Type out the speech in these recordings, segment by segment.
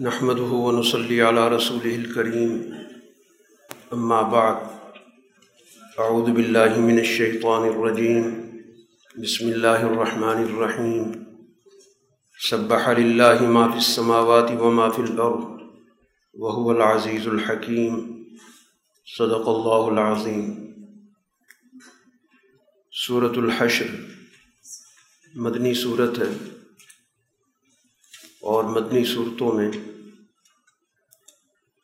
نحمد ونصلي على رسوله الكريم. أما بعد، أعوذ بالله من الشيطان الرجيم. بسم الله الرحمن الرحيم. سبح لله ما في السماوات وما في الأرض، وهو العزيز الحكيم. صدق الله العظيم. سورة الحشر، مدنی صورت ہے۔ اور مدنی صورتوں میں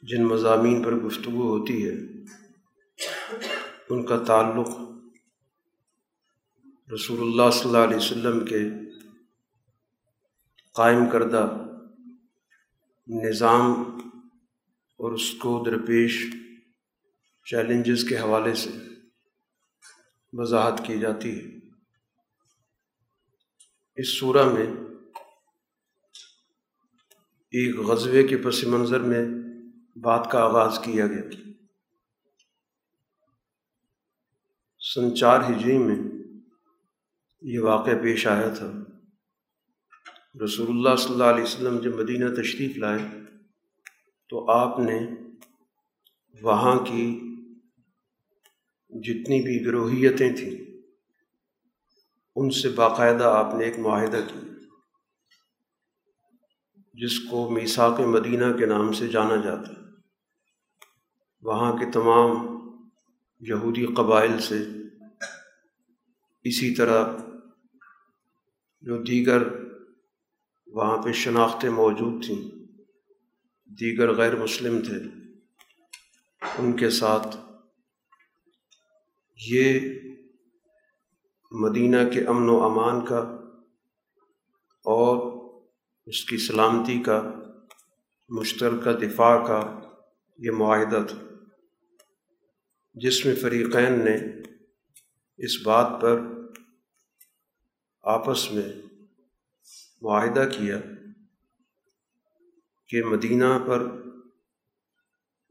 جن مضامین پر گفتگو ہوتی ہے، ان کا تعلق رسول اللہ صلی اللہ علیہ وسلم کے قائم کردہ نظام اور اس کو درپیش چیلنجز کے حوالے سے وضاحت کی جاتی ہے۔ اس صورہ میں ایک غزوے کے پس منظر میں بات کا آغاز کیا گیا۔ سن چار ہجری میں یہ واقعہ پیش آیا تھا۔ رسول اللہ صلی اللہ علیہ وسلم جب مدینہ تشریف لائے تو آپ نے وہاں کی جتنی بھی گروہیتیں تھیں، ان سے باقاعدہ آپ نے ایک معاہدہ کیا۔ جس کو میساک مدینہ کے نام سے جانا جاتا ہے۔ وہاں کے تمام یہودی قبائل سے اسی طرح جو دیگر وہاں پہ شناختیں موجود تھیں، دیگر غیر مسلم تھے، ان کے ساتھ یہ مدینہ کے امن و امان کا اور اس کی سلامتی کا، مشترکہ دفاع کا یہ معاہدہ تھا۔ جس میں فریقین نے اس بات پر آپس میں معاہدہ کیا کہ مدینہ پر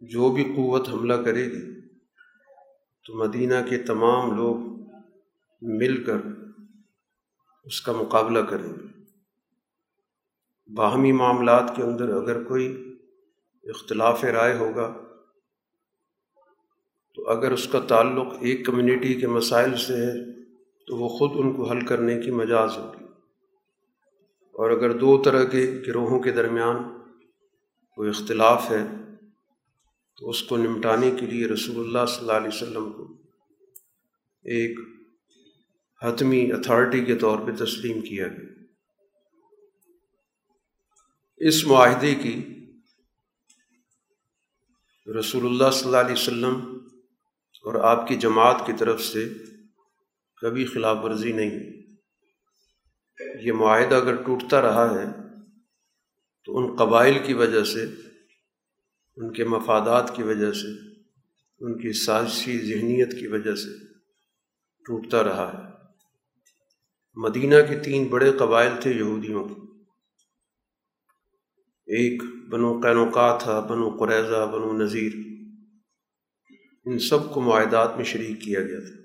جو بھی قوت حملہ کرے گی، تو مدینہ کے تمام لوگ مل کر اس کا مقابلہ کریں گے۔ باہمی معاملات کے اندر اگر کوئی اختلاف رائے ہوگا، تو اگر اس کا تعلق ایک کمیونٹی کے مسائل سے ہے، تو وہ خود ان کو حل کرنے کی مجاز ہوگی۔ اور اگر دو طرح کے گروہوں کے درمیان کوئی اختلاف ہے، تو اس کو نمٹانے کے لیے رسول اللہ صلی اللہ علیہ وسلم کو ایک حتمی اتھارٹی کے طور پہ تسلیم کیا گیا۔ اس معاہدے کی رسول اللہ صلی اللہ علیہ وسلم اور آپ کی جماعت کی طرف سے کبھی خلاف ورزی نہیں۔ یہ معاہدہ اگر ٹوٹتا رہا ہے تو ان قبائل کی وجہ سے، ان کے مفادات کی وجہ سے، ان کی سازشی ذہنیت کی وجہ سے ٹوٹتا رہا ہے۔ مدینہ کے تین بڑے قبائل تھے یہودیوں کے۔ ایک بنو قینوقا تھا، بنو قریضہ بنو نذیر۔ ان سب کو معاہدات میں شریک کیا گیا تھا۔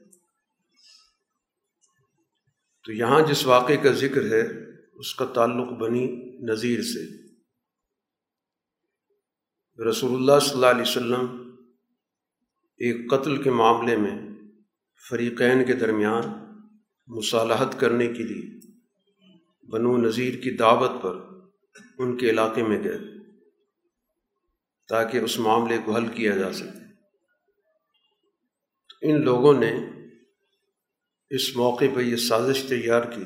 تو یہاں جس واقعے کا ذکر ہے، اس کا تعلق بنی نذیر سے۔ رسول اللہ صلی اللہ علیہ وسلم ایک قتل کے معاملے میں فریقین کے درمیان مصالحت کرنے کے لیے بنو نذیر کی دعوت پر ان کے علاقے میں گئے تاکہ اس معاملے کو حل کیا جا سکے۔ ان لوگوں نے اس موقع پہ یہ سازش تیار کی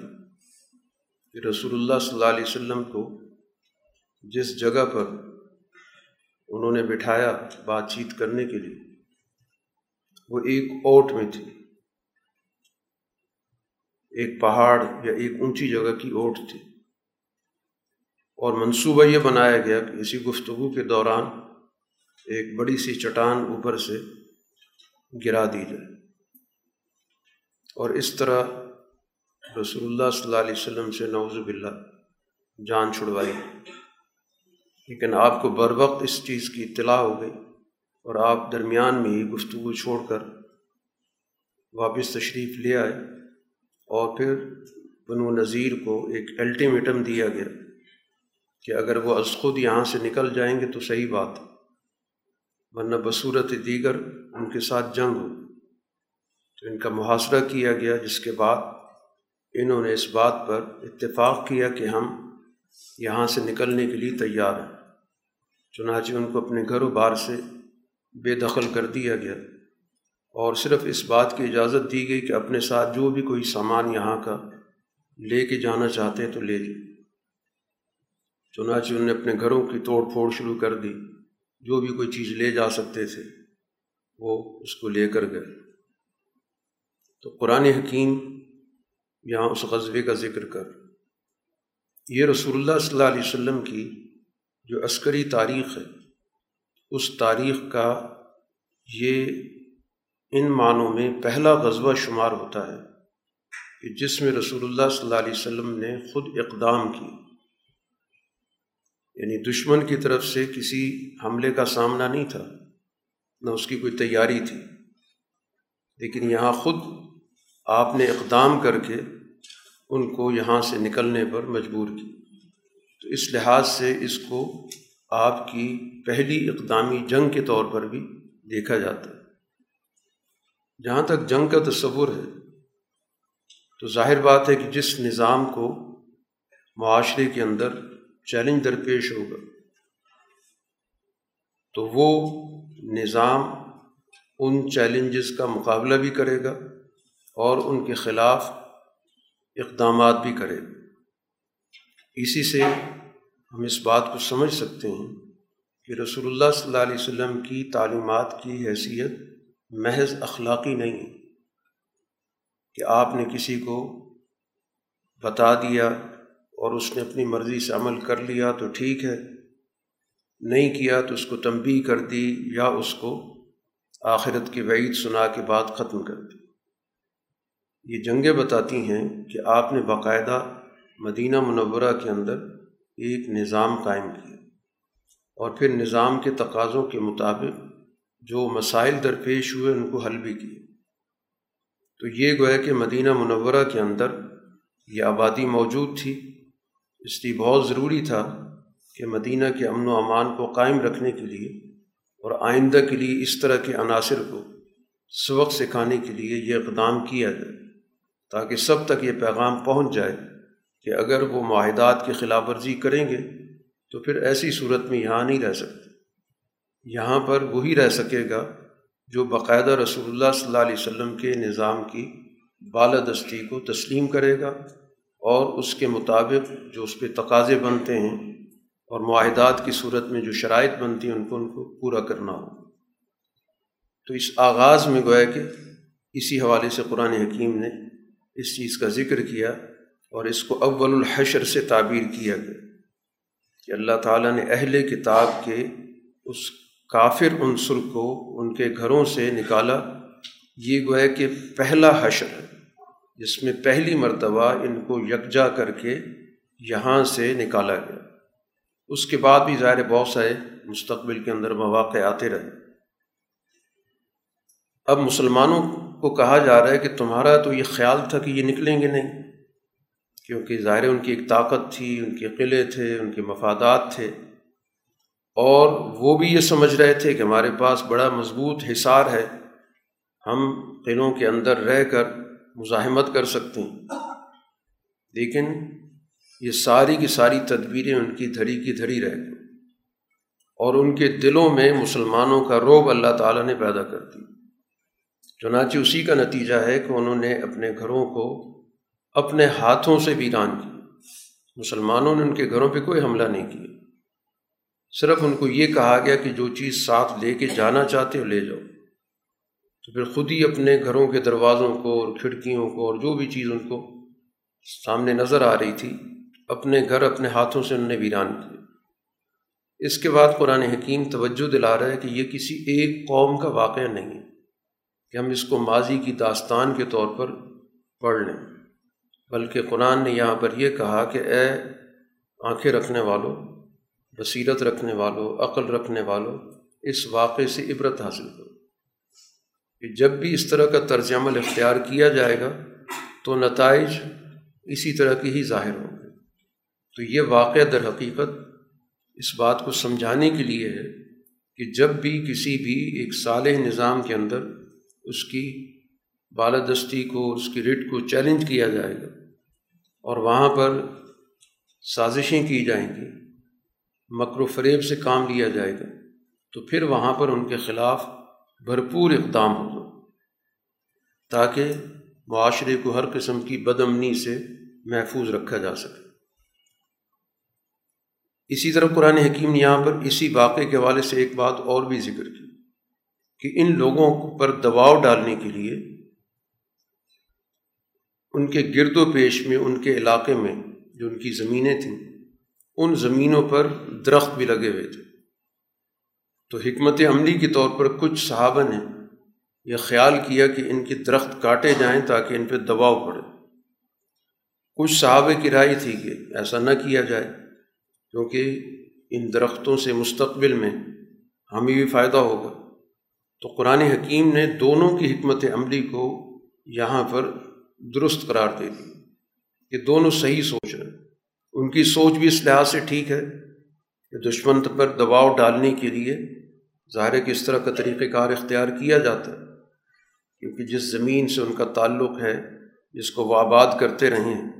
کہ رسول اللہ صلی اللہ علیہ وسلم کو جس جگہ پر انہوں نے بٹھایا بات چیت کرنے کے لیے، وہ ایک اوٹ میں تھی۔ ایک پہاڑ یا ایک اونچی جگہ کی اوٹ تھی۔ اور منصوبہ یہ بنایا گیا کہ اسی گفتگو کے دوران ایک بڑی سی چٹان اوپر سے گرا دی جائے۔ اور اس طرح رسول اللہ صلی اللہ علیہ وسلم سے نوز باللہ جان چھڑوائی۔ لیکن آپ کو بر وقت اس چیز کی اطلاع ہو گئی اور آپ درمیان میں ہی گفتگو چھوڑ کر واپس تشریف لے آئے اور پھر بنو نذیر کو ایک الٹیمیٹم دیا گیا۔ کہ اگر وہ از خود یہاں سے نکل جائیں گے تو صحیح بات ہے۔ ورنہ بصورت دیگر ان کے ساتھ جنگ ہو۔ تو ان کا محاصرہ کیا گیا، جس کے بعد انہوں نے اس بات پر اتفاق کیا کہ ہم یہاں سے نکلنے کے لیے تیار ہیں۔ چنانچہ ان کو اپنے گھر و بار سے بے دخل کر دیا گیا۔ اور صرف اس بات کی اجازت دی گئی کہ اپنے ساتھ جو بھی کوئی سامان یہاں کا لے کے جانا چاہتے ہیں تو لے لیں۔ چنانچہ انہوں نے اپنے گھروں کی توڑ پھوڑ شروع کر دی۔ جو بھی کوئی چیز لے جا سکتے تھے، وہ اس کو لے کر گئے۔ تو قرآن حکیم یہاں اس غزبے کا ذکر کر۔ یہ رسول اللہ صلی اللہ علیہ وسلم کی جو عسکری تاریخ ہے، اس تاریخ کا یہ ان معنوں میں پہلا غزوہ شمار ہوتا ہے کہ جس میں رسول اللہ صلی اللہ علیہ وسلم نے خود اقدام کی یعنی دشمن کی طرف سے کسی حملے کا سامنا نہیں تھا، نہ اس کی کوئی تیاری تھی۔ لیکن یہاں خود آپ نے اقدام کر کے ان کو یہاں سے نکلنے پر مجبور کی۔ تو اس لحاظ سے اس کو آپ کی پہلی اقدامی جنگ کے طور پر بھی دیکھا جاتا۔ ہے جہاں تک جنگ کا تصور ہے، تو ظاہر بات ہے کہ جس نظام کو معاشرے کے اندر چیلنج درپیش ہوگا۔ تو وہ نظام ان چیلنجز کا مقابلہ بھی کرے گا اور ان کے خلاف اقدامات بھی کرے گا۔ اسی سے ہم اس بات کو سمجھ سکتے ہیں کہ رسول اللہ صلی اللہ علیہ وسلم کی تعلیمات کی حیثیت محض اخلاقی نہیں ہے کہ آپ نے کسی کو بتا دیا اور اس نے اپنی مرضی سے عمل کر لیا تو ٹھیک ہے۔ نہیں کیا تو اس کو تنبیہ کر دی یا اس کو آخرت کی وعید سنا کے بعد ختم کر دی۔ یہ جنگیں بتاتی ہیں کہ آپ نے باقاعدہ مدینہ منورہ کے اندر ایک نظام قائم کیا اور پھر نظام کے تقاضوں کے مطابق جو مسائل درپیش ہوئے ان کو حل بھی کیے تو یہ گویا کہ مدینہ منورہ کے اندر یہ آبادی موجود تھی۔ اس لیے بہت ضروری تھا کہ مدینہ کے امن و امان کو قائم رکھنے کے لیے اور آئندہ کے لیے اس طرح کے عناصر کو سبق سکھانے کے لیے یہ اقدام کیا جائے تاکہ سب تک یہ پیغام پہنچ جائے کہ اگر وہ معاہدات کی خلاف ورزی کریں گے تو پھر ایسی صورت میں یہاں نہیں رہ سکتے۔ یہاں پر وہی رہ سکے گا جو باقاعدہ رسول اللہ صلی اللہ علیہ وسلم کے نظام کی بالادستی کو تسلیم کرے گا۔ اور اس کے مطابق جو اس پہ تقاضے بنتے ہیں اور معاہدات کی صورت میں جو شرائط بنتی ہیں ان کو ان کو پورا کرنا ہو۔ تو اس آغاز میں گویا کہ اسی حوالے سے قرآن حکیم نے اس چیز کا ذکر کیا اور اس کو اول الحشر سے تعبیر کیا گیا کہ اللہ تعالیٰ نے اہل کتاب کے اس کافر عنصر کو ان کے گھروں سے نکالا۔ یہ گویا کہ پہلا حشر ہے۔ جس میں پہلی مرتبہ ان کو یکجا کر کے یہاں سے نکالا گیا۔ اس کے بعد بھی ظاہر بہت سارے مستقبل کے اندر مواقع آتے رہے۔ اب مسلمانوں کو کہا جا رہا ہے کہ تمہارا تو یہ خیال تھا کہ یہ نکلیں گے نہیں، کیونکہ ظاہر ان کی ایک طاقت تھی، ان کے قلعے تھے، ان کے مفادات تھے۔ اور وہ بھی یہ سمجھ رہے تھے کہ ہمارے پاس بڑا مضبوط حصار ہے۔ ہم قلعوں کے اندر رہ کر مزاحمت کر سکتے ہیں لیکن یہ ساری کی ساری تدبیریں ان کی دھڑی کی دھڑی رہ گئیں۔ اور ان کے دلوں میں مسلمانوں کا روب اللہ تعالیٰ نے پیدا کر دی چنانچہ اسی کا نتیجہ ہے کہ انہوں نے اپنے گھروں کو اپنے ہاتھوں سے ویران کی مسلمانوں نے ان کے گھروں پہ کوئی حملہ نہیں کیا۔ صرف ان کو یہ کہا گیا کہ جو چیز ساتھ لے کے جانا چاہتے ہو لے جاؤ۔ تو پھر خود ہی اپنے گھروں کے دروازوں کو اور کھڑکیوں کو اور جو بھی چیز ان کو سامنے نظر آ رہی تھی، اپنے گھر اپنے ہاتھوں سے انہوں نے ویران کیے اس کے بعد قرآن حکیم توجہ دلا رہا ہے کہ یہ کسی ایک قوم کا واقعہ نہیں ہے کہ ہم اس کو ماضی کی داستان کے طور پر پڑھ لیں۔ بلکہ قرآن نے یہاں پر یہ کہا کہ اے آنکھیں رکھنے والوں بصیرت رکھنے والوں عقل رکھنے والوں اس واقعے سے عبرت حاصل کرو۔ کہ جب بھی اس طرح کا طرز عمل اختیار کیا جائے گا تو نتائج اسی طرح کی ہی ظاہر ہوں گے۔ تو یہ واقعہ در حقیقت اس بات کو سمجھانے کے لیے ہے کہ جب بھی کسی بھی ایک صالح نظام کے اندر اس کی بالادستی کو، اس کی رٹ کو چیلنج کیا جائے گا اور وہاں پر سازشیں کی جائیں گی، مکر و فریب سے کام لیا جائے گا، تو پھر وہاں پر ان کے خلاف بھرپور اقدام ہوگا تاکہ معاشرے کو ہر قسم کی بد امنی سے محفوظ رکھا جا سکے۔ اسی طرح قرآن حکیم نے یہاں پر اسی واقعے کے حوالے سے ایک بات اور بھی ذکر کی کہ ان لوگوں پر دباؤ ڈالنے کے لیے ان کے گرد و پیش میں، ان کے علاقے میں جو ان کی زمینیں تھیں، ان زمینوں پر درخت بھی لگے ہوئے تھے۔ تو حکمت عملی کے طور پر کچھ صحابہ نے یہ خیال کیا کہ ان کے درخت کاٹے جائیں تاکہ ان پہ دباؤ پڑے۔ کچھ صحابہ کی رائے تھی کہ ایسا نہ کیا جائے، کیونکہ ان درختوں سے مستقبل میں ہمیں بھی فائدہ ہوگا۔ تو قرآن حکیم نے دونوں کی حکمت عملی کو یہاں پر درست قرار دے دی کہ دونوں صحیح سوچ رہے ہیں۔ ان کی سوچ بھی اس لحاظ سے ٹھیک ہے کہ دشمن پر دباؤ ڈالنے کے لیے ظاہر ہے کہ اس طرح کا طریقۂ کار اختیار کیا جاتا ہے، کیونکہ جس زمین سے ان کا تعلق ہے، جس کو وہ آباد کرتے رہے ہیں،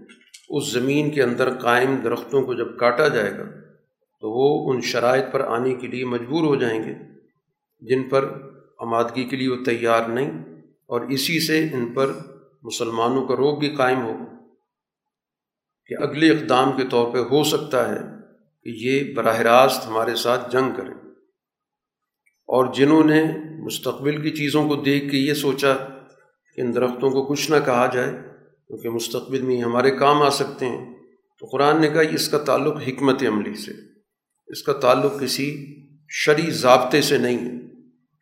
اس زمین کے اندر قائم درختوں کو جب کاٹا جائے گا، تو وہ ان شرائط پر آنے کے لیے مجبور ہو جائیں گے، جن پر آمادگی کے لیے وہ تیار نہیں اور اسی سے ان پر مسلمانوں کا روگ بھی قائم ہو۔ کہ اگلے اقدام کے طور پہ ہو سکتا ہے کہ یہ براہ راست ہمارے ساتھ جنگ کریں۔ اور جنہوں نے مستقبل کی چیزوں کو دیکھ کے یہ سوچا کہ ان درختوں کو کچھ نہ کہا جائے، کیونکہ مستقبل میں ہمارے کام آ سکتے ہیں۔ تو قرآن نے کہا، اس کا تعلق حکمت عملی سے، اس کا تعلق کسی شرع ضابطے سے نہیں ہے۔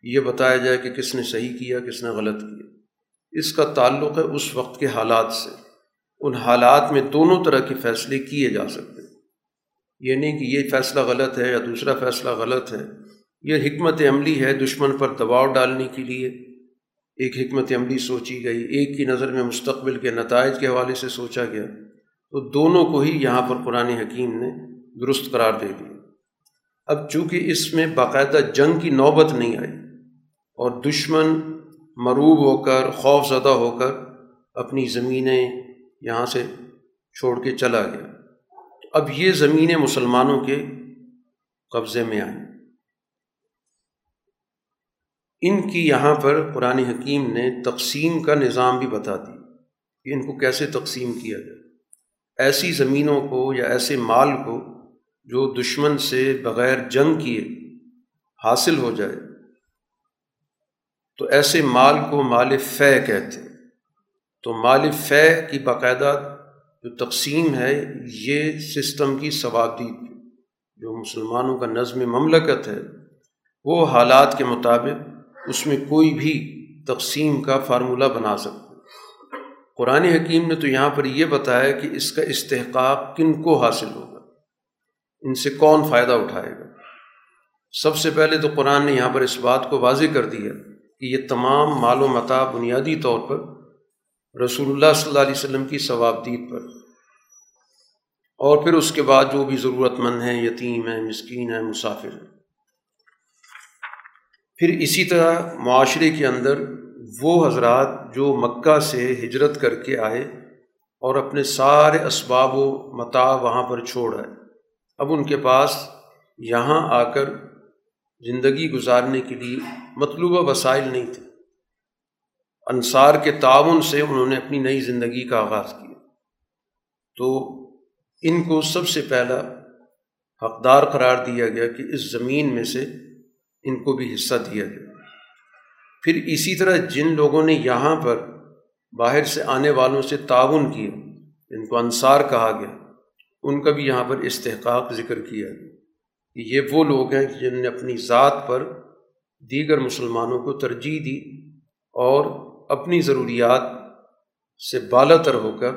یہ بتایا جائے کہ کس نے صحیح کیا، کس نے غلط کیا۔ اس کا تعلق ہے اس وقت کے حالات سے۔ ان حالات میں دونوں طرح کے فیصلے کیے جا سکتے ہیں۔ یہ نہیں کہ یہ فیصلہ غلط ہے یا دوسرا فیصلہ غلط ہے۔ یہ حکمت عملی ہے دشمن پر دباؤ ڈالنے کے لیے۔ ایک حکمت عملی سوچی گئی، ایک کی نظر میں مستقبل کے نتائج کے حوالے سے سوچا گیا۔ تو دونوں کو ہی یہاں پر قرآن حکیم نے درست قرار دے دیا۔ اب چونکہ اس میں باقاعدہ جنگ کی نوبت نہیں آئی اور دشمن مروب ہو کر، خوف زدہ ہو کر اپنی زمینیں یہاں سے چھوڑ کے چلا گیا۔ اب یہ زمینیں مسلمانوں کے قبضے میں آئیں۔ ان کی یہاں پر قرآن حکیم نے تقسیم کا نظام بھی بتا دی کہ ان کو کیسے تقسیم کیا جائے۔ ایسی زمینوں کو یا ایسے مال کو جو دشمن سے بغیر جنگ کیے حاصل ہو جائے۔ تو ایسے مال کو مال فے کہتے تو مال فے کی باقاعدہ جو تقسیم ہے، یہ سسٹم کی ثوابدید جو مسلمانوں کا نظم مملکت ہے، وہ حالات کے مطابق اس میں کوئی بھی تقسیم کا فارمولہ بنا سکتا قرآن حکیم نے تو یہاں پر یہ بتایا کہ اس کا استحقاق کن کو حاصل ہوگا؟ ان سے کون فائدہ اٹھائے گا؟ سب سے پہلے تو قرآن نے یہاں پر اس بات کو واضح کر دیا کہ یہ تمام مال و متا بنیادی طور پر رسول اللہ صلی اللہ علیہ وسلم کی ثوابدید پر۔ اور پھر اس کے بعد جو بھی ضرورت مند ہیں، یتیم ہیں، مسکین ہیں، مسافر ہیں۔ پھر اسی طرح معاشرے کے اندر وہ حضرات جو مکہ سے ہجرت کر کے آئے اور اپنے سارے اسباب و متا وہاں پر چھوڑ آئے۔ اب ان کے پاس یہاں آ کر زندگی گزارنے کے لیے مطلوبہ وسائل نہیں تھے۔ انصار کے تعاون سے انہوں نے اپنی نئی زندگی کا آغاز کیا۔ تو ان کو سب سے پہلا حقدار قرار دیا گیا کہ اس زمین میں سے ان کو بھی حصہ دیا گیا۔ پھر اسی طرح جن لوگوں نے یہاں پر باہر سے آنے والوں سے تعاون کیا جن کو انصار کہا گیا، ان کا بھی یہاں پر استحقاق ذکر کیا گیا۔ کہ یہ وہ لوگ ہیں جن نے اپنی ذات پر دیگر مسلمانوں کو ترجیح دی اور اپنی ضروریات سے بالا تر ہو کر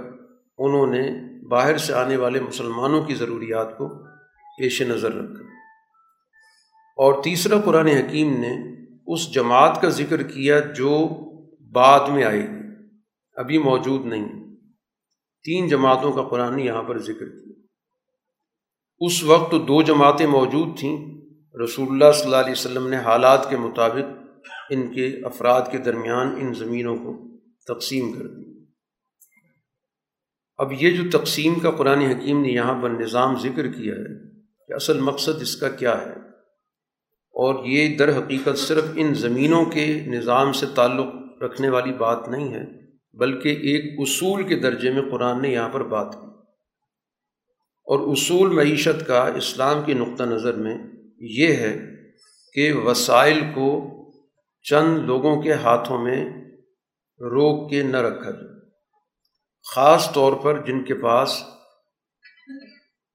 انہوں نے باہر سے آنے والے مسلمانوں کی ضروریات کو پیش نظر رکھا۔ اور تیسرا قرآن حکیم نے اس جماعت کا ذکر کیا جو بعد میں آئے گی، ابھی موجود نہیں۔ تین جماعتوں کا قرآن نے یہاں پر ذکر کیا۔ اس وقت دو جماعتیں موجود تھیں۔ رسول اللہ صلی اللہ علیہ وسلم نے حالات کے مطابق ان کے افراد کے درمیان ان زمینوں کو تقسیم کر دی۔ اب یہ جو تقسیم کا قرآن حکیم نے یہاں پر نظام ذکر کیا ہے، کہ اصل مقصد اس کا کیا ہے؟ اور یہ در حقیقت صرف ان زمینوں کے نظام سے تعلق رکھنے والی بات نہیں ہے، بلکہ ایک اصول کے درجے میں قرآن نے یہاں پر بات کی۔ اور اصول معیشت کا اسلام کے نقطہ نظر میں یہ ہے کہ وسائل کو چند لوگوں کے ہاتھوں میں روک کے نہ رکھا جائے۔ خاص طور پر جن کے پاس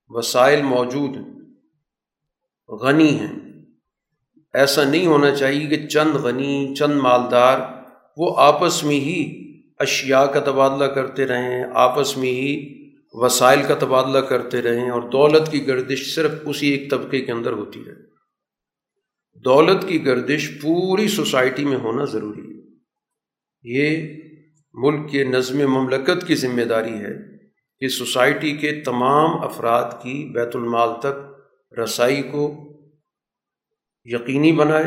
وسائل موجود ہیں غنی ہیں۔ ایسا نہیں ہونا چاہیے کہ چند غنی، چند مالدار وہ آپس میں ہی اشیاء کا تبادلہ کرتے رہیں، آپس میں ہی وسائل کا تبادلہ کرتے رہیں اور دولت کی گردش صرف اسی ایک طبقے کے اندر ہوتی رہے دولت کی گردش پوری سوسائٹی میں ہونا ضروری ہے۔ یہ ملک کے نظم مملکت کی ذمہ داری ہے کہ سوسائٹی کے تمام افراد کی بیت المال تک رسائی کو یقینی بنائے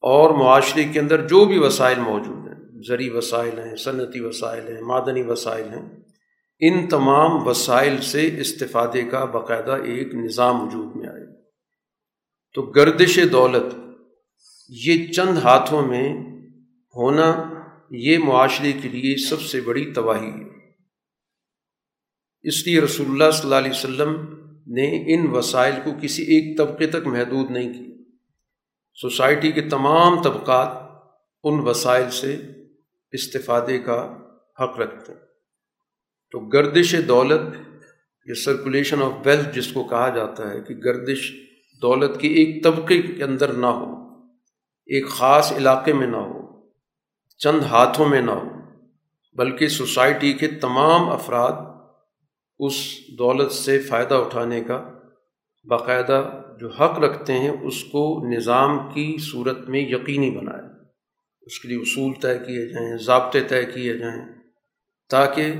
اور معاشرے کے اندر جو بھی وسائل موجود ہیں، زرعی وسائل ہیں، صنعتی وسائل ہیں، معدنی وسائل ہیں، ان تمام وسائل سے استفادے کا باقاعدہ ایک نظام وجود میں آئے۔ تو گردش دولت یہ چند ہاتھوں میں ہونا یہ معاشرے کے لیے سب سے بڑی تباہی ہے۔ اس لیے رسول اللہ صلی اللہ علیہ وسلم نے ان وسائل کو کسی ایک طبقے تک محدود نہیں کی سوسائٹی کے تمام طبقات ان وسائل سے استفادے کا حق رکھتے ہیں۔ تو گردش دولت یا سرکولیشن آف ویلتھ جس کو کہا جاتا ہے کہ گردش دولت کے ایک طبقے کے اندر نہ ہو، ایک خاص علاقے میں نہ ہو، چند ہاتھوں میں نہ ہو، بلکہ سوسائٹی کے تمام افراد اس دولت سے فائدہ اٹھانے کا باقاعدہ جو حق رکھتے ہیں اس کو نظام کی صورت میں یقینی بنائے اس کے لیے اصول طے کیے جائیں، ضابطے طے کیے جائیں تاکہ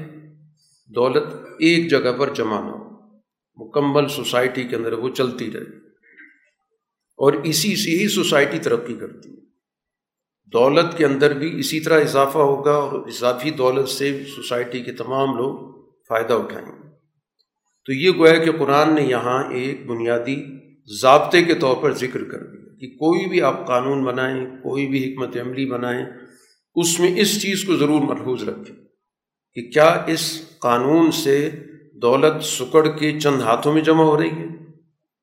دولت ایک جگہ پر جمع نہ ہو۔ مکمل سوسائٹی کے اندر وہ چلتی رہے۔ اور اسی سے ہی سوسائٹی ترقی کرتی ہے۔ دولت کے اندر بھی اسی طرح اضافہ ہوگا اور اضافی دولت سے سوسائٹی کے تمام لوگ فائدہ اٹھائیں گے۔ تو یہ گویا کہ قرآن نے یہاں ایک بنیادی ضابطے کے طور پر ذکر کر دیا کہ کوئی بھی آپ قانون بنائیں، کوئی بھی حکمت عملی بنائیں، اس میں اس چیز کو ضرور محفوظ رکھیں کہ کیا اس قانون سے دولت سکڑ کے چند ہاتھوں میں جمع ہو رہی ہے؟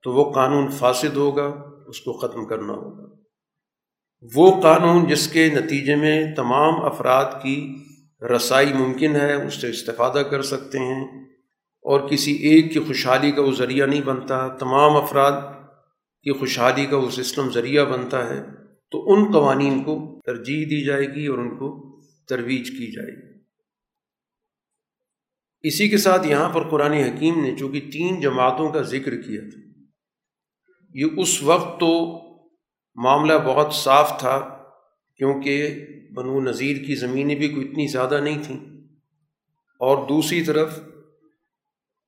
تو وہ قانون فاسد ہوگا، اس کو ختم کرنا ہوگا۔ وہ قانون جس کے نتیجے میں تمام افراد کی رسائی ممکن ہے، اس سے استفادہ کر سکتے ہیں۔ اور کسی ایک کی خوشحالی کا وہ ذریعہ نہیں بنتا، تمام افراد کی خوشحالی کا وہ سسٹم ذریعہ بنتا ہے، تو ان قوانین کو ترجیح دی جائے گی اور ان کو ترویج کی جائے گی۔ اسی کے ساتھ یہاں پر قرآن حکیم نے چونکہ تین جماعتوں کا ذکر کیا تھا، یہ اس وقت تو معاملہ بہت صاف تھا کیونکہ بنو نذیر کی زمینیں بھی کوئی اتنی زیادہ نہیں تھیں۔ اور دوسری طرف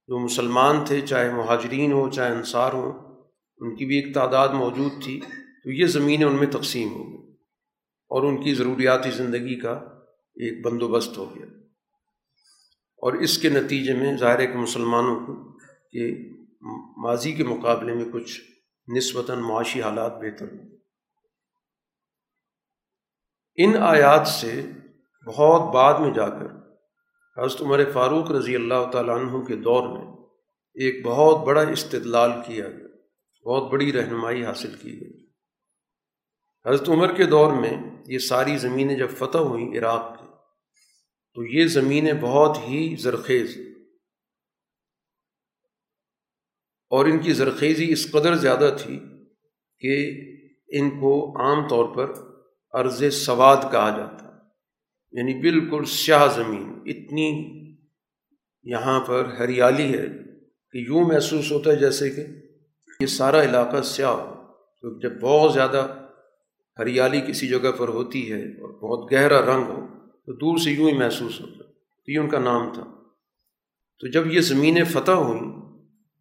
جو مسلمان تھے، چاہے مہاجرین ہوں، چاہے انصار ہوں، ان کی بھی ایک تعداد موجود تھی، تو یہ زمینیں ان میں تقسیم ہو گئی اور ان کی ضروریاتی زندگی کا ایک بندوبست ہو گیا۔ اور اس کے نتیجے میں ظاہر ہے کہ مسلمانوں کو کہ ماضی کے مقابلے میں کچھ نسبتاً معاشی حالات بہتر ہوں ان آیات سے بہت بعد میں جا کر حضرت عمر فاروق رضی اللہ تعالیٰ عنہ کے دور میں ایک بہت بڑا استدلال کیا گیا، بہت بڑی رہنمائی حاصل کی گئی۔ حضرت عمر کے دور میں یہ ساری زمینیں جب فتح ہوئیں عراق کی، تو یہ زمینیں بہت ہی زرخیز اور ان کی زرخیزی اس قدر زیادہ تھی کہ ان کو عام طور پر عرض سواد کہا جاتا۔ یعنی بالکل سیاہ زمین، اتنی یہاں پر ہریالی ہے کہ یوں محسوس ہوتا ہے جیسے کہ یہ سارا علاقہ سیاہ ہو۔ تو جب بہت زیادہ ہریالی کسی جگہ پر ہوتی ہے اور بہت گہرا رنگ ہو، تو دور سے یوں ہی محسوس ہوتا تو یہ ان کا نام تھا۔ تو جب یہ زمینیں فتح ہوئیں،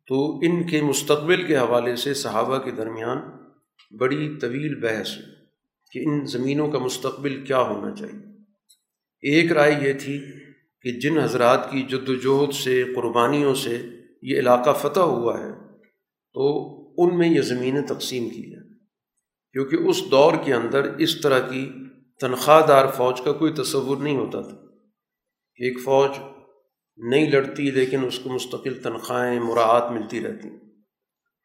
تو ان کے مستقبل کے حوالے سے صحابہ کے درمیان بڑی طویل بحث ہوئی کہ ان زمینوں کا مستقبل کیا ہونا چاہیے۔ ایک رائے یہ تھی کہ جن حضرات کی جد وجہد سے، قربانیوں سے یہ علاقہ فتح ہوا ہے، تو ان میں یہ زمینیں تقسیم کی جائیں کیونکہ اس دور کے اندر اس طرح کی تنخواہ دار فوج کا کوئی تصور نہیں ہوتا تھا۔ ایک فوج نہیں لڑتی، لیکن اس کو مستقل تنخواہیں، مراعات ملتی رہتی۔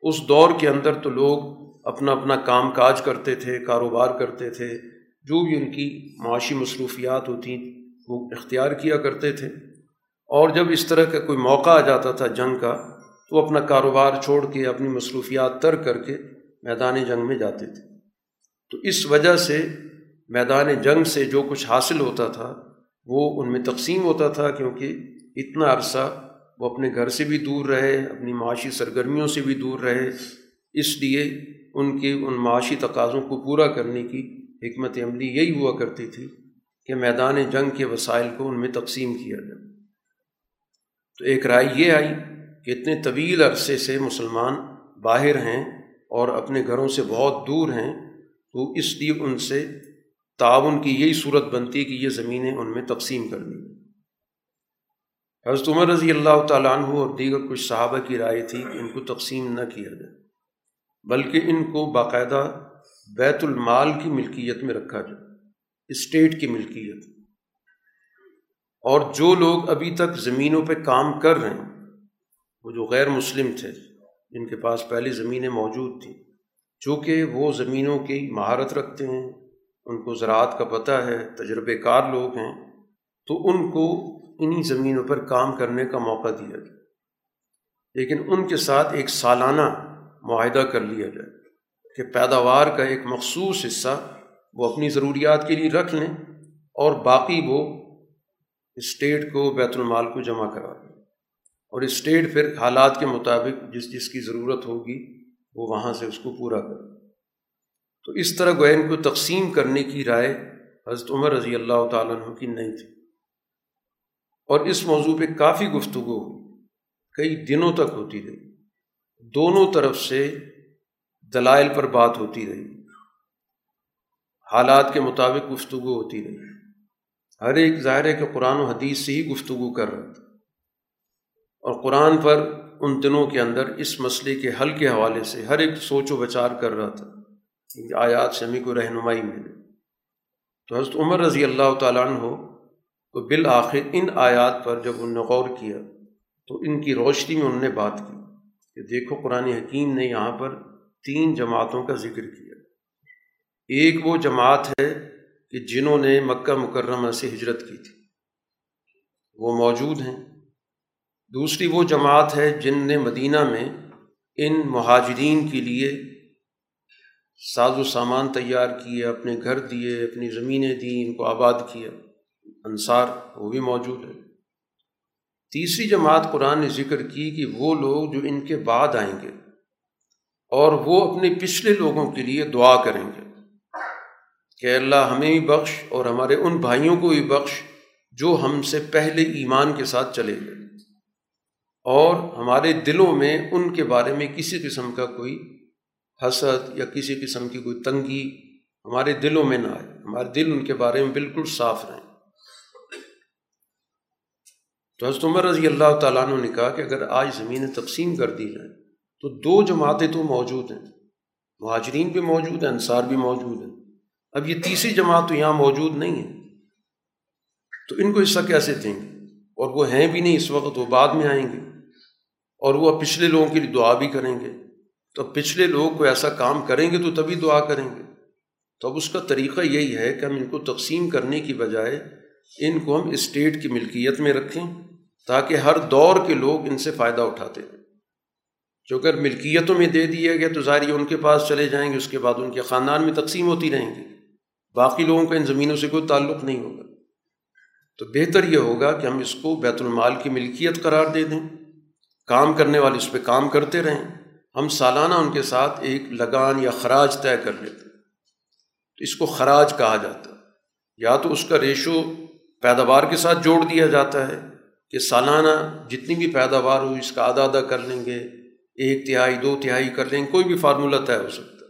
اس دور کے اندر تو لوگ اپنا اپنا کام کاج کرتے تھے، کاروبار کرتے تھے جو بھی ان کی معاشی مصروفیات ہوتی وہ اختیار کیا کرتے تھے۔ اور جب اس طرح کا کوئی موقع آ جاتا تھا جنگ کا، تو وہ اپنا کاروبار چھوڑ کے، اپنی مصروفیات تر کر کے میدان جنگ میں جاتے تھے۔ تو اس وجہ سے میدان جنگ سے جو کچھ حاصل ہوتا تھا، وہ ان میں تقسیم ہوتا تھا، کیونکہ اتنا عرصہ وہ اپنے گھر سے بھی دور رہے، اپنی معاشی سرگرمیوں سے بھی دور رہے۔ اس لیے ان کے ان معاشی تقاضوں کو پورا کرنے کی حکمت عملی یہی ہوا کرتی تھی کہ میدان جنگ کے وسائل کو ان میں تقسیم کیا جائے۔ تو ایک رائے یہ آئی کہ اتنے طویل عرصے سے مسلمان باہر ہیں اور اپنے گھروں سے بہت دور ہیں، تو اس لیے ان سے تعاون کی یہی صورت بنتی کہ یہ زمینیں ان میں تقسیم کر دی۔ حضرت عمر رضی اللہ تعالیٰ عنہ اور دیگر کچھ صحابہ کی رائے تھی کہ ان کو تقسیم نہ کیا جائے، بلکہ ان کو باقاعدہ بیت المال کی ملکیت میں رکھا جائے، اسٹیٹ کی ملکیت۔ اور جو لوگ ابھی تک زمینوں پہ کام کر رہے ہیں، وہ جو غیر مسلم تھے، جن کے پاس پہلی زمینیں موجود تھیں، چونکہ وہ زمینوں کی مہارت رکھتے ہیں، ان کو زراعت کا پتہ ہے، تجربے کار لوگ ہیں، تو ان کو انہی زمینوں پر کام کرنے کا موقع دیا جائے لیکن ان کے ساتھ ایک سالانہ معاہدہ کر لیا جائے۔ کہ پیداوار کا ایک مخصوص حصہ وہ اپنی ضروریات کے لیے رکھ لیں اور باقی وہ اسٹیٹ کو بیت المال کو جمع کرا دیں۔ اور اسٹیٹ پھر حالات کے مطابق جس جس کی ضرورت ہوگی وہ وہاں سے اس کو پورا کر تو اس طرح گوین کو تقسیم کرنے کی رائے حضرت عمر رضی اللہ تعالیٰ عنہ کی نہیں تھی۔ اور اس موضوع پہ کافی گفتگو کئی دنوں تک ہوتی رہی۔ دونوں طرف سے دلائل پر بات ہوتی رہی۔ حالات کے مطابق گفتگو ہوتی رہی۔ ہر ایک ظاہر ہے کہ قرآن و حدیث سے ہی گفتگو کر رہا تھا۔ اور قرآن پر ان دنوں کے اندر اس مسئلے کے حل کے حوالے سے ہر ایک سوچ و بچار کر رہا تھا۔ آیات سے ہمیں کو رہنمائی ملے تو حضرت عمر رضی اللہ تعالیٰ عنہ ہو تو بالآخر ان آیات پر جب انہوں نے غور کیا تو ان کی روشنی میں انہوں نے بات کی کہ دیکھو قرآن حکیم نے یہاں پر تین جماعتوں کا ذکر کیا۔ ایک وہ جماعت ہے کہ جنہوں نے مکہ مکرمہ سے ہجرت کی تھی۔ وہ موجود ہیں۔ دوسری وہ جماعت ہے جن نے مدینہ میں ان مہاجرین کے لیے ساز و سامان تیار کیے، اپنے گھر دیے، اپنی زمینیں دیں، ان کو آباد کیا۔ انصار، وہ بھی موجود ہے تیسری جماعت قرآن نے ذکر کی کہ وہ لوگ جو ان کے بعد آئیں گے اور وہ اپنے پچھلے لوگوں کے لیے دعا کریں گے کہ اللہ ہمیں بھی بخش اور ہمارے ان بھائیوں کو بھی بخش جو ہم سے پہلے ایمان کے ساتھ چلے گئے اور ہمارے دلوں میں ان کے بارے میں کسی قسم کا کوئی حسد یا کسی قسم کی کوئی تنگی ہمارے دلوں میں نہ آئے۔ ہمارے دل ان کے بارے میں بالکل صاف رہیں۔ تو حضرت عمر رضی اللہ تعالیٰ عنہ نے کہا کہ اگر آج زمینیں تقسیم کر دی جائیں تو دو جماعتیں تو موجود ہیں۔ مہاجرین بھی موجود ہیں، انصار بھی موجود ہیں۔ اب یہ تیسری جماعت تو یہاں موجود نہیں ہے۔ تو ان کو حصہ کیسے دیں گے؟ اور وہ ہیں بھی نہیں اس وقت، وہ بعد میں آئیں گے۔ اور وہ اب پچھلے لوگوں کے لیے دعا بھی کریں گے۔ تو اب پچھلے لوگ کو ایسا کام کریں گے تو تبھی دعا کریں گے۔ تو اب اس کا طریقہ یہی ہے کہ ہم ان کو تقسیم کرنے کی بجائے ان کو ہم اسٹیٹ کی ملکیت میں رکھیں تاکہ ہر دور کے لوگ ان سے فائدہ اٹھاتے ہیں جو اگر ملکیتوں میں دے دیا گیا تو ظاہر ان کے پاس چلے جائیں گے، اس کے بعد ان کے خاندان میں تقسیم ہوتی رہیں گی۔ باقی لوگوں کا ان زمینوں سے کوئی تعلق نہیں ہوگا۔ تو بہتر یہ ہوگا کہ ہم اس کو بیت المال کی ملکیت قرار دے دیں۔ کام کرنے والے اس پہ کام کرتے رہیں۔ ہم سالانہ ان کے ساتھ ایک لگان یا خراج طے کر لیتے۔ تو اس کو خراج کہا جاتا۔ ہے یا تو اس کا ریشو پیداوار کے ساتھ جوڑ دیا جاتا ہے کہ سالانہ جتنی بھی پیداوار ہو اس کا آدھا آدھا کر لیں گے۔ ایک تہائی، دو تہائی کر لیں کوئی بھی فارمولہ طے ہو سکتا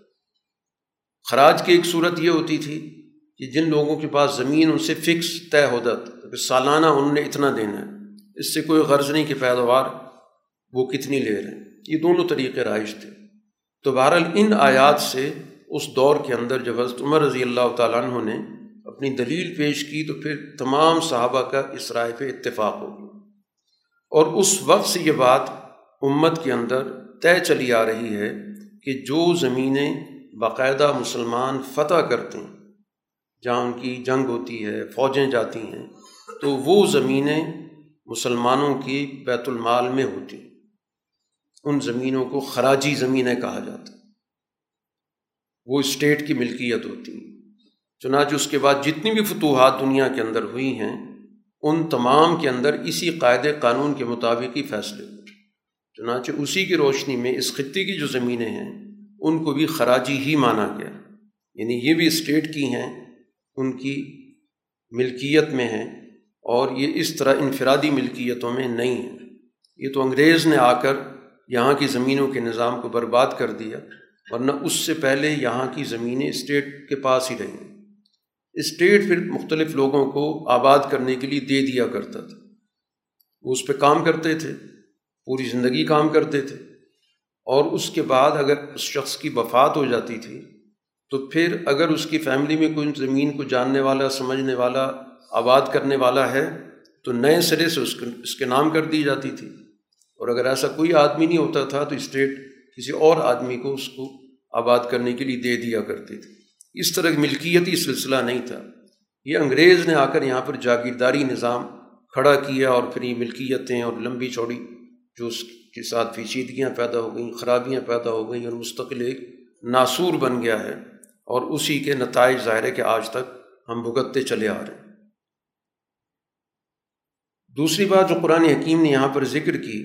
خراج کی ایک صورت یہ ہوتی تھی کہ جن لوگوں کے پاس زمین ان سے فکس طے ہو جاتا سالانہ انہوں نے اتنا دینا ہے۔ اس سے کوئی غرض نہیں کہ پیداوار وہ کتنی لے رہے ہیں۔ یہ دونوں طریقے رائج تھے۔ تو بہرحال ان آیات سے اس دور کے اندر جب حضرت عمر رضی اللہ تعالیٰ عنہ نے اپنی دلیل پیش کی تو پھر تمام صحابہ کا اس رائے پہ اتفاق ہو گیا۔ اور اس وقت سے یہ بات امت کے اندر طے چلی آ رہی ہے کہ جو زمینیں باقاعدہ مسلمان فتح کرتے ہیں، جہاں ان کی جنگ ہوتی ہے، فوجیں جاتی ہیں، تو وہ زمینیں مسلمانوں کی بیت المال میں ہوتی ہیں۔ ان زمینوں کو خراجی زمینیں کہا جاتا وہ اسٹیٹ کی ملکیت ہوتی ہیں۔ چنانچہ اس کے بعد جتنی بھی فتوحات دنیا کے اندر ہوئی ہیں، ان تمام کے اندر اسی قاعدے قانون کے مطابق ہی فیصلے ہوئے۔ چنانچہ اسی کی روشنی میں اس خطے کی جو زمینیں ہیں، ان کو بھی خراجی ہی مانا گیا۔ یعنی یہ بھی اسٹیٹ کی ہیں، ان کی ملکیت میں ہیں اور یہ اس طرح انفرادی ملکیتوں میں نہیں ہیں۔ یہ تو انگریز نے آ کر یہاں کی زمینوں کے نظام کو برباد کر دیا، ورنہ اس سے پہلے یہاں کی زمینیں اسٹیٹ کے پاس ہی رہیں۔ اسٹیٹ پھر مختلف لوگوں کو آباد کرنے کے لیے دے دیا کرتا تھا۔ وہ اس پہ کام کرتے تھے۔ پوری زندگی کام کرتے تھے۔ اور اس کے بعد اگر اس شخص کی وفات ہو جاتی تھی، تو پھر اگر اس کی فیملی میں کوئی زمین کو جاننے والا، سمجھنے والا، آباد کرنے والا ہے، تو نئے سرے سے اس کے اس کے نام کر دی جاتی تھی۔ اور اگر ایسا کوئی آدمی نہیں ہوتا تھا، تو اسٹیٹ کسی اور آدمی کو اس کو آباد کرنے کے لیے دے دیا کرتے تھے۔ اس طرح ملکیتی سلسلہ نہیں تھا۔ یہ انگریز نے آ کر یہاں پر جاگیرداری نظام کھڑا کیا اور پھر یہ ملکیتیں اور لمبی چوڑی جو اس کے ساتھ پیچیدگیاں پیدا ہو گئیں، خرابیاں پیدا ہو گئیں اور مستقل ایک ناسور بن گیا ہے اور اسی کے نتائج ظاہر ہے کہ آج تک ہم بھگتتے چلے آ رہے ہیں۔ دوسری بات جو قرآن حکیم نے یہاں پر ذکر کی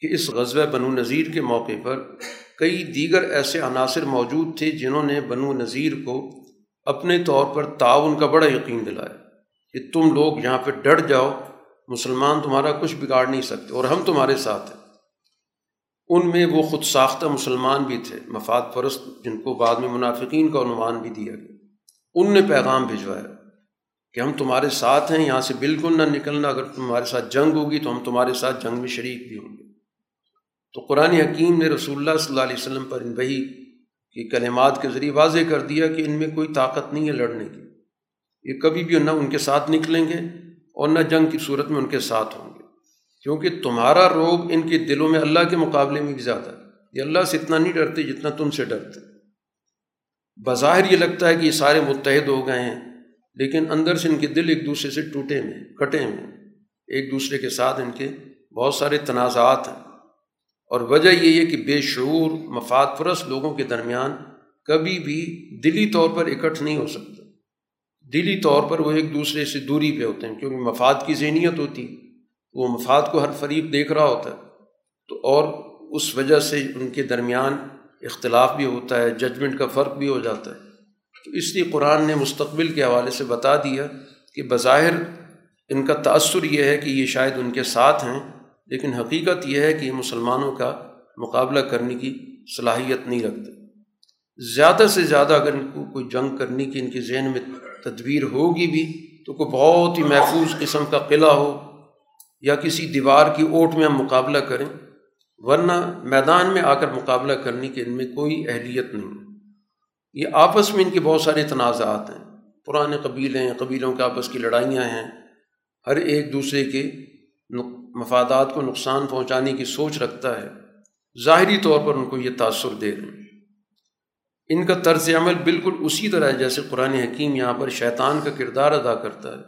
کہ اس غزوہ بنو نذیر کے موقع پر کئی دیگر ایسے عناصر موجود تھے جنہوں نے بنو نذیر کو اپنے طور پر تعاون کا بڑا یقین دلایا کہ تم لوگ یہاں پہ ڈٹ جاؤ مسلمان تمہارا کچھ بگاڑ نہیں سکتے، اور ہم تمہارے ساتھ ہیں۔ ان میں وہ خود ساختہ مسلمان بھی تھے، مفاد پرست، جن کو بعد میں منافقین کا عنوان بھی دیا گیا۔ ان نے پیغام بھجوایا کہ ہم تمہارے ساتھ ہیں، یہاں سے بالکل نہ نکلنا، اگر تمہارے ساتھ جنگ ہوگی تو ہم تمہارے ساتھ جنگ میں شریک بھی ہوں گے۔ تو قرآن حکیم نے رسول اللہ صلی اللہ علیہ وسلم پر ان وہی کی کلمات کے ذریعے واضح کر دیا کہ ان میں کوئی طاقت نہیں ہے لڑنے کی۔ یہ کبھی بھی نہ ان کے ساتھ نکلیں گے اور نہ جنگ کی صورت میں ان کے ساتھ ہوں گے۔ کیونکہ تمہارا روگ ان کے دلوں میں اللہ کے مقابلے میں بھی زیادہ ہے۔ یہ اللہ سے اتنا نہیں ڈرتے جتنا تم سے ڈرتے بظاہر یہ لگتا ہے کہ یہ سارے متحد ہو گئے ہیں، لیکن اندر سے ان کے دل ایک دوسرے سے ٹوٹے ہوئے کٹے ہوئے ایک دوسرے کے ساتھ ان کے بہت سارے تنازعات ہیں۔ اور وجہ یہ ہے کہ بے شعور، مفاد پرست لوگوں کے درمیان کبھی بھی دلی طور پر اکٹھ نہیں ہو سکتا۔ دلی طور پر وہ ایک دوسرے سے دوری پہ ہوتے ہیں، کیونکہ مفاد کی ذہنیت ہوتی ہے۔ وہ مفاد کو ہر فریق دیکھ رہا ہوتا ہے۔ تو اور اس وجہ سے ان کے درمیان اختلاف بھی ہوتا ہے، ججمنٹ کا فرق بھی ہو جاتا ہے۔ تو اس لیے قرآن نے مستقبل کے حوالے سے بتا دیا کہ بظاہر ان کا تأثر یہ ہے کہ یہ شاید ان کے ساتھ ہیں، لیکن حقیقت یہ ہے کہ یہ مسلمانوں کا مقابلہ کرنے کی صلاحیت نہیں رکھتے۔ زیادہ سے زیادہ اگر ان کو کوئی جنگ کرنے کی ان کے ذہن میں تدبیر ہوگی بھی تو کوئی بہت ہی محفوظ قسم کا قلعہ ہو یا کسی دیوار کی اوٹ میں ہم مقابلہ کریں، ورنہ میدان میں آ کر مقابلہ کرنے کی ان میں کوئی اہلیت نہیں یہ آپس میں ان کے بہت سارے تنازعات ہیں۔ پرانے قبیلے ہیں، قبیلوں کے آپس کی لڑائیاں ہیں۔ ہر ایک دوسرے کے مفادات کو نقصان پہنچانے کی سوچ رکھتا ہے۔ ظاہری طور پر ان کو یہ تاثر دے رہے ہیں۔ ان کا طرز عمل بالکل اسی طرح ہے جیسے قرآن حکیم یہاں پر شیطان کا کردار ادا کرتا ہے۔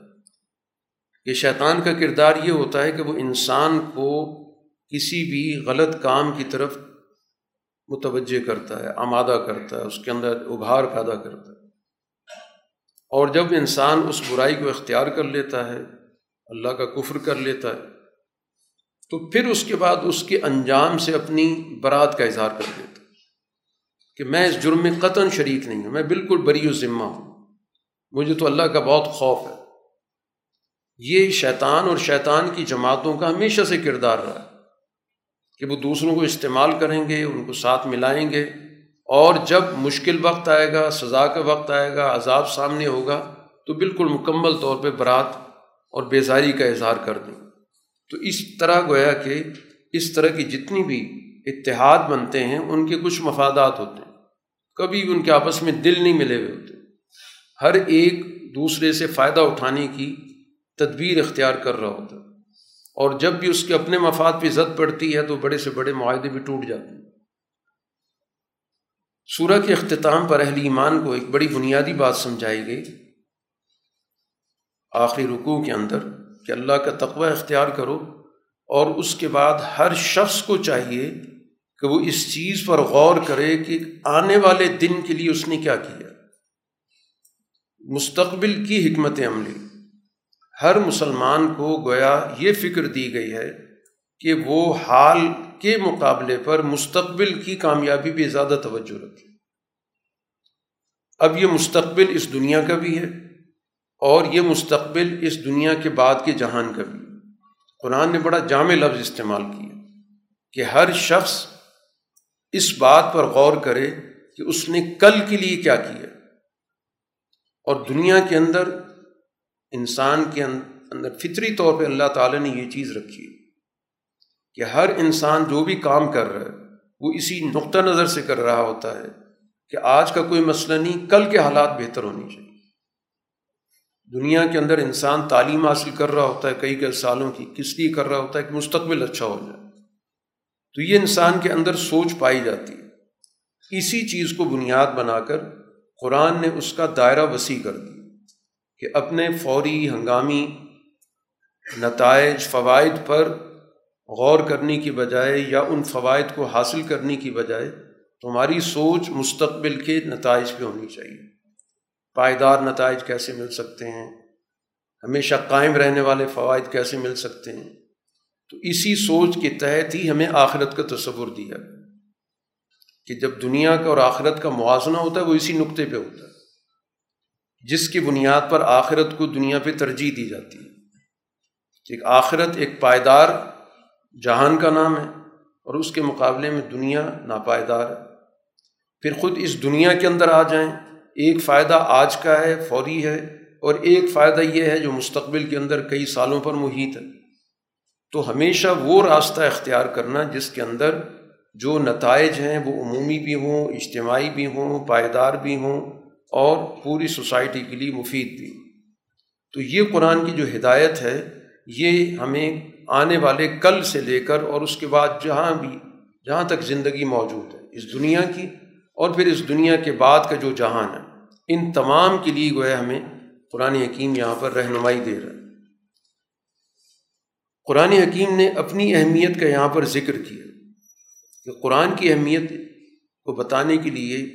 کہ شیطان کا کردار یہ ہوتا ہے کہ وہ انسان کو کسی بھی غلط کام کی طرف متوجہ کرتا ہے، آمادہ کرتا ہے، اس کے اندر ابھار پیدا کرتا ہے۔ اور جب انسان اس برائی کو اختیار کر لیتا ہے، اللہ کا کفر کر لیتا ہے، تو پھر اس کے بعد اس کے انجام سے اپنی برات کا اظہار کر دیتا کہ میں اس جرم میں قطن شریک نہیں ہوں، میں بالکل بری و ذمہ ہوں۔ مجھے تو اللہ کا بہت خوف ہے۔ یہ شیطان اور شیطان کی جماعتوں کا ہمیشہ سے کردار رہا ہے کہ وہ دوسروں کو استعمال کریں گے، ان کو ساتھ ملائیں گے۔ اور جب مشکل وقت آئے گا، سزا کا وقت آئے گا، عذاب سامنے ہوگا، تو بالکل مکمل طور پہ برات اور بیزاری کا اظہار کر دیں۔ تو اس طرح گویا کہ اس طرح کی جتنی بھی اتحاد بنتے ہیں، ان کے کچھ مفادات ہوتے ہیں۔ کبھی بھی ان کے آپس میں دل نہیں ملے ہوئے ہوتے۔ ہر ایک دوسرے سے فائدہ اٹھانے کی تدبیر اختیار کر رہا ہوتا۔ ہے اور جب بھی اس کے اپنے مفاد پہ زد پڑتی ہے، تو بڑے سے بڑے معاہدے بھی ٹوٹ جاتے ہیں۔ سورہ کے اختتام پر اہل ایمان کو ایک بڑی بنیادی بات سمجھائی گئی۔ آخری رکوع کے اندر کہ اللہ کا تقوی اختیار کرو اور اس کے بعد ہر شخص کو چاہیے کہ وہ اس چیز پر غور کرے کہ آنے والے دن کے لیے اس نے کیا کیا۔ مستقبل کی حکمت عملی۔ ہر مسلمان کو گویا یہ فکر دی گئی ہے کہ وہ حال کے مقابلے پر مستقبل کی کامیابی پہ زیادہ توجہ رکھے۔ اب یہ مستقبل اس دنیا کا بھی ہے اور یہ مستقبل اس دنیا کے بعد کے جہان کا بھی۔ قرآن نے بڑا جامع لفظ استعمال کیا کہ ہر شخص اس بات پر غور کرے کہ اس نے کل کے لیے کیا کیا۔ اور دنیا کے اندر، انسان کے اندر فطری طور پہ اللہ تعالیٰ نے یہ چیز رکھی ہے کہ ہر انسان جو بھی کام کر رہا ہے، وہ اسی نقطہ نظر سے کر رہا ہوتا ہے کہ آج کا کوئی مسئلہ نہیں، کل کے حالات بہتر ہونی چاہیے۔ دنیا کے اندر انسان تعلیم حاصل کر رہا ہوتا ہے، کئی کئی سالوں کی کس لیے کر رہا ہوتا ہے کہ مستقبل اچھا ہو جائے۔ تو یہ انسان کے اندر سوچ پائی جاتی ہے۔ اسی چیز کو بنیاد بنا کر قرآن نے اس کا دائرہ وسیع کر دیا کہ اپنے فوری ہنگامی نتائج، فوائد پر غور کرنے کی بجائے یا ان فوائد کو حاصل کرنے کی بجائے تمہاری سوچ مستقبل کے نتائج پہ ہونی چاہیے۔ پائیدار نتائج کیسے مل سکتے ہیں؟ ہمیشہ قائم رہنے والے فوائد کیسے مل سکتے ہیں؟ تو اسی سوچ کے تحت ہی ہمیں آخرت کا تصور دیا کہ جب دنیا کا اور آخرت کا موازنہ ہوتا ہے، وہ اسی نقطے پہ ہوتا ہے، جس کی بنیاد پر آخرت کو دنیا پہ ترجیح دی جاتی ہے۔ کہ آخرت ایک پائیدار جہان کا نام ہے اور اس کے مقابلے میں دنیا ناپائیدار ہے۔ پھر خود اس دنیا کے اندر آ جائیں۔ ایک فائدہ آج کا ہے، فوری ہے، اور ایک فائدہ یہ ہے جو مستقبل کے اندر کئی سالوں پر محیط ہے۔ تو ہمیشہ وہ راستہ اختیار کرنا جس کے اندر جو نتائج ہیں وہ عمومی بھی ہوں، اجتماعی بھی ہوں، پائیدار بھی ہوں اور پوری سوسائٹی کے لیے مفید بھی۔ تو یہ قرآن کی جو ہدایت ہے، یہ ہمیں آنے والے کل سے لے کر اور اس کے بعد جہاں بھی، جہاں تک زندگی موجود ہے، اس دنیا کی اور پھر اس دنیا کے بعد کا جو جہان ہے، ان تمام کے لیے گویا ہمیں قرآن حکیم یہاں پر رہنمائی دے رہا ہے۔ قرآن حکیم نے اپنی اہمیت کا یہاں پر ذکر کیا کہ قرآن کی اہمیت کو بتانے کے لیے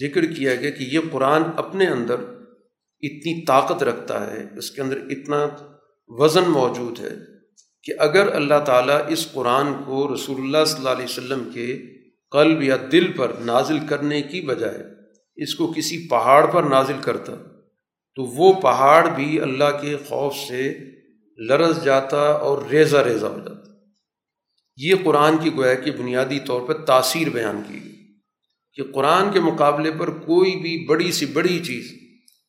ذکر کیا گیا کہ یہ قرآن اپنے اندر اتنی طاقت رکھتا ہے، اس کے اندر اتنا وزن موجود ہے کہ اگر اللہ تعالیٰ اس قرآن کو رسول اللہ صلی اللہ علیہ وسلم کے قلب یا دل پر نازل کرنے کی بجائے اس کو کسی پہاڑ پر نازل کرتا تو وہ پہاڑ بھی اللہ کے خوف سے لرز جاتا اور ریزہ ریزہ ہو جاتا۔ یہ قرآن کی گویا کی بنیادی طور پر تاثیر بیان کی گئی کہ قرآن کے مقابلے پر کوئی بھی بڑی سی بڑی چیز،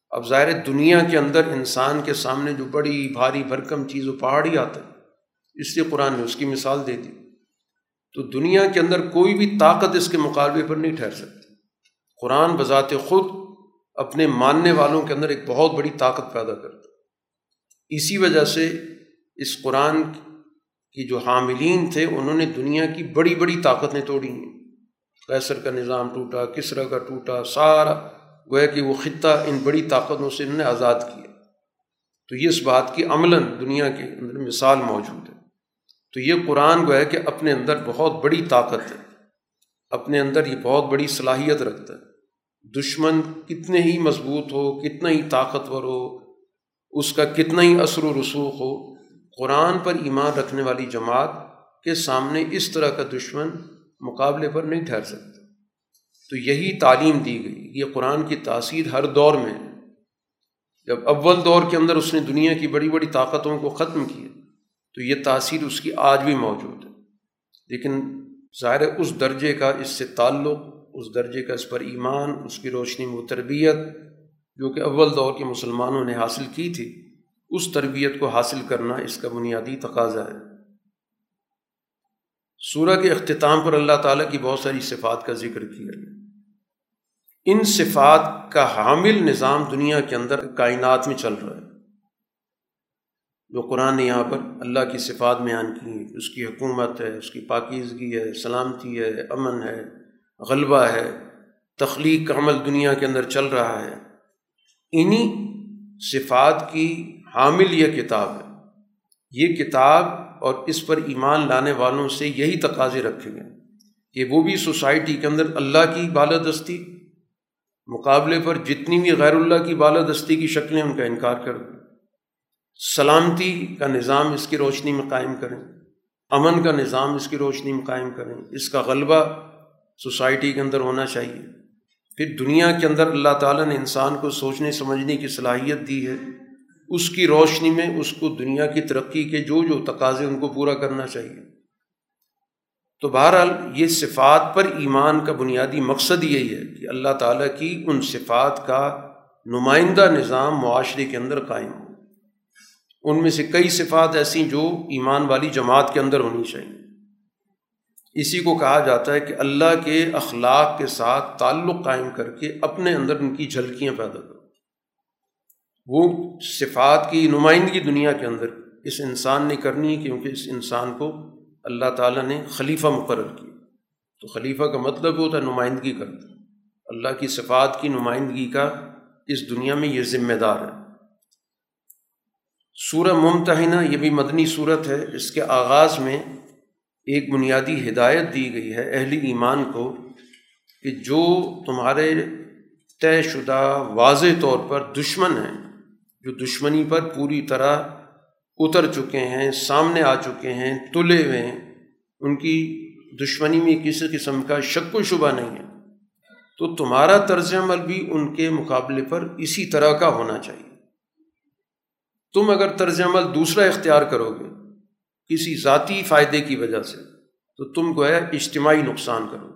اب ظاہر دنیا کے اندر انسان کے سامنے جو بڑی بھاری بھرکم چیز وہ پہاڑ ہی آتا ہے اس لیے قرآن نے اس کی مثال دے دی۔ تو دنیا کے اندر کوئی بھی طاقت اس کے مقابلے پر نہیں ٹھہر سکتی۔ قرآن بذات خود اپنے ماننے والوں کے اندر ایک بہت بڑی طاقت پیدا کرتا اسی وجہ سے اس قرآن کی جو حاملین تھے، انہوں نے دنیا کی بڑی بڑی طاقتیں توڑی ہیں۔ کیسر کا نظام ٹوٹا، کسرا کا ٹوٹا، سارا گویا کہ وہ خطہ ان بڑی طاقتوں سے انہوں نے آزاد کیا۔ تو یہ اس بات کی عملاً دنیا کے اندر مثال موجود ہے۔ تو یہ قرآن گویا کہ اپنے اندر بہت بڑی طاقت ہے۔ اپنے اندر یہ بہت بڑی صلاحیت رکھتا ہے۔ دشمن کتنے ہی مضبوط ہو، کتنا ہی طاقتور ہو اس کا کتنا ہی اثر و رسوخ ہو، قرآن پر ایمان رکھنے والی جماعت کے سامنے اس طرح کا دشمن مقابلے پر نہیں ٹھہر سکتا۔ تو یہی تعلیم دی گئی۔ یہ قرآن کی تاثیر ہر دور میں جب اول دور کے اندر اس نے دنیا کی بڑی بڑی طاقتوں کو ختم کیا، تو یہ تاثیر اس کی آج بھی موجود ہے۔ لیکن ظاہر اس درجے کا اس سے تعلق، اس درجے کا اس پر ایمان، اس کی روشنی میں تربیت جو کہ اول دور کے مسلمانوں نے حاصل کی تھی، اس تربیت کو حاصل کرنا اس کا بنیادی تقاضا ہے۔ سورہ کے اختتام پر اللہ تعالیٰ کی بہت ساری صفات کا ذکر کیا گیا۔ ان صفات کا حامل نظام دنیا کے اندر کائنات میں چل رہا ہے۔ جو قرآن نے یہاں پر اللہ کی صفات بیان کی اس کی حکومت ہے، اس کی پاکیزگی ہے، سلامتی ہے، امن ہے، غلبہ ہے، تخلیق کا عمل دنیا کے اندر چل رہا ہے۔ انہی صفات کی حامل یہ کتاب ہے۔ یہ کتاب اور اس پر ایمان لانے والوں سے یہی تقاضے رکھے گئے کہ وہ بھی سوسائٹی کے اندر اللہ کی بالادستی، مقابلے پر جتنی بھی غیر اللہ کی بالادستی کی شکلیں ان کا انکار کر دیں۔ سلامتی کا نظام اس کی روشنی میں قائم کریں۔ امن کا نظام اس کی روشنی میں قائم کریں۔ اس کا غلبہ سوسائٹی کے اندر ہونا چاہیے۔ پھر دنیا کے اندر اللہ تعالیٰ نے انسان کو سوچنے، سمجھنے کی صلاحیت دی ہے۔ اس کی روشنی میں اس کو دنیا کی ترقی کے جو جو تقاضے ان کو پورا کرنا چاہیے۔ تو بہرحال یہ صفات پر ایمان کا بنیادی مقصد یہی ہے کہ اللہ تعالیٰ کی ان صفات کا نمائندہ نظام معاشرے کے اندر قائم ہو۔ ان میں سے کئی صفات ایسی جو ایمان والی جماعت کے اندر ہونی چاہیے۔ اسی کو کہا جاتا ہے کہ اللہ کے اخلاق کے ساتھ تعلق قائم کر کے اپنے اندر ان کی جھلکیاں پیدا کرو۔ وہ صفات کی نمائندگی دنیا کے اندر اس انسان نے کرنی ہے کیونکہ اس انسان کو اللہ تعالیٰ نے خلیفہ مقرر کیا۔ تو خلیفہ کا مطلب ہوتا ہے نمائندگی کرتا اللہ کی صفات کی نمائندگی کا اس دنیا میں یہ ذمہ دار ہے۔ سورہ ممتحنہ یہ بھی مدنی صورت ہے۔ اس کے آغاز میں ایک بنیادی ہدایت دی گئی ہے اہل ایمان کو کہ جو تمہارے طے شدہ واضح طور پر دشمن ہیں، جو دشمنی پر پوری طرح اتر چکے ہیں، سامنے آ چکے ہیں، تلے ہوئے ہیں، ان کی دشمنی میں کسی قسم کا شک و شبہ نہیں ہے۔ تو تمہارا طرز عمل بھی ان کے مقابلے پر اسی طرح کا ہونا چاہیے۔ تم اگر طرز عمل دوسرا اختیار کرو گے کسی ذاتی فائدے کی وجہ سے، تو تم کو ہے اجتماعی نقصان کرو۔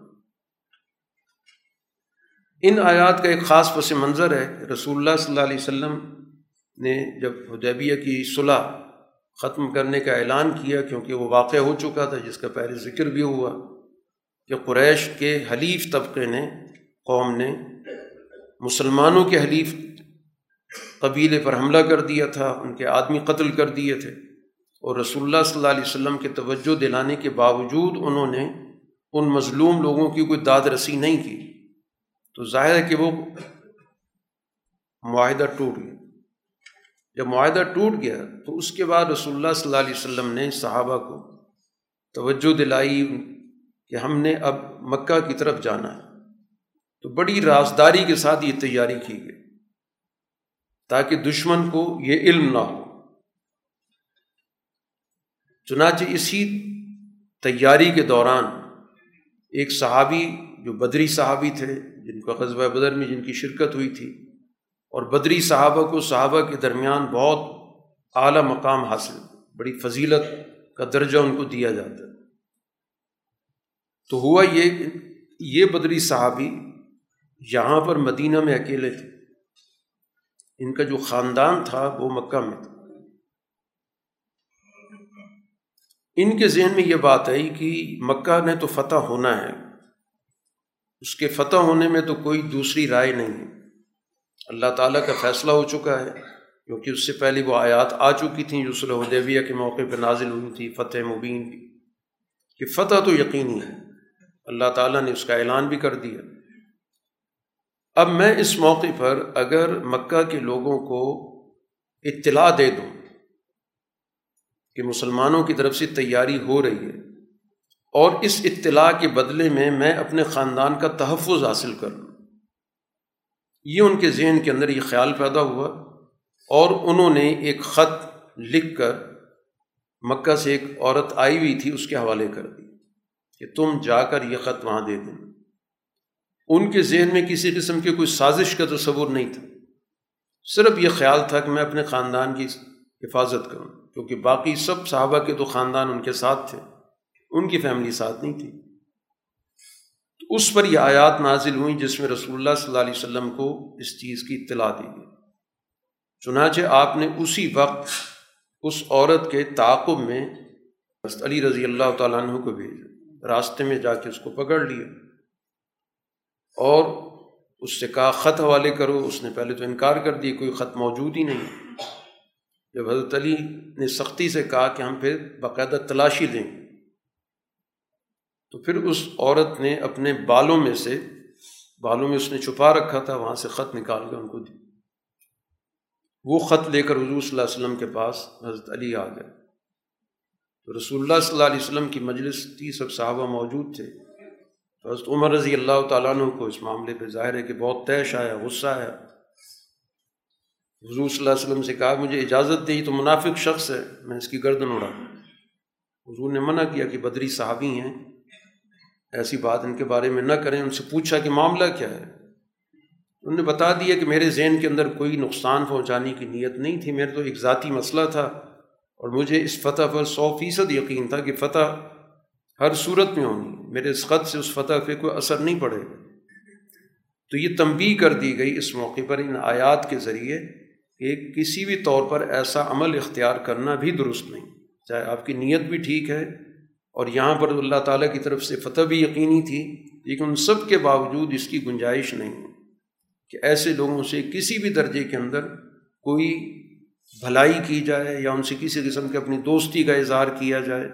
ان آیات کا ایک خاص پس منظر ہے، رسول اللہ صلی اللہ علیہ وسلم نے جب حدیبیہ کی صلح ختم کرنے کا اعلان کیا، کیونکہ وہ واقع ہو چکا تھا، جس کا پہلے ذکر بھی ہوا کہ قریش کے حلیف طبقے نے، قوم نے مسلمانوں کے حلیف قبیلے پر حملہ کر دیا تھا، ان کے آدمی قتل کر دیے تھے۔ اور رسول اللہ صلی اللہ علیہ وسلم کے توجہ دلانے کے باوجود انہوں نے ان مظلوم لوگوں کی کوئی داد رسی نہیں کی۔ تو ظاہر ہے کہ وہ معاہدہ ٹوٹ گیا۔ جب معاہدہ ٹوٹ گیا تو اس کے بعد رسول اللہ صلی اللہ علیہ وسلم نے صحابہ کو توجہ دلائی کہ ہم نے اب مکہ کی طرف جانا ہے۔ تو بڑی رازداری کے ساتھ یہ تیاری کی گئی تاکہ دشمن کو یہ علم نہ ہو۔ چنانچہ اسی تیاری کے دوران ایک صحابی جو بدری صحابی تھے، جن کا قصبہ بدر میں، جن کی شرکت ہوئی تھی، اور بدری صحابہ کو صحابہ کے درمیان بہت اعلیٰ مقام حاصل، بڑی فضیلت کا درجہ ان کو دیا جاتا ہے۔ تو ہوا یہ یہ بدری صحابی یہاں پر مدینہ میں اکیلے تھے۔ ان کا جو خاندان تھا وہ مکہ میں تھا۔ ان کے ذہن میں یہ بات آئی کہ مکہ نے تو فتح ہونا ہے۔ اس کے فتح ہونے میں تو کوئی دوسری رائے نہیں۔ ہے اللہ تعالیٰ کا فیصلہ ہو چکا ہے۔ کیونکہ اس سے پہلے وہ آیات آ چکی تھیں جو صلی حدیبیہ کے موقع پہ نازل ہوئی تھی، فتح مبین کی۔ کہ فتح تو یقینی ہے۔ اللہ تعالیٰ نے اس کا اعلان بھی کر دیا۔ اب میں اس موقع پر اگر مکہ کے لوگوں کو اطلاع دے دوں کہ مسلمانوں کی طرف سے تیاری ہو رہی ہے اور اس اطلاع کے بدلے میں میں اپنے خاندان کا تحفظ حاصل کروں یہ ان کے ذہن کے اندر یہ خیال پیدا ہوا اور انہوں نے ایک خط لکھ کر مکہ سے ایک عورت آئی ہوئی تھی، اس کے حوالے کر دی کہ تم جا کر یہ خط وہاں دے دیں ان کے ذہن میں کسی قسم کی کوئی سازش کا تصور نہیں تھا۔ صرف یہ خیال تھا کہ میں اپنے خاندان کی حفاظت کروں۔ کیونکہ باقی سب صحابہ کے تو خاندان ان کے ساتھ تھے، ان کی فیملی ساتھ نہیں تھی۔ تو اس پر یہ آیات نازل ہوئیں جس میں رسول اللہ صلی اللہ علیہ وسلم کو اس چیز کی اطلاع دی گئی۔ چنانچہ آپ نے اسی وقت اس عورت کے تعاقب میں علی رضی اللہ تعالیٰ عنہ کو بھیجا، راستے میں جا کے اس کو پکڑ لیا۔ اور اس سے کہا، خط حوالے کرو، اس نے پہلے تو انکار کر دی کوئی خط موجود ہی نہیں۔ جب حضرت علی نے سختی سے کہا کہ ہم پھر باقاعدہ تلاشی دیں تو پھر اس عورت نے اپنے بالوں میں سے، بالوں میں اس نے چھپا رکھا تھا، وہاں سے خط نکال کے ان کو دی۔ وہ خط لے کر حضور صلی اللہ علیہ وسلم کے پاس حضرت علی آ گئے۔ تو رسول اللہ صلی اللہ علیہ وسلم کی مجلس تھی، سب صحابہ موجود تھے۔ تو حضرت عمر رضی اللہ تعالیٰ عنہ کو اس معاملے پہ ظاہر ہے کہ بہت طیش آیا، غصہ ہے حضور صلی اللہ علیہ وسلم سے کہا، مجھے اجازت دی تو منافق شخص ہے، میں اس کی گردن اڑا۔ حضور نے منع کیا کہ بدری صحابی ہیں۔ ایسی بات ان کے بارے میں نہ کریں۔ ان سے پوچھا کہ معاملہ کیا ہے۔ انہوں نے بتا دیا کہ میرے ذہن کے اندر کوئی نقصان پہنچانے کی نیت نہیں تھی۔ میرے تو ایک ذاتی مسئلہ تھا۔ اور مجھے اس فتح پر سو فیصد یقین تھا کہ فتح ہر صورت میں ہونی۔ میرے اس خط سے اس فتح پہ کوئی اثر نہیں پڑے۔ گا تو یہ تنبی کر دی گئی۔ اس موقع پر ان آیات کے ذریعے کہ کسی بھی طور پر ایسا عمل اختیار کرنا بھی درست نہیں۔ چاہے آپ کی نیت بھی ٹھیک ہے اور یہاں پر اللہ تعالیٰ کی طرف سے فتح بھی یقینی تھی، لیکن ان سب کے باوجود اس کی گنجائش نہیں کہ ایسے لوگوں سے کسی بھی درجے کے اندر کوئی بھلائی کی جائے یا ان سے کسی قسم کے اپنی دوستی کا اظہار کیا جائے،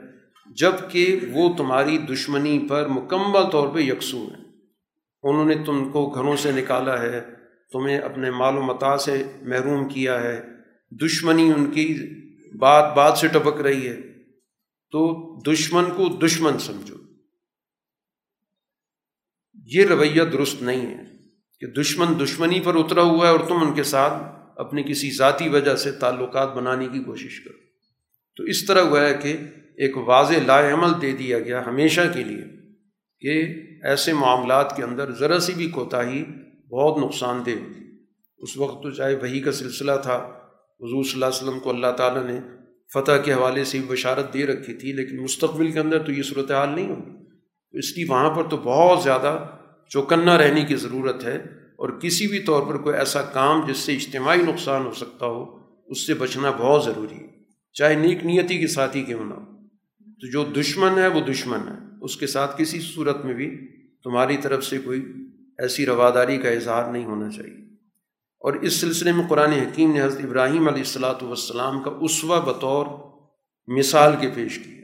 جبکہ وہ تمہاری دشمنی پر مکمل طور پہ یکسو ہیں۔ انہوں نے تم کو گھروں سے نکالا ہے تمہیں اپنے مال و متا سے محروم کیا ہے۔ دشمنی ان کی بات بات سے ٹپک رہی ہے۔ تو دشمن کو دشمن سمجھو۔ یہ رویہ درست نہیں ہے کہ دشمن دشمنی پر اترا ہوا ہے اور تم ان کے ساتھ اپنی کسی ذاتی وجہ سے تعلقات بنانے کی کوشش کرو۔ تو اس طرح ہوا ہے کہ ایک واضح لا عمل دے دیا گیا ہمیشہ کے لیے کہ ایسے معاملات کے اندر ذرا سی بھی کوتاہی بہت نقصان دہ ہوتی اس وقت تو چاہے وہی کا سلسلہ تھا، حضور صلی اللہ علیہ وسلم کو اللہ تعالیٰ نے فتح کے حوالے سے بشارت دے رکھی تھی، لیکن مستقبل کے اندر تو یہ صورتحال نہیں ہوگی۔ اس لیے وہاں پر تو بہت زیادہ چوکنا رہنے کی ضرورت ہے اور کسی بھی طور پر کوئی ایسا کام جس سے اجتماعی نقصان ہو سکتا ہو، اس سے بچنا بہت ضروری ہے۔ چاہے نیک نیتی کے ساتھ ہی کیوں نہ ہو۔ تو جو دشمن ہے، وہ دشمن ہے۔ اس کے ساتھ کسی صورت میں بھی تمہاری طرف سے کوئی ایسی رواداری کا اظہار نہیں ہونا چاہیے۔ اور اس سلسلے میں قرآن حکیم نے حضرت ابراہیم علیہ السلاۃ والسلام کا اسوا بطور مثال کے پیش کیا۔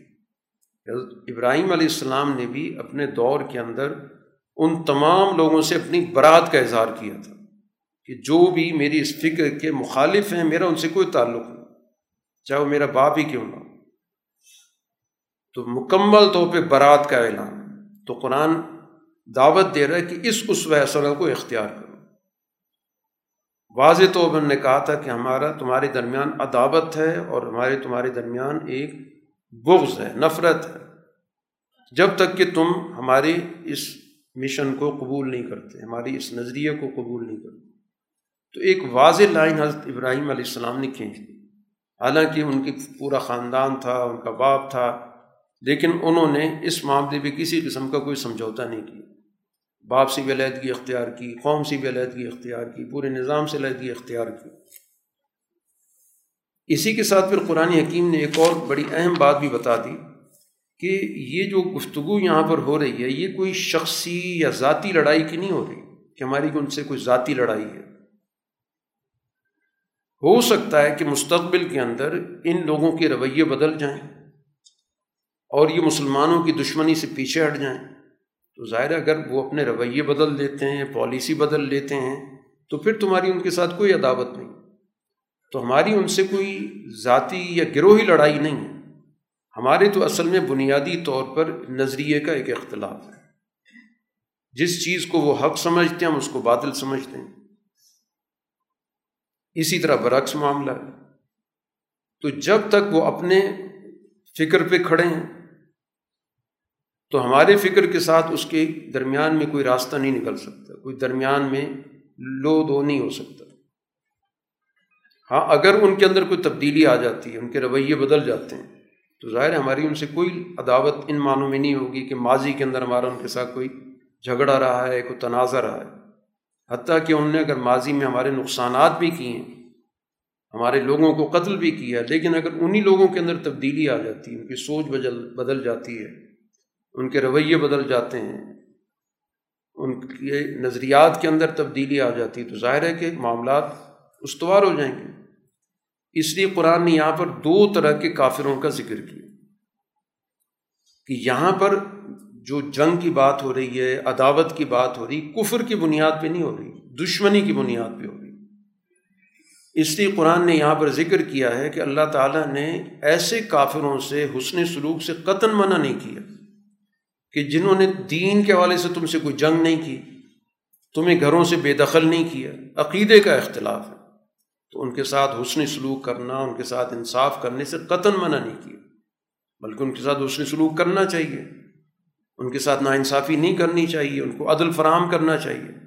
حضرت ابراہیم علیہ السلام نے بھی اپنے دور کے اندر ان تمام لوگوں سے اپنی برات کا اظہار کیا تھا کہ جو بھی میری اس فکر کے مخالف ہیں، میرا ان سے کوئی تعلق نہیں۔ چاہے وہ میرا باپ ہی کیوں نہ تو مکمل طور پہ برات کا اعلان۔ تو قرآن دعوت دے رہا ہے کہ اس اس وحسن کو اختیار کرو۔ واضح طور پر نے کہا تھا کہ ہمارا، تمہارے درمیان عداوت ہے اور ہمارے، تمہارے درمیان ایک بغض ہے، نفرت ہے۔ جب تک کہ تم ہماری اس مشن کو قبول نہیں کرتے، ہماری اس نظریے کو قبول نہیں کرتے۔ تو ایک واضح لائن حضرت ابراہیم علیہ السلام نے کھینچ دی۔ حالانکہ ان کی پورا خاندان تھا، ان کا باپ تھا، لیکن انہوں نے اس معاملے پہ کسی قسم کا کوئی سمجھوتا نہیں کیا۔ باپ سے بھی علیحدگی اختیار کی، قوم سے بھی علیحدگی اختیار کی، پورے نظام سے علیحدگی اختیار کی۔ اسی کے ساتھ پھر قرآن حکیم نے ایک اور بڑی اہم بات بھی بتا دی کہ یہ جو گفتگو یہاں پر ہو رہی ہے، یہ کوئی شخصی یا ذاتی لڑائی کی نہیں ہو رہی کہ ہماری ان سے کوئی ذاتی لڑائی ہے۔ ہو سکتا ہے کہ مستقبل کے اندر ان لوگوں کے رویے بدل جائیں اور یہ مسلمانوں کی دشمنی سے پیچھے ہٹ جائیں۔ تو ظاہر ہے اگر وہ اپنے رویے بدل لیتے ہیں پالیسی بدل لیتے ہیں، تو پھر تمہاری ان کے ساتھ کوئی عداوت نہیں۔ تو ہماری ان سے کوئی ذاتی یا گروہی لڑائی نہیں ہے۔ ہمارے تو اصل میں بنیادی طور پر نظریے کا ایک اختلاف ہے۔ جس چیز کو وہ حق سمجھتے ہیں، ہم اس کو باطل سمجھتے ہیں۔ اسی طرح برعکس معاملہ ہے۔ تو جب تک وہ اپنے فکر پہ کھڑے ہیں تو ہمارے فکر کے ساتھ اس کے درمیان میں کوئی راستہ نہیں نکل سکتا، کوئی درمیان میں لو دو نہیں ہو سکتا۔ ہاں اگر ان کے اندر کوئی تبدیلی آ جاتی ہے، ان کے رویے بدل جاتے ہیں، تو ظاہر ہماری ان سے کوئی عداوت ان معنوں میں نہیں ہوگی کہ ماضی کے اندر ہمارا ان کے ساتھ کوئی جھگڑا رہا ہے، کوئی تنازع رہا ہے۔ حتیٰ کہ انہوں نے اگر ماضی میں ہمارے نقصانات بھی کیے ہیں، ہمارے لوگوں کو قتل بھی کیا، لیکن اگر انہی لوگوں کے اندر تبدیلی آ جاتی ہے، ان کی سوچ بدل بدل جاتی ہے ان کے رویے بدل جاتے ہیں، ان کے نظریات کے اندر تبدیلی آ جاتی ہے۔ تو ظاہر ہے کہ معاملات استوار ہو جائیں گے۔ اس لیے قرآن نے یہاں پر دو طرح کے کافروں کا ذکر کیا۔ کہ یہاں پر جو جنگ کی بات ہو رہی ہے، عداوت کی بات ہو رہی، کفر کی بنیاد پہ نہیں ہو رہی، دشمنی کی بنیاد پہ ہو رہی۔ اس لیے قرآن نے یہاں پر ذکر کیا ہے کہ اللہ تعالیٰ نے ایسے کافروں سے حسن سلوک سے قطن منع نہیں کیا۔ کہ جنہوں نے دین کے حوالے سے تم سے کوئی جنگ نہیں کی، تمہیں گھروں سے بے دخل نہیں کیا، عقیدے کا اختلاف ہے۔ تو ان کے ساتھ حسن سلوک کرنا، ان کے ساتھ انصاف کرنے سے قطن منع نہیں کیا، بلکہ ان کے ساتھ حسن سلوک کرنا چاہیے۔ ان کے ساتھ ناانصافی نہیں کرنی چاہیے، ان کو عدل فراہم کرنا چاہیے۔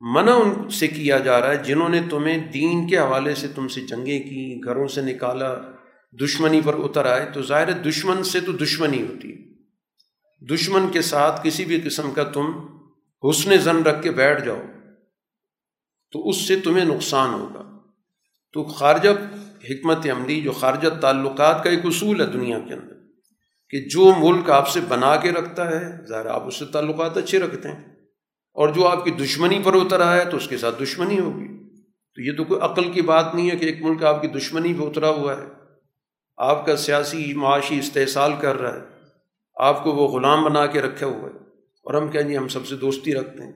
منع ان سے کیا جا رہا ہے جنہوں نے تمہیں دین کے حوالے سے تم سے جنگیں کی، گھروں سے نکالا، دشمنی پر اتر آئے۔ تو ظاہر دشمن سے تو دشمنی ہوتی ہے۔ دشمن کے ساتھ کسی بھی قسم کا تم حسن زن رکھ کے بیٹھ جاؤ، تو اس سے تمہیں نقصان ہوگا۔ تو خارجہ حکمت عملی، جو خارجہ تعلقات کا ایک اصول ہے دنیا کے اندر، کہ جو ملک آپ سے بنا کے رکھتا ہے، ظاہر آپ اس سے تعلقات اچھے رکھتے ہیں۔ اور جو آپ کی دشمنی پر اتر آیا ہے، تو اس کے ساتھ دشمنی ہوگی۔ تو یہ تو کوئی عقل کی بات نہیں ہے کہ ایک ملک آپ کی دشمنی پہ اترا ہوا ہے۔ آپ کا سیاسی، معاشی استحصال کر رہا ہے۔ آپ کو وہ غلام بنا کے رکھا ہوا ہے اور ہم کہیں گے ہم سب سے دوستی رکھتے ہیں۔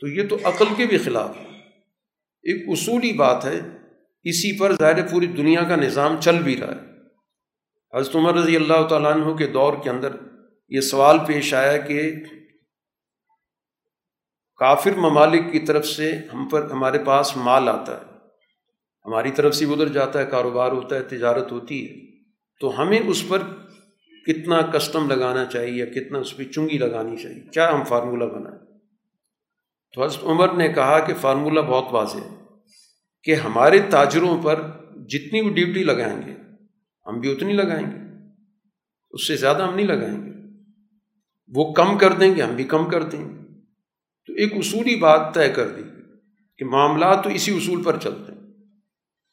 تو یہ تو عقل کے بھی خلاف ہے۔ ایک اصولی بات ہے، اسی پر ظاہر پوری دنیا کا نظام چل بھی رہا ہے۔ حضرت عمر رضی اللہ تعالیٰ عنہ کے دور کے اندر یہ سوال پیش آیا کہ کافر ممالک کی طرف سے ہم پر ہمارے پاس مال آتا ہے۔ ہماری طرف سے ادھر جاتا ہے، کاروبار ہوتا ہے، تجارت ہوتی ہے۔ تو ہمیں اس پر کتنا کسٹم لگانا چاہیے یا کتنا اس پہ چنگی لگانی چاہیے؟ کیا ہم فارمولہ بنائیں؟ تو حضرت عمر نے کہا کہ فارمولہ بہت واضح ہے کہ ہمارے تاجروں پر جتنی بھی ڈیوٹی لگائیں گے، ہم بھی اتنی لگائیں گے۔ اس سے زیادہ ہم نہیں لگائیں گے۔ وہ کم کر دیں گے، ہم بھی کم کر دیں گے۔ تو ایک اصولی بات طے کر دی کہ معاملات تو اسی اصول پر چلتے ہیں۔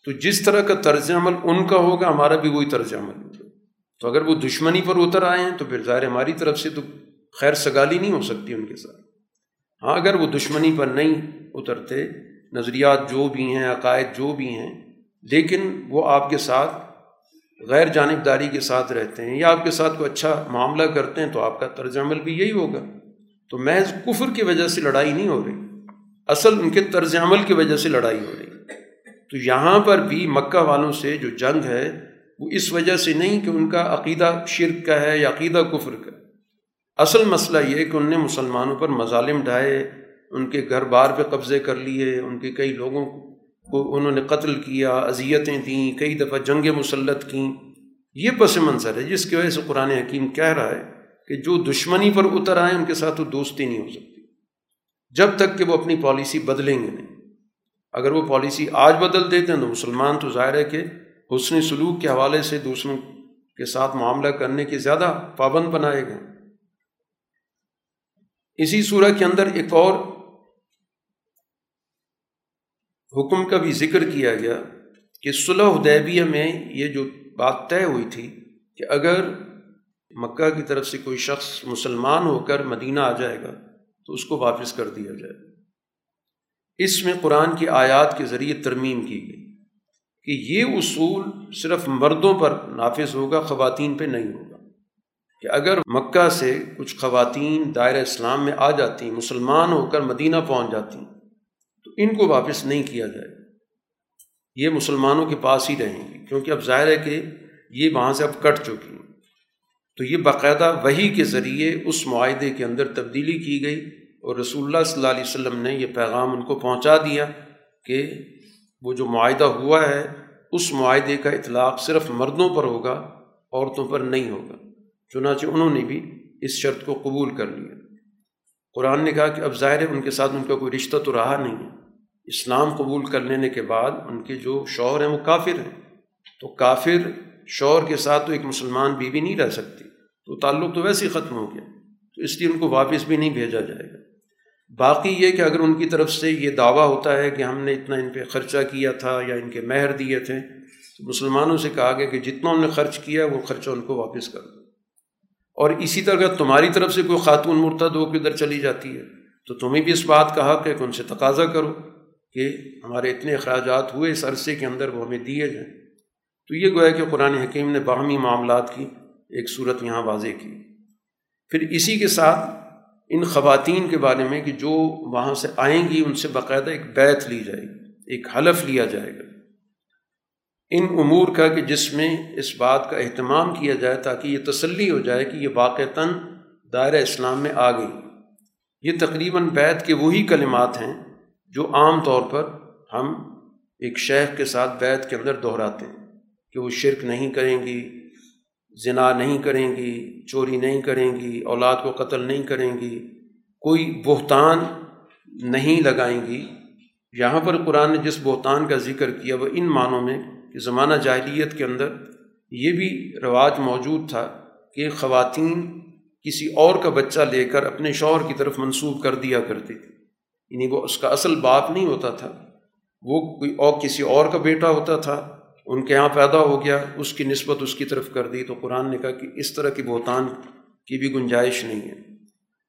تو جس طرح کا طرز عمل ان کا ہوگا، ہمارا بھی وہی طرز عمل ہوگا۔ تو اگر وہ دشمنی پر اتر آئے ہیں تو پھر ظاہر ہماری طرف سے تو خیر سگالی نہیں ہو سکتی ان کے ساتھ۔ ہاں اگر وہ دشمنی پر نہیں اترتے، نظریات جو بھی ہیں، عقائد جو بھی ہیں، لیکن وہ آپ کے ساتھ غیر جانبداری کے ساتھ رہتے ہیں یا آپ کے ساتھ کوئی اچھا معاملہ کرتے ہیں تو آپ کا طرز عمل بھی یہی ہوگا۔ تو محض کفر کی وجہ سے لڑائی نہیں ہو رہی، اصل ان کے طرز عمل کی وجہ سے لڑائی ہو رہی۔ تو یہاں پر بھی مکہ والوں سے جو جنگ ہے وہ اس وجہ سے نہیں کہ ان کا عقیدہ شرک کا ہے یا عقیدہ کفر کا اصل مسئلہ یہ کہ ان نے مسلمانوں پر مظالم ڈھائے، ان کے گھر بار پہ قبضے کر لیے، ان کے کئی لوگوں کو انہوں نے قتل کیا، اذیتیں دیں، کئی دفعہ جنگ مسلط کیں۔ یہ پس منظر ہے، جس کی وجہ سے قرآن حکیم کہہ رہا ہے کہ جو دشمنی پر اتر آئے، ان کے ساتھ وہ دوستی نہیں ہو سکتی۔ جب تک کہ وہ اپنی پالیسی بدلیں گے نہیں۔ اگر وہ پالیسی آج بدل دیتے ہیں تو مسلمان تو ظاہر ہے کہ حسن سلوک کے حوالے سے دوسروں کے ساتھ معاملہ کرنے کے زیادہ پابند بنائے گئے۔ اسی صورح کے اندر ایک اور حکم کا بھی ذکر کیا گیا کہ صلح حدیبیہ میں یہ جو بات طے ہوئی تھی کہ اگر مکہ کی طرف سے کوئی شخص مسلمان ہو کر مدینہ آ جائے گا تو اس کو واپس کر دیا جائے۔ اس میں قرآن کی آیات کے ذریعے ترمیم کی گئی۔ کہ یہ اصول صرف مردوں پر نافذ ہوگا، خواتین پہ نہیں ہوگا۔ کہ اگر مکہ سے کچھ خواتین دائرہ اسلام میں آ جاتی، مسلمان ہو کر مدینہ پہنچ جاتی، تو ان کو واپس نہیں کیا جائے۔ یہ مسلمانوں کے پاس ہی رہیں گی کیونکہ اب ظاہر ہے کہ یہ وہاں سے اب کٹ چکی ہیں۔ تو یہ باقاعدہ وہی کے ذریعے اس معاہدے کے اندر تبدیلی کی گئی اور رسول اللہ صلی اللہ علیہ وسلم نے یہ پیغام ان کو پہنچا دیا کہ وہ جو معاہدہ ہوا ہے، اس معاہدے کا اطلاق صرف مردوں پر ہوگا، عورتوں پر نہیں ہوگا۔ چنانچہ انہوں نے بھی اس شرط کو قبول کر لیا۔ قرآن نے کہا کہ اب ظاہر ہے ان کے ساتھ ان کا کوئی رشتہ تو رہا نہیں ہے۔ اسلام قبول کر لینے کے بعد ان کے جو شوہر ہیں وہ کافر ہیں۔ تو کافر شوہر کے ساتھ تو ایک مسلمان بیوی نہیں رہ سکتی۔ تو تعلق تو ویسے ہی ختم ہو گیا۔ تو اس لیے ان کو واپس بھی نہیں بھیجا جائے گا۔ باقی یہ کہ اگر ان کی طرف سے یہ دعویٰ ہوتا ہے کہ ہم نے اتنا ان پہ خرچہ کیا تھا یا ان کے مہر دیے تھے، تو مسلمانوں سے کہا گیا کہ جتنا انہوں نے خرچ کیا وہ خرچہ ان کو واپس کر دو۔ اور اسی طرح اگر تمہاری طرف سے کوئی خاتون مرتد ہو کے ادھر چلی جاتی ہے، تو تمہیں بھی اس بات کا حق ہے کہ ان سے تقاضا کرو کہ ہمارے اتنے اخراجات ہوئے اس عرصے کے اندر وہ ہمیں دیے جائیں۔ تو یہ گویا کہ قرآن حکیم نے باہمی معاملات کی، ایک صورت یہاں واضح کی۔ پھر اسی کے ساتھ ان خواتین کے بارے میں کہ جو وہاں سے آئیں گی، ان سے باقاعدہ ایک بیت لی جائے گی، ایک حلف لیا جائے گا۔ ان امور کا کہ جس میں اس بات کا اہتمام کیا جائے تاکہ یہ تسلی ہو جائے کہ یہ واقعتاً دائرہ اسلام میں آ گئی۔ یہ تقریباً بیت کے وہی کلمات ہیں جو عام طور پر ہم ایک شیخ کے ساتھ بیت کے اندر دہراتے ہیں کہ وہ شرک نہیں کریں گی زنا نہیں کریں گی، چوری نہیں کریں گی، اولاد کو قتل نہیں کریں گی، کوئی بہتان نہیں لگائیں گی۔ یہاں پر قرآن نے جس بہتان کا ذکر کیا، وہ ان معنوں میں کہ زمانہ جاہلیت کے اندر یہ بھی رواج موجود تھا کہ خواتین کسی اور کا بچہ لے کر اپنے شوہر کی طرف منسوب کر دیا کرتی تھی۔ یعنی وہ اس کا اصل باپ نہیں ہوتا تھا، وہ کوئی اور کسی اور کا بیٹا ہوتا تھا۔ ان کے یہاں پیدا ہو گیا، اس کی نسبت اس کی طرف کر دی۔ تو قرآن نے کہا کہ اس طرح کی بہتان کی بھی گنجائش نہیں ہے۔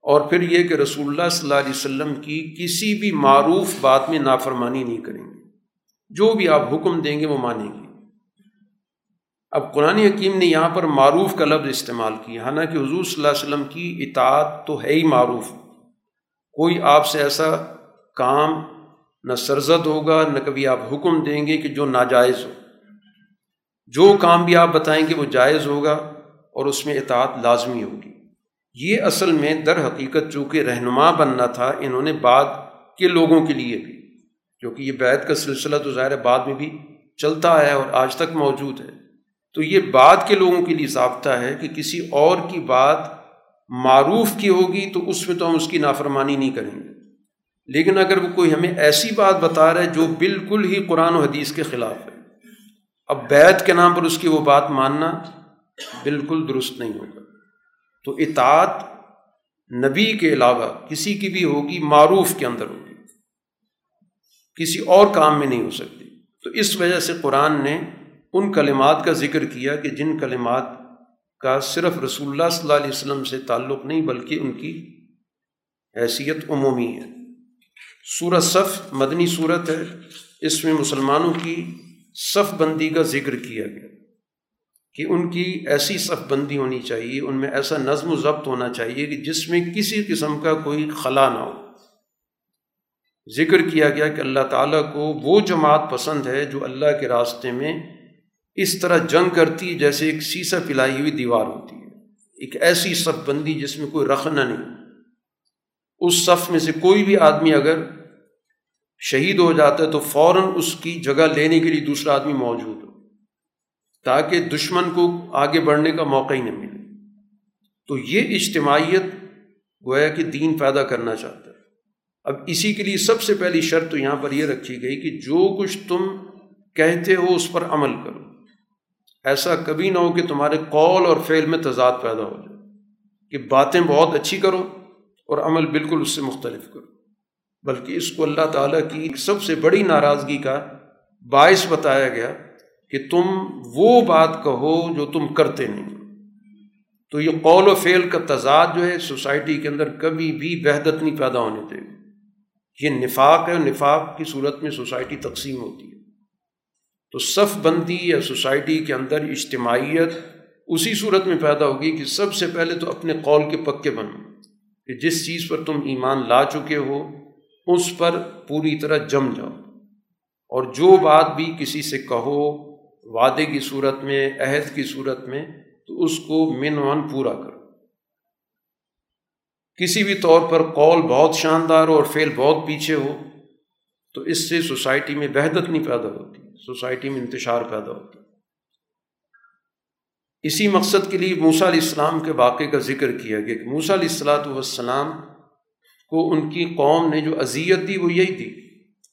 اور پھر یہ کہ رسول اللہ صلی اللہ علیہ وسلم کی کسی بھی معروف بات میں نافرمانی نہیں کریں گے۔ جو بھی آپ حکم دیں گے وہ مانیں گے۔ اب قرآن حکیم نے یہاں پر معروف کا لفظ استعمال کیا، حالانکہ حضور صلی اللہ علیہ وسلم کی اطاعت تو ہے ہی معروف۔ کوئی آپ سے ایسا کام نہ سرزد ہوگا، نہ کبھی آپ حکم دیں گے کہ جو ناجائز ہو۔ جو کام بھی آپ بتائیں گے وہ جائز ہوگا اور اس میں اطاعت لازمی ہوگی۔ یہ اصل میں در حقیقت چونکہ رہنما بننا تھا انہوں نے بعد کے لوگوں کے لیے بھی، کیونکہ یہ بیت کا سلسلہ تو ظاہر بعد میں بھی چلتا ہے اور آج تک موجود ہے۔ تو یہ بعد کے لوگوں کے لیے ضابطہ ہے کہ کسی اور کی بات معروف کی ہوگی تو اس میں تو ہم اس کی نافرمانی نہیں کریں گے۔ لیکن اگر وہ کوئی ہمیں ایسی بات بتا رہا ہے جو بالکل ہی قرآن و حدیث کے خلاف ہے اب بیت کے نام پر اس کی وہ بات ماننا بالکل درست نہیں ہوگا۔ تو اطاعت نبی کے علاوہ کسی کی بھی ہوگی، معروف کے اندر ہوگی۔ کسی اور کام میں نہیں ہو سکتی۔ تو اس وجہ سے قرآن نے ان کلمات کا ذکر کیا کہ جن کلمات کا صرف رسول اللہ صلی اللہ علیہ وسلم سے تعلق نہیں، بلکہ ان کی حیثیت عمومی ہے۔ سورت صف مدنی صورت ہے۔ اس میں مسلمانوں کی صف بندی کا ذکر کیا گیا کہ ان کی ایسی صف بندی ہونی چاہیے، ان میں ایسا نظم و ضبط ہونا چاہیے کہ جس میں کسی قسم کا کوئی خلا نہ ہو۔ ذکر کیا گیا کہ اللہ تعالیٰ کو وہ جماعت پسند ہے جو اللہ کے راستے میں اس طرح جنگ کرتی جیسے ایک سیسا پلائی ہوئی دیوار ہوتی ہے۔ ایک ایسی صف بندی جس میں کوئی رکھنا نہیں۔ اس صف میں سے کوئی بھی آدمی اگر شہید ہو جاتا ہے تو فوراً اس کی جگہ لینے کے لیے دوسرا آدمی موجود ہو، تاکہ دشمن کو آگے بڑھنے کا موقع ہی نہ ملے۔ تو یہ اجتماعیت گویا کہ دین پیدا کرنا چاہتا ہے۔ اب اسی کے لیے سب سے پہلی شرط تو یہاں پر یہ رکھی گئی کہ جو کچھ تم کہتے ہو اس پر عمل کرو۔ ایسا کبھی نہ ہو کہ تمہارے قول اور فعل میں تضاد پیدا ہو جائے، کہ باتیں بہت اچھی کرو اور عمل بالکل اس سے مختلف کرو۔ بلکہ اس کو اللہ تعالیٰ کی سب سے بڑی ناراضگی کا باعث بتایا گیا کہ تم وہ بات کہو جو تم کرتے نہیں تو یہ قول و فعل کا تضاد جو ہے سوسائٹی کے اندر کبھی بھی وحدت نہیں پیدا ہونے دے یہ نفاق ہے اور نفاق کی صورت میں سوسائٹی تقسیم ہوتی ہے۔ تو صف بندی یا سوسائٹی کے اندر اجتماعیت اسی صورت میں پیدا ہوگی کہ سب سے پہلے تو اپنے قول کے پکے بنو کہ جس چیز پر تم ایمان لا چکے ہو اس پر پوری طرح جم جاؤ۔ اور جو بات بھی کسی سے کہو، وعدے کی صورت میں، عہد کی صورت میں، تو اس کو من ون پورا کرو۔ کسی بھی طور پر قول بہت شاندار ہو اور فعل بہت پیچھے ہو، تو اس سے سوسائٹی میں وحدت نہیں پیدا ہوتی، سوسائٹی میں انتشار پیدا ہوتا۔ اسی مقصد کے لیے موسیٰ علیہ السلام کے واقعے کا ذکر کیا گیا کہ موسیٰ علیہ السلاۃ والسلام کو ان کی قوم نے جو اذیت دی وہ یہی تھی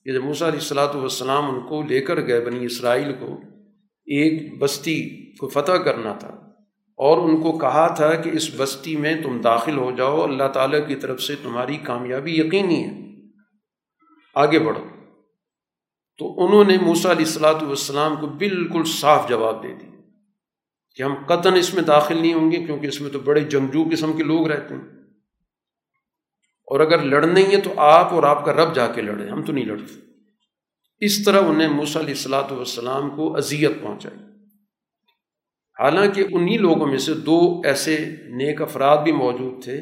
کہ جب موسیٰ علیہ السلاۃ والسلام ان کو لے کر گئے بنی اسرائیل کو، ایک بستی کو فتح کرنا تھا اور ان کو کہا تھا کہ اس بستی میں تم داخل ہو جاؤ، اللہ تعالیٰ کی طرف سے تمہاری کامیابی یقینی ہے۔ آگے بڑھو۔ تو انہوں نے موسا علیہ السلاۃ والسلام کو بالکل صاف جواب دے دی کہ ہم قطن اس میں داخل نہیں ہوں گے کیونکہ اس میں تو بڑے جنگجو قسم کے لوگ رہتے ہیں۔ اور اگر لڑنے ہی ہے تو آپ اور آپ کا رب جا کے لڑے، ہم تو نہیں لڑتے۔ اس طرح انہیں موسیٰ علیہ السلاۃ والسلام کو اذیت پہنچائی۔ حالانکہ انہی لوگوں میں سے دو ایسے نیک افراد بھی موجود تھے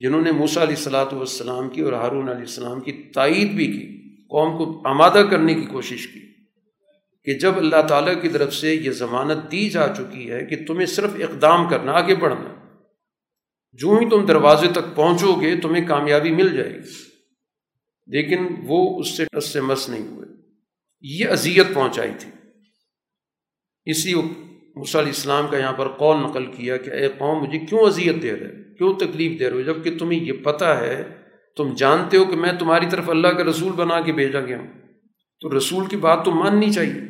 جنہوں نے موسیٰ علیہ السلاۃ والسلام کی اور ہارون علیہ السلام کی تائید بھی کی، قوم کو آمادہ کرنے کی کوشش کی کہ جب اللہ تعالیٰ کی طرف سے یہ ضمانت دی جا چکی ہے کہ تمہیں صرف اقدام کرنا، آگے بڑھنا۔ جو ہی تم دروازے تک پہنچو گے تمہیں کامیابی مل جائے گی۔ لیکن وہ اس سے ٹس سے مس نہیں ہوئے۔ یہ اذیت پہنچائی تھی۔ اسی علیہ السلام کا یہاں پر قول نقل کیا کہ اے قوم، مجھے کیوں اذیت دے رہے کیوں تکلیف دے رہے ہو؟ جبکہ تمہیں یہ پتہ ہے، تم جانتے ہو کہ میں تمہاری طرف اللہ کا رسول بنا کے بھیجا گیا ہوں۔ تو رسول کی بات تو ماننی چاہیے۔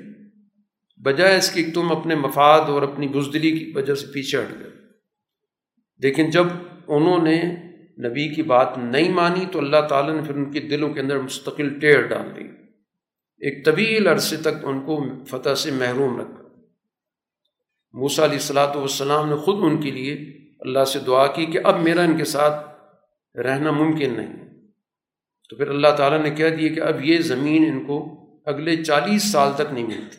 بجائے اس کی تم اپنے مفاد اور اپنی بزدلی کی وجہ سے پیچھے ہٹ گئے۔ لیکن جب انہوں نے نبی کی بات نہیں مانی تو اللہ تعالیٰ نے پھر ان کے دلوں کے اندر مستقل ٹیڑھ ڈال دی۔ ایک طویل عرصے تک ان کو فتح سے محروم رکھا۔ موسا علیہ السلاۃ والسلام نے خود ان کے لیے اللہ سے دعا کی کہ اب میرا ان کے ساتھ رہنا ممکن نہیں۔ تو پھر اللہ تعالیٰ نے کہہ دیا کہ اب یہ زمین ان کو اگلے چالیس سال تک نہیں ملتی۔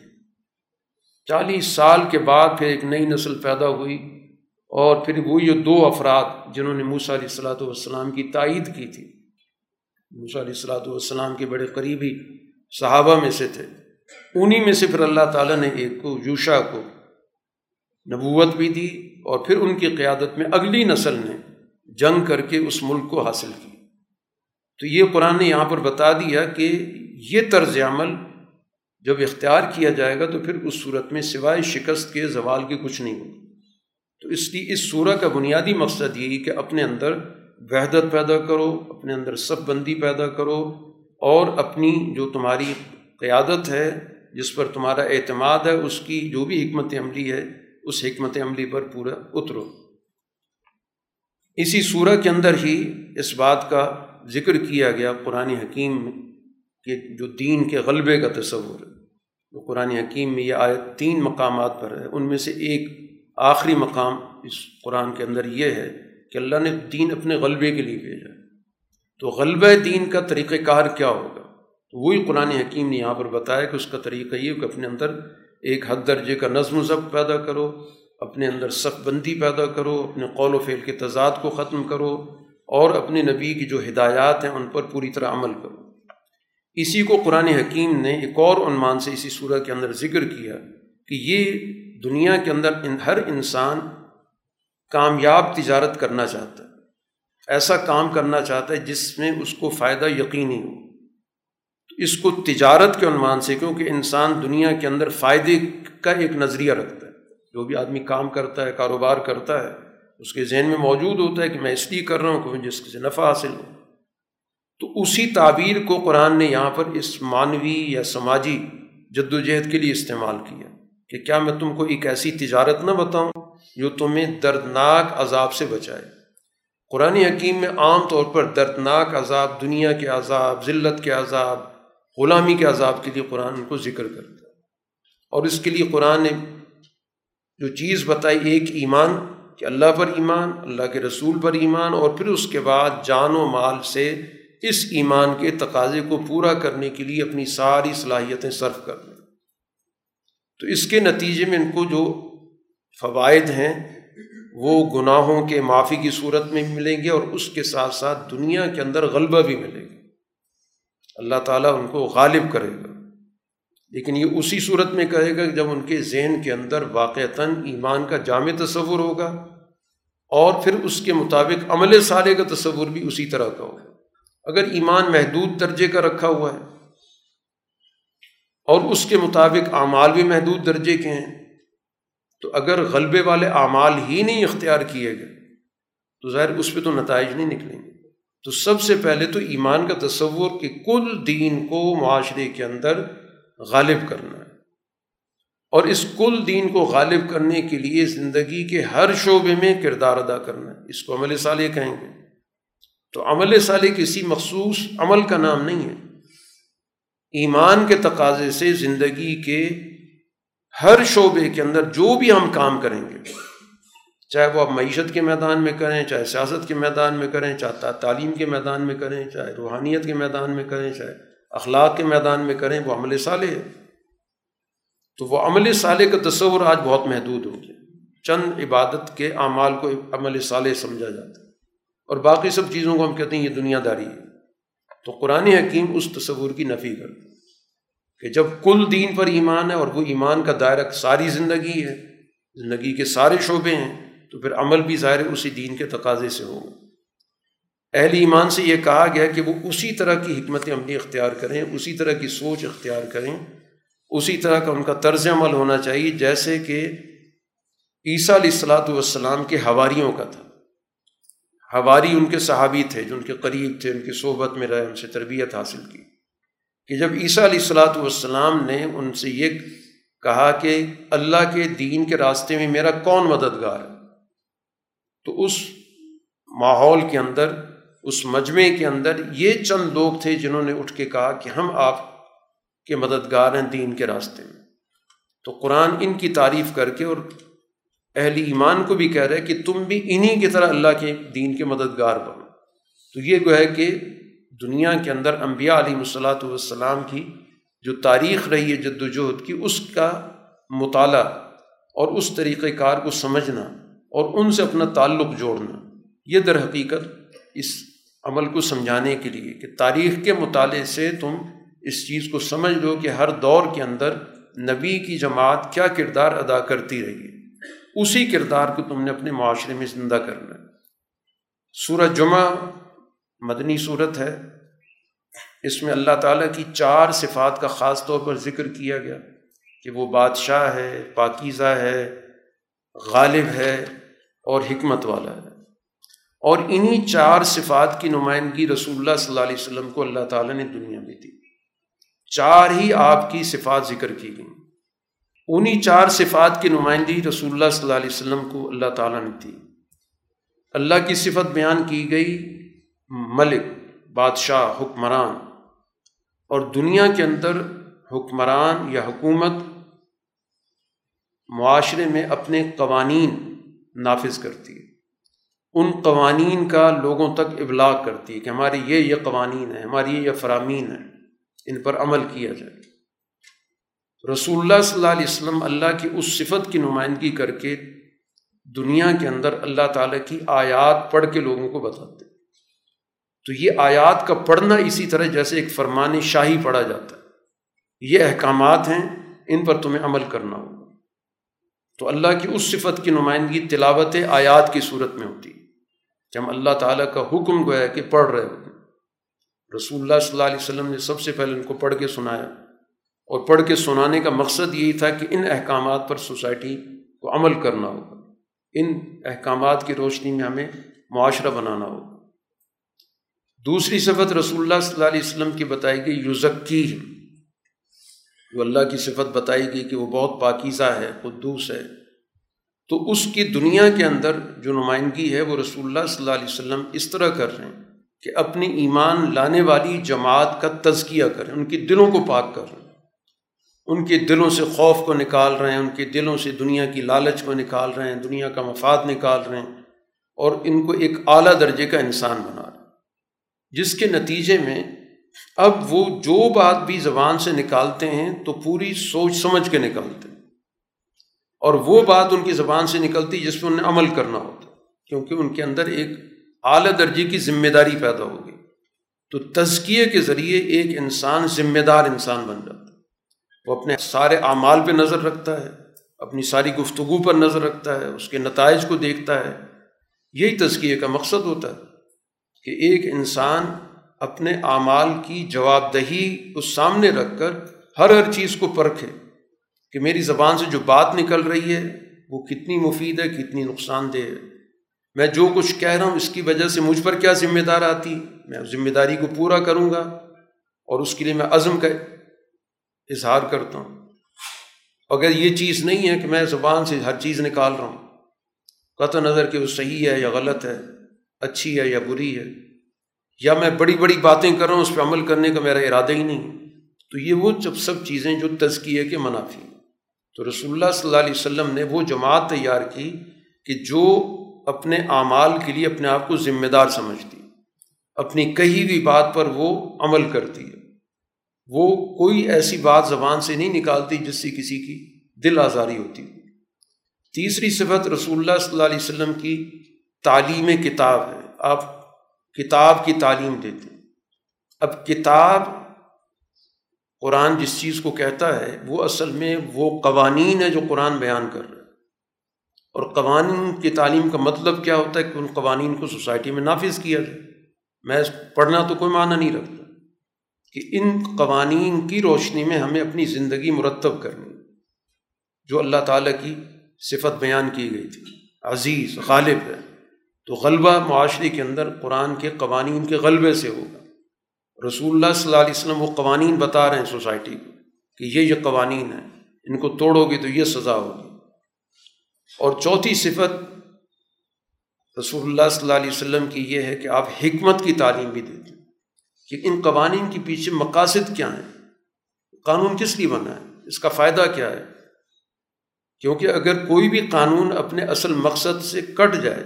چالیس سال کے بعد پھر ایک نئی نسل پیدا ہوئی۔ اور پھر وہ یہ دو افراد جنہوں نے موسیٰ علیہ السلاۃ والسلام کی تائید کی تھی۔ موسیٰ علیہ السلاۃ والسلام کے بڑے قریبی صحابہ میں سے تھے۔ انہیں میں سے پھر اللہ تعالیٰ نے ایک کو، یوشا کو نبوت بھی دی اور پھر ان کی قیادت میں اگلی نسل نے جنگ کر کے اس ملک کو حاصل کی۔ تو یہ قرآن نے یہاں پر بتا دیا کہ یہ طرز عمل جب اختیار کیا جائے گا تو پھر اس صورت میں سوائے شکست کے زوال کے کچھ نہیں ہوگا۔ تو اس لیے اس سورہ کا بنیادی مقصد یہی کہ اپنے اندر وحدت پیدا کرو، اپنے اندر سب بندی پیدا کرو اور اپنی جو تمہاری قیادت ہے، جس پر تمہارا اعتماد ہے، اس کی جو بھی حکمت عملی ہے، اس حکمت عملی پر پورا اترو۔ اسی سورہ کے اندر ہی اس بات کا ذکر کیا گیا قرآن حکیم میں کہ جو دین کے غلبے کا تصور ہے۔ وہ قرآن حکیم میں یہ آیت تین مقامات پر ہے، ان میں سے ایک آخری مقام اس قرآن کے اندر یہ ہے کہ اللہ نے دین اپنے غلبے کے لیے بھیجا تو غلبہ دین کا طریقہ کار کیا ہوگا؟ تو وہی قرآن حکیم نے یہاں پر بتایا کہ اس کا طریقہ یہ کہ اپنے اندر ایک حد درجے کا نظم و ضبط پیدا کرو، اپنے اندر صف بندی پیدا کرو، اپنے قول و فعل کے تضاد کو ختم کرو اور اپنے نبی کی جو ہدایات ہیں ان پر پوری طرح عمل کرو۔ اسی کو قرآن حکیم نے ایک اور عنوان سے اسی صورت کے اندر ذکر کیا کہ یہ دنیا کے اندر ہر انسان کامیاب تجارت کرنا چاہتا ہے۔ ایسا کام کرنا چاہتا ہے جس میں اس کو فائدہ یقینی ہو۔ اس کو تجارت کے عنوان سے کیونکہ انسان دنیا کے اندر فائدے کا ایک نظریہ رکھتا ہے۔ جو بھی آدمی کام کرتا ہے، کاروبار کرتا ہے، اس کے ذہن میں موجود ہوتا ہے کہ میں اس لیے کر رہا ہوں کہ مجھے اس سے نفع حاصل ہو۔ تو اسی تعبیر کو قرآن نے یہاں پر اس معنوی یا سماجی جد و جہد کے لیے استعمال کیا۔ کہ کیا میں تم کو ایک ایسی تجارت نہ بتاؤں جو تمہیں دردناک عذاب سے بچائے؟ قرآن حکیم میں عام طور پر دردناک عذاب، دنیا کے عذاب، ذلت کے عذاب، غلامی کے عذاب کے لیے قرآن کو ذکر کرتا ہے۔ اور اس کے لیے قرآن نے جو چیز بتائی، ایک ایمان، کہ اللہ پر ایمان، اللہ کے رسول پر ایمان، اور پھر اس کے بعد جان و مال سے اس ایمان کے تقاضے کو پورا کرنے کے لیے اپنی ساری صلاحیتیں صرف کر تو اس کے نتیجے میں ان کو جو فوائد ہیں، وہ گناہوں کے معافی کی صورت میں بھی ملیں گے اور اس کے ساتھ ساتھ دنیا کے اندر غلبہ بھی ملے گا۔ اللہ تعالیٰ ان کو غالب کرے گا۔ لیکن یہ اسی صورت میں کہے گا کہ جب ان کے ذہن کے اندر واقعتاً ایمان کا جامع تصور ہوگا اور پھر اس کے مطابق عمل سارے کا تصور بھی اسی طرح کا ہوگا۔ اگر ایمان محدود درجے کا رکھا ہوا ہے اور اس کے مطابق اعمال بھی محدود درجے کے ہیں۔ تو اگر غلبے والے اعمال ہی نہیں اختیار کیے گئے، تو ظاہر اس پہ تو نتائج نہیں نکلیں گے۔ تو سب سے پہلے تو ایمان کا تصور کہ کل دین کو معاشرے کے اندر غالب کرنا ہے۔ اور اس کل دین کو غالب کرنے کے لیے زندگی کے ہر شعبے میں کردار ادا کرنا ہے۔ اس کو عمل صالح کہیں گے۔ تو عمل صالح کسی مخصوص عمل کا نام نہیں ہے۔ ایمان کے تقاضے سے زندگی کے ہر شعبے کے اندر جو بھی ہم کام کریں گے، چاہے وہ آپ معیشت کے میدان میں کریں، چاہے سیاست کے میدان میں کریں، چاہے تعلیم کے میدان میں کریں، چاہے روحانیت کے میدان میں کریں، چاہے اخلاق کے میدان میں کریں، وہ عمل صالح ہے۔ تو وہ عمل صالح کا تصور آج بہت محدود ہو گیا۔ چند عبادت کے اعمال کو عمل صالح سمجھا جاتا ہے۔ اور باقی سب چیزوں کو ہم کہتے ہیں یہ دنیا داری ہے۔ تو قرآن حکیم اس تصور کی نفی کر کہ جب کل دین پر ایمان ہے اور وہ ایمان کا دائرہ ساری زندگی ہے، زندگی کے سارے شعبے ہیں، تو پھر عمل بھی ظاہر اسی دین کے تقاضے سے ہوگا اہل ایمان سے یہ کہا گیا کہ وہ اسی طرح کی حکمت عملی اختیار کریں، اسی طرح کی سوچ اختیار کریں، اسی طرح کا ان کا طرز عمل ہونا چاہیے، جیسے کہ عیسیٰ علیہ السلاۃ والسلام کے حواریوں کا تھا۔ ہواری ان کے صحابی تھے جو ان کے قریب تھے، ان کی صحبت میں رہے، ان سے تربیت حاصل کی۔ کہ جب عیسیٰ علیہ السلاۃ والسلام نے ان سے یہ کہا کہ اللہ کے دین کے راستے میں میرا کون مددگار ہے، تو اس ماحول کے اندر، اس مجمعے کے اندر یہ چند لوگ تھے جنہوں نے اٹھ کے کہا کہ ہم آپ کے مددگار ہیں دین کے راستے میں۔ تو قرآن ان کی تعریف کر کے اور اہل ایمان کو بھی کہہ رہے کہ تم بھی انہی کی طرح اللہ کے دین کے مددگار بنو۔ تو یہ جو ہے کہ دنیا کے اندر انبیاء علیہ الصلاۃ والسلام کی جو تاریخ رہی ہے جد وجہد کی، اس کا مطالعہ اور اس طریقۂ کار کو سمجھنا اور ان سے اپنا تعلق جوڑنا، یہ در حقیقت اس عمل کو سمجھانے کے لیے کہ تاریخ کے مطالعے سے تم اس چیز کو سمجھ لو کہ ہر دور کے اندر نبی کی جماعت کیا کردار ادا کرتی رہی ہے۔ اسی کردار کو تم نے اپنے معاشرے میں زندہ کرنا ہے۔ سورج جمعہ مدنی صورت ہے۔ اس میں اللہ تعالیٰ کی چار صفات کا خاص طور پر ذکر کیا گیا کہ وہ بادشاہ ہے، پاکیزہ ہے، غالب ہے اور حکمت والا ہے۔ اور انہی چار صفات کی نمائندگی رسول اللہ صلی اللہ علیہ وسلم کو اللہ تعالیٰ نے دنیا میں دی۔ چار ہی آپ کی صفات ذکر کی گئیں۔ انہی چار صفات کی نمائندگی رسول اللہ صلی اللہ علیہ وسلم کو اللہ تعالیٰ نے دی اللہ کی صفت بیان کی گئی، ملک، بادشاہ، حکمران۔ اور دنیا کے اندر حکمران یا حکومت معاشرے میں اپنے قوانین نافذ کرتی ہے۔ ان قوانین کا لوگوں تک ابلاغ کرتی ہے کہ ہماری یہ یہ قوانین ہیں، ہماری یہ یہ فرامین ہیں، ان پر عمل کیا جائے۔ رسول اللہ صلی اللہ علیہ وسلم اللہ کی اس صفت کی نمائندگی کر کے دنیا کے اندر اللہ تعالیٰ کی آیات پڑھ کے لوگوں کو بتاتے تو یہ آیات کا پڑھنا اسی طرح جیسے ایک فرمان شاہی پڑھا جاتا ہے۔ یہ احکامات ہیں، ان پر تمہیں عمل کرنا ہوگا۔ تو اللہ کی اس صفت کی نمائندگی تلاوت آیات کی صورت میں ہوتی ہے، کہ ہم اللہ تعالیٰ کا حکم گویا کہ پڑھ رہے ہوتے رسول اللہ صلی اللہ علیہ وسلم نے سب سے پہلے ان کو پڑھ کے سنایا۔ اور پڑھ کے سنانے کا مقصد یہی تھا کہ ان احکامات پر سوسائٹی کو عمل کرنا ہوگا۔ ان احکامات کی روشنی میں ہمیں معاشرہ بنانا ہوگا۔ دوسری صفت رسول اللہ صلی اللہ علیہ وسلم کی بتائی گئی یوزکی جو اللہ کی صفت بتائی گئی کہ وہ بہت پاکیزہ ہے، قدوس ہے۔ تو اس کی دنیا کے اندر جو نمائندگی ہے، وہ رسول اللہ صلی اللہ علیہ وسلم اس طرح کر رہے ہیں کہ اپنی ایمان لانے والی جماعت کا تزکیہ کریں، ان کے دلوں کو پاک کر رہے ہیں۔ ان کے دلوں سے خوف کو نکال رہے ہیں، ان کے دلوں سے دنیا کی لالچ کو نکال رہے ہیں، دنیا کا مفاد نکال رہے ہیں اور ان کو ایک اعلیٰ درجے کا انسان بنا رہے ہیں۔ جس کے نتیجے میں اب وہ جو بات بھی زبان سے نکالتے ہیں تو پوری سوچ سمجھ کے نکالتے ہیں۔ اور وہ بات ان کی زبان سے نکلتی جس پہ انہیں عمل کرنا ہوتا کیونکہ ان کے اندر ایک اعلیٰ درجے کی ذمہ داری پیدا ہوگی تو تزکیے کے ذریعے ایک انسان ذمہ دار انسان بن جاتا ہے۔ وہ اپنے سارے اعمال پہ نظر رکھتا ہے، اپنی ساری گفتگو پر نظر رکھتا ہے، اس کے نتائج کو دیکھتا ہے۔ یہی تزکیے کا مقصد ہوتا ہے کہ ایک انسان اپنے اعمال کی جواب دہی کو سامنے رکھ کر ہر ہر چیز کو پرکھے کہ میری زبان سے جو بات نکل رہی ہے، وہ کتنی مفید ہے، کتنی نقصان دہ ہے۔ میں جو کچھ کہہ رہا ہوں، اس کی وجہ سے مجھ پر کیا ذمہ دار آتی؟ میں ذمہ داری کو پورا کروں گا اور اس کے لیے میں عزم کا اظہار کرتا ہوں۔ اگر یہ چیز نہیں ہے کہ میں زبان سے ہر چیز نکال رہا ہوں قطع نظر کہ وہ صحیح ہے یا غلط ہے، اچھی ہے یا بری ہے، یا میں بڑی بڑی باتیں کر رہا ہوں، اس پہ عمل کرنے کا میرا ارادہ ہی نہیں تو یہ وہ جب سب چیزیں جو تزکیے کے منافی تو رسول اللہ صلی اللہ علیہ وسلم نے وہ جماعت تیار کی کہ جو اپنے اعمال کے لیے اپنے آپ کو ذمہ دار سمجھتی، اپنی کہی ہوئی بات پر وہ عمل کرتی ہے۔ وہ کوئی ایسی بات زبان سے نہیں نکالتی جس سے کسی کی دل آزاری ہوتی تیسری صفت رسول اللہ صلی اللہ علیہ وسلم کی تعلیم کتاب ہے۔ آپ کتاب کی تعلیم دیتے ہیں۔ اب کتاب قرآن جس چیز کو کہتا ہے، وہ اصل میں وہ قوانین ہے جو قرآن بیان کر رہا ہے۔ اور قوانین کی تعلیم کا مطلب کیا ہوتا ہے؟ کہ ان قوانین کو سوسائٹی میں نافذ کیا جائے۔ میں پڑھنا تو کوئی معنی نہیں رکھتا۔ کہ ان قوانین کی روشنی میں ہمیں اپنی زندگی مرتب کرنی۔ جو اللہ تعالیٰ کی صفت بیان کی گئی تھی۔ عزیز، غالب ہے۔ تو غلبہ معاشرے کے اندر قرآن کے قوانین کے غلبے سے ہوگا۔ رسول اللہ صلی اللہ علیہ وسلم وہ قوانین بتا رہے ہیں سوسائٹی کو کہ یہ یہ قوانین ہیں۔ ان کو توڑو گے تو یہ سزا ہوگی۔ اور چوتھی صفت رسول اللہ صلی اللہ علیہ وسلم کی یہ ہے کہ آپ حکمت کی تعلیم بھی دیتے ہیں۔ کہ ان قوانین کے پیچھے مقاصد کیا ہیں؟ قانون کس لیے بنا ہے؟ اس کا فائدہ کیا ہے؟ کیونکہ اگر کوئی بھی قانون اپنے اصل مقصد سے کٹ جائے،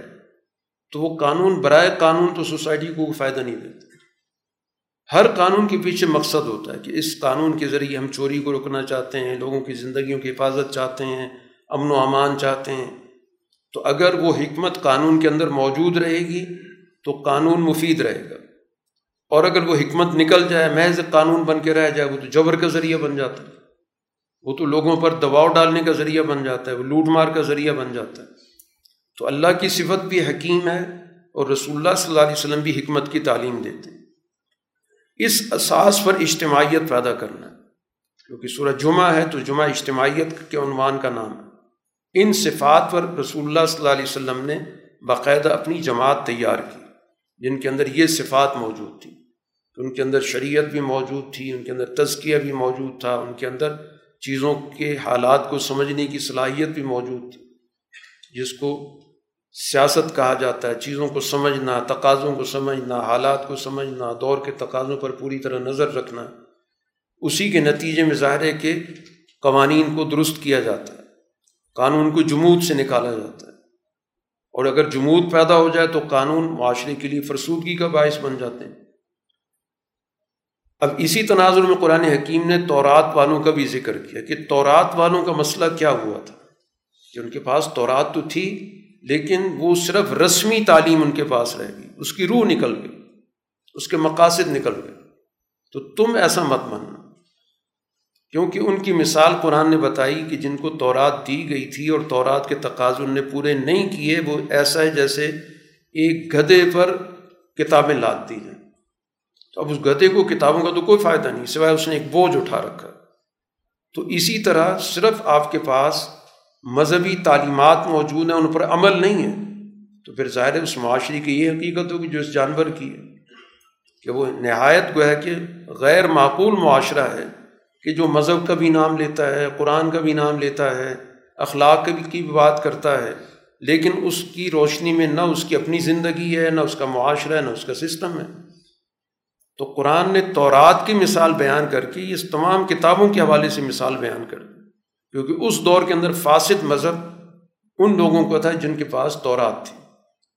تو وہ قانون برائے قانون تو سوسائٹی کو فائدہ نہیں دیتا۔ ہر قانون کے پیچھے مقصد ہوتا ہے کہ اس قانون کے ذریعے ہم چوری کو روکنا چاہتے ہیں، لوگوں کی زندگیوں کی حفاظت چاہتے ہیں، امن و امان چاہتے ہیں۔ تو اگر وہ حکمت قانون کے اندر موجود رہے گی، تو قانون مفید رہے گا۔ اور اگر وہ حکمت نکل جائے، محض قانون بن کے رہ جائے، وہ تو جبر کا ذریعہ بن جاتا ہے۔ وہ تو لوگوں پر دباؤ ڈالنے کا ذریعہ بن جاتا ہے، وہ لوٹ مار کا ذریعہ بن جاتا ہے۔ تو اللہ کی صفت بھی حکیم ہے اور رسول اللہ صلی اللہ علیہ وسلم بھی حکمت کی تعلیم دیتے ہیں۔ اس اساس پر اجتماعیت پیدا کرنا ہے۔ کیونکہ سورج جمعہ ہے، تو جمعہ اجتماعیت کے عنوان کا نام ہے۔ ان صفات پر رسول اللہ صلی اللہ علیہ وسلم نے باقاعدہ اپنی جماعت تیار کی، جن کے اندر یہ صفات موجود تھی ان کے اندر شریعت بھی موجود تھی، ان کے اندر تزکیہ بھی موجود تھا، ان کے اندر چیزوں کے حالات کو سمجھنے کی صلاحیت بھی موجود تھی، جس کو سیاست کہا جاتا ہے، چیزوں کو سمجھنا، تقاضوں کو سمجھنا، حالات کو سمجھنا، دور کے تقاضوں پر پوری طرح نظر رکھنا، اسی کے نتیجے میں ظاہر ہے کہ قوانین کو درست کیا جاتا ہے، قانون کو جمود سے نکالا جاتا ہے۔ اور اگر جمود پیدا ہو جائے تو قانون معاشرے کے لیے فرسودگی کا باعث بن جاتے ہیں۔ اب اسی تناظر میں قرآن حکیم نے تورات والوں کا بھی ذکر کیا کہ تورات والوں کا مسئلہ کیا ہوا تھا؟ کہ ان کے پاس تورات تو تھی، لیکن وہ صرف رسمی تعلیم ان کے پاس رہ گئی۔ اس کی روح نکل گئی، اس کے مقاصد نکل گئے۔ تو تم ایسا مت ماننا۔ کیونکہ ان کی مثال قرآن نے بتائی کہ جن کو تورات دی گئی تھی اور تورات کے تقاض نے پورے نہیں کیے، وہ ایسا ہے جیسے ایک گدے پر کتابیں لاد دی جائیں۔ تو اب اس گدے کو کتابوں کا تو کوئی فائدہ نہیں، سوائے اس نے ایک بوجھ اٹھا رکھا۔ تو اسی طرح صرف آپ کے پاس مذہبی تعلیمات موجود ہیں، ان پر عمل نہیں ہے۔ تو پھر ظاہر اس معاشرے کی یہ حقیقت ہوگی جو اس جانور کی ہے، کہ وہ نہایت گو ہے کہ غیر معقول معاشرہ ہے، کہ جو مذہب کا بھی نام لیتا ہے، قرآن کا بھی نام لیتا ہے، اخلاق کی بھی بات کرتا ہے، لیکن اس کی روشنی میں نہ اس کی اپنی زندگی ہے، نہ اس کا معاشرہ ہے، نہ اس کا سسٹم ہے۔ تو قرآن نے تورات کی مثال بیان کر کے اس تمام کتابوں کے حوالے سے مثال بیان کر دی۔ کیونکہ اس دور کے اندر فاسد مذہب ان لوگوں کو تھا جن کے پاس تورات تھی۔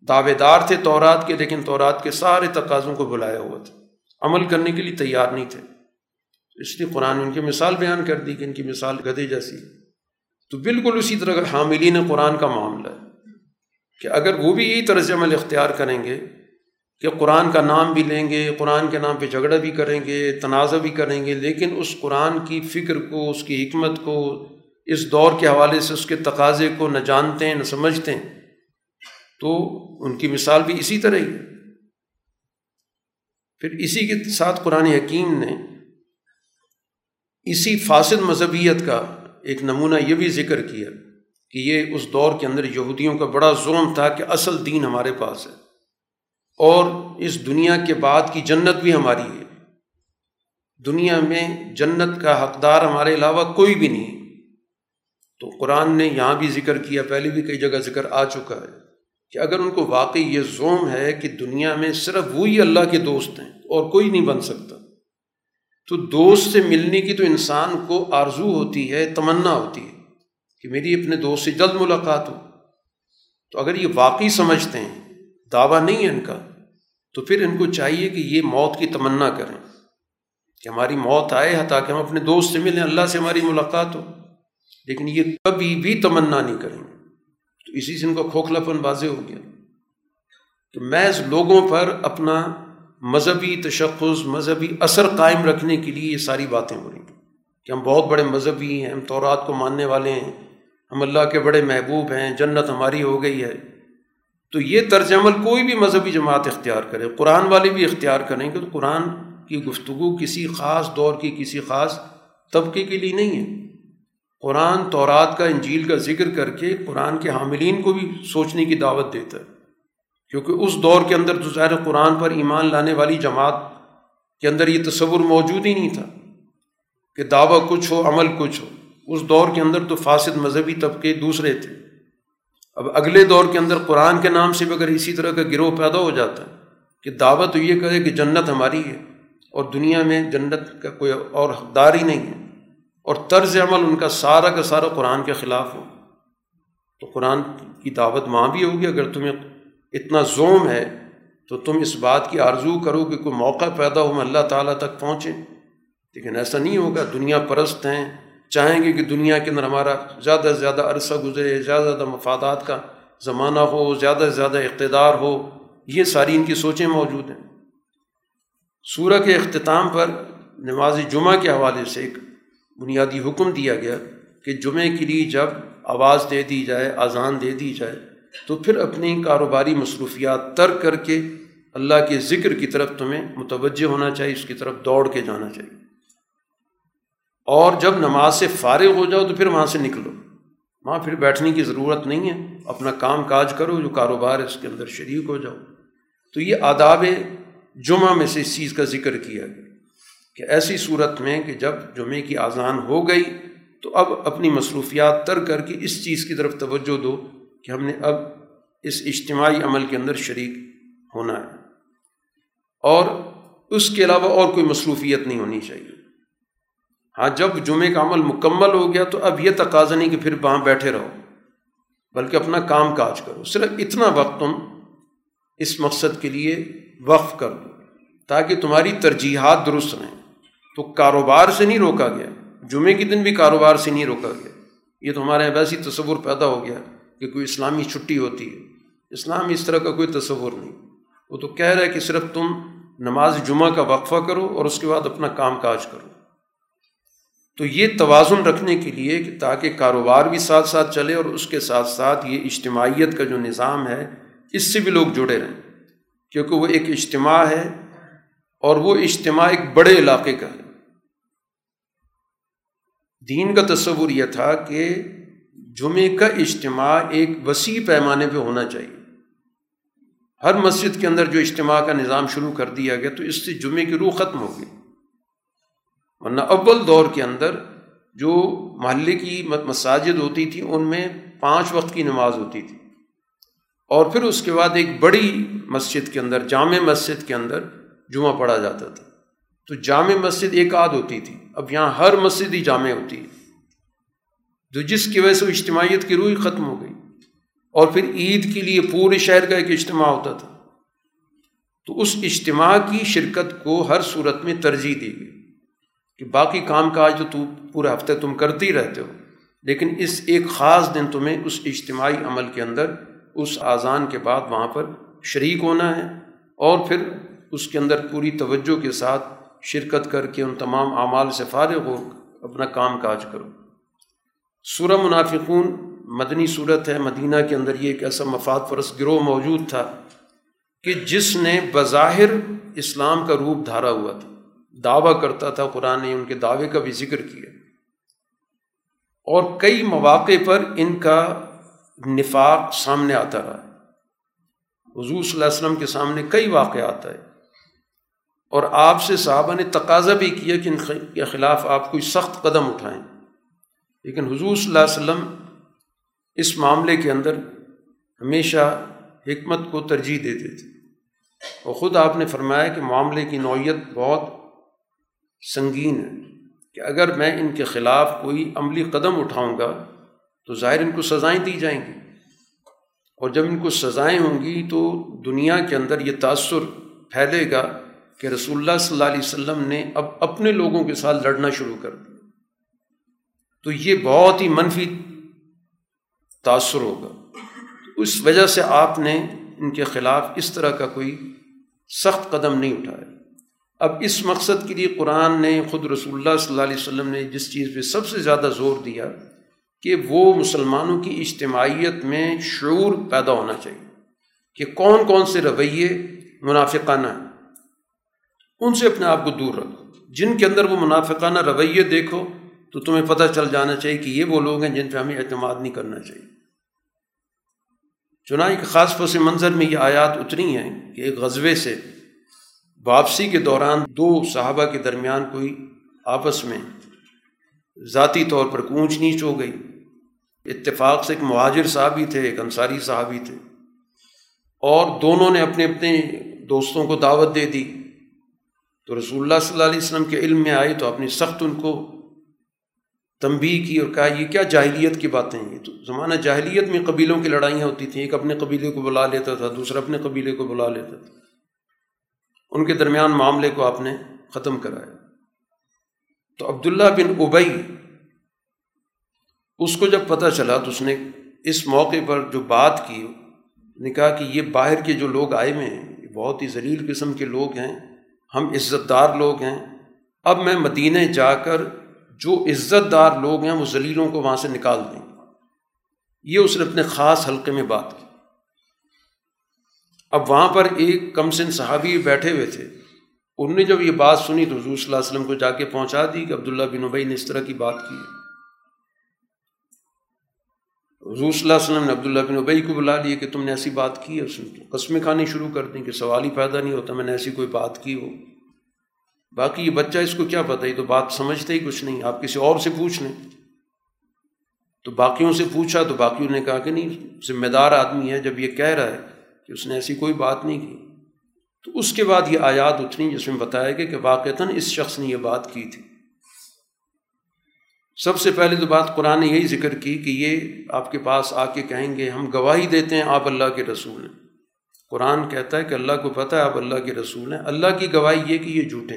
دعوے دار تھے تورات کے، لیکن تورات کے سارے تقاضوں کو بلایا ہوا تھا۔ عمل کرنے کے لیے تیار نہیں تھے۔ اس لیے قرآن ان کی مثال بیان کر دی کہ ان کی مثال گدے جیسی تو بالکل اسی طرح حاملین قرآن کا معاملہ ہے کہ اگر وہ بھی یہی طرز عمل اختیار کریں گے کہ قرآن کا نام بھی لیں گے، قرآن کے نام پہ جھگڑا بھی کریں گے، تنازع بھی کریں گے، لیکن اس قرآن کی فکر کو، اس کی حکمت کو، اس دور کے حوالے سے، اس کے تقاضے کو نہ جانتے ہیں نہ سمجھتے ہیں تو ان کی مثال بھی اسی طرح ہی۔ پھر اسی کے ساتھ قرآن حکیم نے اسی فاسد مذہبیت کا ایک نمونہ یہ بھی ذکر کیا کہ یہ اس دور کے اندر یہودیوں کا بڑا ظلم تھا کہ اصل دین ہمارے پاس ہے۔ اور اس دنیا کے بعد کی جنت بھی ہماری ہے۔ دنیا میں جنت کا حقدار ہمارے علاوہ کوئی بھی نہیں تو قرآن نے یہاں بھی ذکر کیا، پہلے بھی کئی جگہ ذکر آ چکا ہے کہ اگر ان کو واقعی یہ زوم ہے کہ دنیا میں صرف وہی اللہ کے دوست ہیں اور کوئی نہیں بن سکتا۔ تو دوست سے ملنے کی تو انسان کو آرزو ہوتی ہے، تمنا ہوتی ہے کہ میری اپنے دوست سے جلد ملاقات ہو۔ تو اگر یہ واقعی سمجھتے ہیں دعویٰ نہیں ہے ان کا، تو پھر ان کو چاہیے کہ یہ موت کی تمنا کریں کہ ہماری موت آئے تاکہ ہم اپنے دوست سے ملیں، اللہ سے ہماری ملاقات ہو۔ لیکن یہ کبھی بھی تمنا نہیں کریں تو اسی سے ان کا کھوکھلا پن واضح ہو گیا کہ محض لوگوں پر اپنا مذہبی تشخص، مذہبی اثر قائم رکھنے کے لیے یہ ساری باتیں ہو رہی ہیں کہ ہم بہت بڑے مذہبی ہیں، ہم تورات کو ماننے والے ہیں، ہم اللہ کے بڑے محبوب ہیں، جنت ہماری ہو گئی ہے۔ تو یہ طرز عمل کوئی بھی مذہبی جماعت اختیار کرے، قرآن والے بھی اختیار کریں کہ تو قرآن کی گفتگو کسی خاص دور کی، کسی خاص طبقے کے لیے نہیں ہے۔ قرآن تورات کا انجیل کا ذکر کر کے قرآن کے حاملین کو بھی سوچنے کی دعوت دیتا ہے۔ کیونکہ اس دور کے اندر تو ظاہر قرآن پر ایمان لانے والی جماعت کے اندر یہ تصور موجود ہی نہیں تھا کہ دعویٰ کچھ ہو، عمل کچھ ہو۔ اس دور کے اندر تو فاسد مذہبی طبقے دوسرے تھے۔ اب اگلے دور کے اندر قرآن کے نام سے بھی اگر اسی طرح کا گروہ پیدا ہو جاتا ہے کہ دعوت تو یہ کرے کہ جنت ہماری ہے اور دنیا میں جنت کا کوئی اور حقدار ہی نہیں ہے اور طرز عمل ان کا سارا کا سارا قرآن کے خلاف ہو، تو قرآن کی دعوت وہاں بھی ہوگی اگر تمہیں اتنا زوم ہے تو تم اس بات کی آرزو کرو کہ کوئی موقع پیدا ہو ہم اللہ تعالیٰ تک پہنچیں لیکن ایسا نہیں ہوگا، دنیا پرست ہیں چاہیں گے کہ دنیا کے اندر ہمارا زیادہ سے زیادہ عرصہ گزرے، زیادہ سے زیادہ مفادات کا زمانہ ہو، زیادہ سے زیادہ اقتدار ہو، یہ ساری ان کی سوچیں موجود ہیں۔ سورہ کے اختتام پر نماز جمعہ کے حوالے سے ایک بنیادی حکم دیا گیا کہ جمعے کے لیے جب آواز دے دی جائے، اذان دے دی جائے، تو پھر اپنی کاروباری مصروفیات ترک کر کے اللہ کے ذکر کی طرف تمہیں متوجہ ہونا چاہیے، اس کی طرف دوڑ کے جانا چاہیے۔ اور جب نماز سے فارغ ہو جاؤ تو پھر وہاں سے نکلو۔ وہاں پھر بیٹھنے کی ضرورت نہیں ہے۔ اپنا کام کاج کرو، جو کاروبار ہے، اس کے اندر شریک ہو جاؤ۔ تو یہ آداب جمعہ میں سے اس چیز کا ذکر کیا گیا کہ ایسی صورت میں کہ جب جمعے کی آزان ہو گئی تو اب اپنی مصروفیات تر کر کے اس چیز کی طرف توجہ دو کہ ہم نے اب اس اجتماعی عمل کے اندر شریک ہونا ہے۔ اور اس کے علاوہ اور کوئی مصروفیت نہیں ہونی چاہیے۔ ہاں جب جمعے کا عمل مکمل ہو گیا تو اب یہ تقاضا نہیں کہ پھر وہاں بیٹھے رہو، بلکہ اپنا کام کاج کرو۔ صرف اتنا وقت تم اس مقصد کے لیے وقف کر دو، تاکہ تمہاری ترجیحات درست رہیں۔ تو کاروبار سے نہیں روکا گیا، جمعے کے دن بھی کاروبار سے نہیں روکا گیا۔ یہ تو ہمارے یہاں ویسی تصور پیدا ہو گیا کہ کوئی اسلامی چھٹی ہوتی ہے۔ اسلام اس طرح کا کوئی تصور نہیں۔ وہ تو کہہ رہا ہے کہ صرف تم نماز جمعہ کا وقفہ کرو اور اس کے بعد اپنا کام کاج کرو۔ تو یہ توازن رکھنے کے لیے کہ تاکہ کاروبار بھی ساتھ ساتھ چلے اور اس کے ساتھ ساتھ یہ اجتماعیت کا جو نظام ہے، اس سے بھی لوگ جڑے رہیں۔ کیونکہ وہ ایک اجتماع ہے اور وہ اجتماع ایک بڑے علاقے کا ہے۔ دین کا تصور یہ تھا کہ جمعے کا اجتماع ایک وسیع پیمانے پہ ہونا چاہیے۔ ہر مسجد کے اندر جو اجتماع کا نظام شروع کر دیا گیا تو اس سے جمعے کی روح ختم ہو گئی۔ ورنہ اول دور کے اندر جو محلے کی مساجد ہوتی تھی، ان میں پانچ وقت کی نماز ہوتی تھی۔ اور پھر اس کے بعد ایک بڑی مسجد کے اندر، جامع مسجد کے اندر جمعہ پڑھا جاتا تھا۔ تو جامع مسجد ایک آدھ ہوتی تھی۔ اب یہاں ہر مسجد ہی جامع ہوتی ہے۔ جو جس کی وجہ سے اجتماعیت کی روح ختم ہو گئی۔ اور پھر عید کے لیے پورے شہر کا ایک اجتماع ہوتا تھا۔ تو اس اجتماع کی شرکت کو ہر صورت میں ترجیح دی گئی۔ کہ باقی کام کاج تو تو پورے ہفتے تم کرتے ہی رہتے ہو۔ لیکن اس ایک خاص دن تمہیں اس اجتماعی عمل کے اندر، اس اذان کے بعد وہاں پر شریک ہونا ہے۔ اور پھر اس کے اندر پوری توجہ کے ساتھ شرکت کر کے ان تمام اعمال سے فارغ ہو اپنا کام کاج کرو۔ سورہ منافقون، مدنی صورت ہے۔ مدینہ کے اندر یہ ایک ایسا مفاد پرست گروہ موجود تھا کہ جس نے بظاہر اسلام کا روپ دھارا ہوا تھا۔ دعویٰ کرتا تھا قرآن نے ان کے دعوے کا بھی ذکر کیا۔ اور کئی مواقع پر ان کا نفاق سامنے آتا رہا۔ حضور صلی اللہ علیہ وسلم کے سامنے کئی واقعات آئے۔ اور آپ سے صحابہ نے تقاضا بھی کیا کہ ان کے خلاف آپ کوئی سخت قدم اٹھائیں۔ لیکن حضور صلی اللہ علیہ وسلم اس معاملے کے اندر ہمیشہ حکمت کو ترجیح دیتے تھے۔ اور خود آپ نے فرمایا کہ معاملے کی نوعیت بہت سنگین ہے کہ اگر میں ان کے خلاف کوئی عملی قدم اٹھاؤں گا تو ظاہر ان کو سزائیں دی جائیں گی۔ اور جب ان کو سزائیں ہوں گی تو دنیا کے اندر یہ تأثر پھیلے گا کہ رسول اللہ صلی اللہ علیہ وسلم نے اب اپنے لوگوں کے ساتھ لڑنا شروع کر دیا۔ تو یہ بہت ہی منفی تأثر ہوگا۔ اس وجہ سے آپ نے ان کے خلاف اس طرح کا کوئی سخت قدم نہیں اٹھایا۔ اب اس مقصد کے لیے قرآن نے خود رسول اللہ صلی اللہ علیہ وسلم نے جس چیز پہ سب سے زیادہ زور دیا کہ وہ مسلمانوں کی اجتماعیت میں شعور پیدا ہونا چاہیے کہ کون کون سے رویے منافقانہ ہیں۔ ان سے اپنے آپ کو دور رکھو۔ جن کے اندر وہ منافقانہ رویے دیکھو تو تمہیں پتہ چل جانا چاہیے کہ یہ وہ لوگ ہیں جن پہ ہمیں اعتماد نہیں کرنا چاہیے۔ چنانچہ خاص پس منظر میں یہ آیات اتری ہیں کہ ایک غزبے سے واپسی کے دوران دو صحابہ کے درمیان کوئی آپس میں ذاتی طور پر کونچ نیچ ہو گئی۔ اتفاق سے ایک مہاجر صاحبی تھے، ایک انصاری صاحبی تھے۔ اور دونوں نے اپنے اپنے دوستوں کو دعوت دے دی۔ تو رسول اللہ صلی اللہ علیہ وسلم کے علم میں آئے تو اپنی سخت ان کو تنبیہ کی اور کہا، یہ کیا جاہلیت کی باتیں ہیں؟ تو زمانہ جاہلیت میں قبیلوں کی لڑائیاں ہوتی تھیں۔ ایک اپنے قبیلے کو بلا لیتا تھا، دوسرا اپنے قبیلے کو بلا لیتا تھا۔ ان کے درمیان معاملے کو آپ نے ختم کرایا۔ تو عبداللہ بن ابئی اس کو جب پتہ چلا تو اس نے اس موقع پر جو بات کی نے کہا کہ یہ باہر کے جو لوگ آئے ہوئے ہیں، یہ بہت ہی ذلیل قسم کے لوگ ہیں، ہم عزت دار لوگ ہیں۔ اب میں مدینہ جا کر جو عزت دار لوگ ہیں، وہ ذلیلوں کو وہاں سے نکال دیں یہ اس نے اپنے خاص حلقے میں بات کی۔ اب وہاں پر ایک کم سن صحابی بیٹھے ہوئے تھے۔ انہوں نے جب یہ بات سنی تو حضور صلی اللہ علیہ وسلم کو جا کے پہنچا دی کہ عبداللہ بن ابئی نے اس طرح کی بات کی۔ حضور صلی اللہ علیہ وسلم نے عبداللہ بن ابئی کو بلا لیا کہ تم نے ایسی بات کی ہے اس نے قسمیں کھانی شروع کر دیں کہ سوال ہی پیدا نہیں ہوتا، میں نے ایسی کوئی بات کی ہو۔ باقی یہ بچہ اس کو کیا پتہ ہی تو بات سمجھتے ہی کچھ نہیں، آپ کسی اور سے پوچھ لیں۔ تو باقیوں سے پوچھا تو باقیوں نے کہا کہ نہیں، ذمہ دار آدمی ہے، جب یہ کہہ رہا ہے کہ اس نے ایسی کوئی بات نہیں کی۔ تو اس کے بعد یہ آیات اتنی جس میں بتایا گیا کہ واقعتاً اس شخص نے یہ بات کی تھی۔ سب سے پہلے تو بات قرآن نے یہی ذکر کی کہ یہ آپ کے پاس آ کے کہیں گے، ہم گواہی دیتے ہیں آپ اللہ کے رسول ہیں۔ قرآن کہتا ہے کہ اللہ کو پتہ ہے آپ اللہ کے رسول ہیں۔ اللہ کی گواہی یہ کہ یہ جھوٹے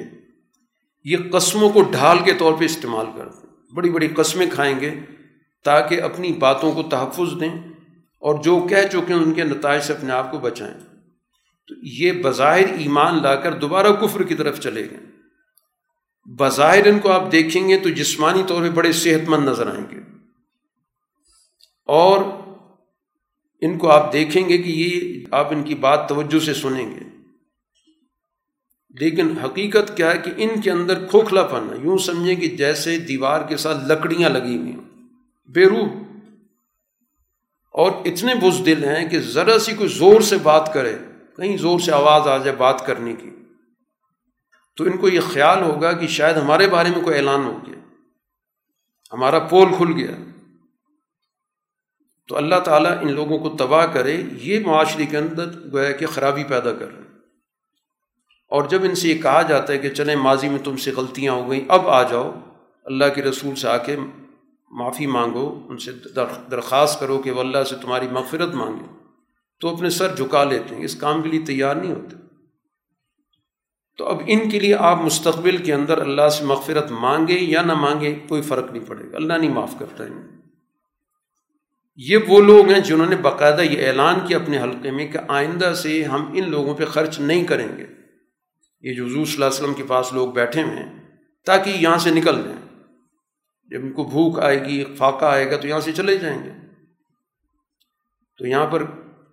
یہ قسموں کو ڈھال کے طور پہ استعمال کرتے ہیں۔ بڑی بڑی قسمیں کھائیں گے تاکہ اپنی باتوں کو تحفظ دیں۔ اور جو کہہ چکے ہیں ان کے نتائج سے اپنے آپ کو بچائیں۔ تو یہ بظاہر ایمان لا کر دوبارہ کفر کی طرف چلے گئے۔ بظاہر ان کو آپ دیکھیں گے تو جسمانی طور پہ بڑے صحت مند نظر آئیں گے۔ اور ان کو آپ دیکھیں گے کہ یہ آپ ان کی بات توجہ سے سنیں گے۔ لیکن حقیقت کیا ہے کہ ان کے اندر کھوکھلا پن ہے۔ یوں سمجھیں کہ جیسے دیوار کے ساتھ لکڑیاں لگی ہوئی ہیں۔ بے روح۔ اور اتنے بز دل ہیں کہ ذرا سی کوئی زور سے بات کرے، کہیں زور سے آواز آ جائے بات کرنے کی۔ تو ان کو یہ خیال ہوگا کہ شاید ہمارے بارے میں کوئی اعلان ہو گیا۔ ہمارا پول کھل گیا۔ تو اللہ تعالیٰ ان لوگوں کو تباہ کرے، یہ معاشرے کے اندر گویا کہ خرابی پیدا کر۔ رہے اور جب ان سے یہ کہا جاتا ہے کہ چلیں ماضی میں تم سے غلطیاں ہو گئیں، اب آ جاؤ، اللہ کے رسول سے آ کے معافی مانگو، ان سے درخواست کرو کہ وہ اللہ سے تمہاری مغفرت مانگے۔ تو اپنے سر جھکا لیتے ہیں، اس کام کے لیے تیار نہیں ہوتے۔ تو اب ان کے لیے آپ مستقبل کے اندر اللہ سے مغفرت مانگے یا نہ مانگے، کوئی فرق نہیں پڑے گا۔ اللہ نہیں معاف کرتا ہے یہ وہ لوگ ہیں جنہوں نے باقاعدہ یہ اعلان کیا اپنے حلقے میں کہ آئندہ سے ہم ان لوگوں پہ خرچ نہیں کریں گے۔ یہ جو حضور صلی اللہ علیہ وسلم کے پاس لوگ بیٹھے ہوئے ہیں، تاکہ یہاں سے نکل جائیں۔ جب ان کو بھوک آئے گی، فاقہ آئے گا تو یہاں سے چلے جائیں گے۔ تو یہاں پر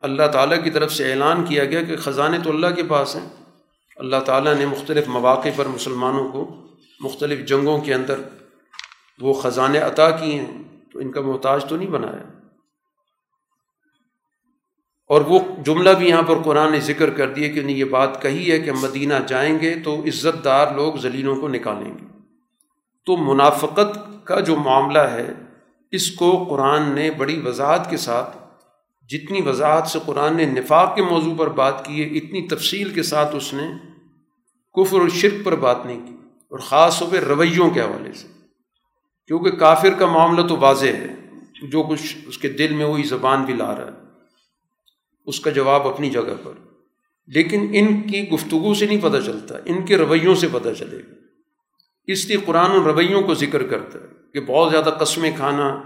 اللہ تعالیٰ کی طرف سے اعلان کیا گیا کہ خزانے تو اللہ کے پاس ہیں۔ اللہ تعالیٰ نے مختلف مواقع پر مسلمانوں کو مختلف جنگوں کے اندر وہ خزانے عطا کیے ہیں، تو ان کا محتاج تو نہیں بنایا۔ اور وہ جملہ بھی یہاں پر قرآن نے ذکر کر دیا کہ انہیں یہ بات کہی ہے کہ مدینہ جائیں گے تو عزت دار لوگ ذلیلوں کو نکالیں گے۔ تو منافقت کا جو معاملہ ہے، اس کو قرآن نے بڑی وضاحت کے ساتھ، جتنی وضاحت سے قرآن نے نفاق کے موضوع پر بات کی ہے، اتنی تفصیل کے ساتھ اس نے کفر اور شرک پر بات نہیں کی، اور خاص طور پہ رویوں کے حوالے سے۔ کیونکہ کافر کا معاملہ تو واضح ہے، جو کچھ اس کے دل میں وہی زبان بھی لا رہا ہے۔ اس کا جواب اپنی جگہ پر۔ لیکن ان کی گفتگو سے نہیں پتہ چلتا، ان کے رویوں سے پتہ چلے گا۔ اس لیے قرآن و رویوں کو ذکر کرتا ہے۔ کہ بہت زیادہ قسمیں کھانا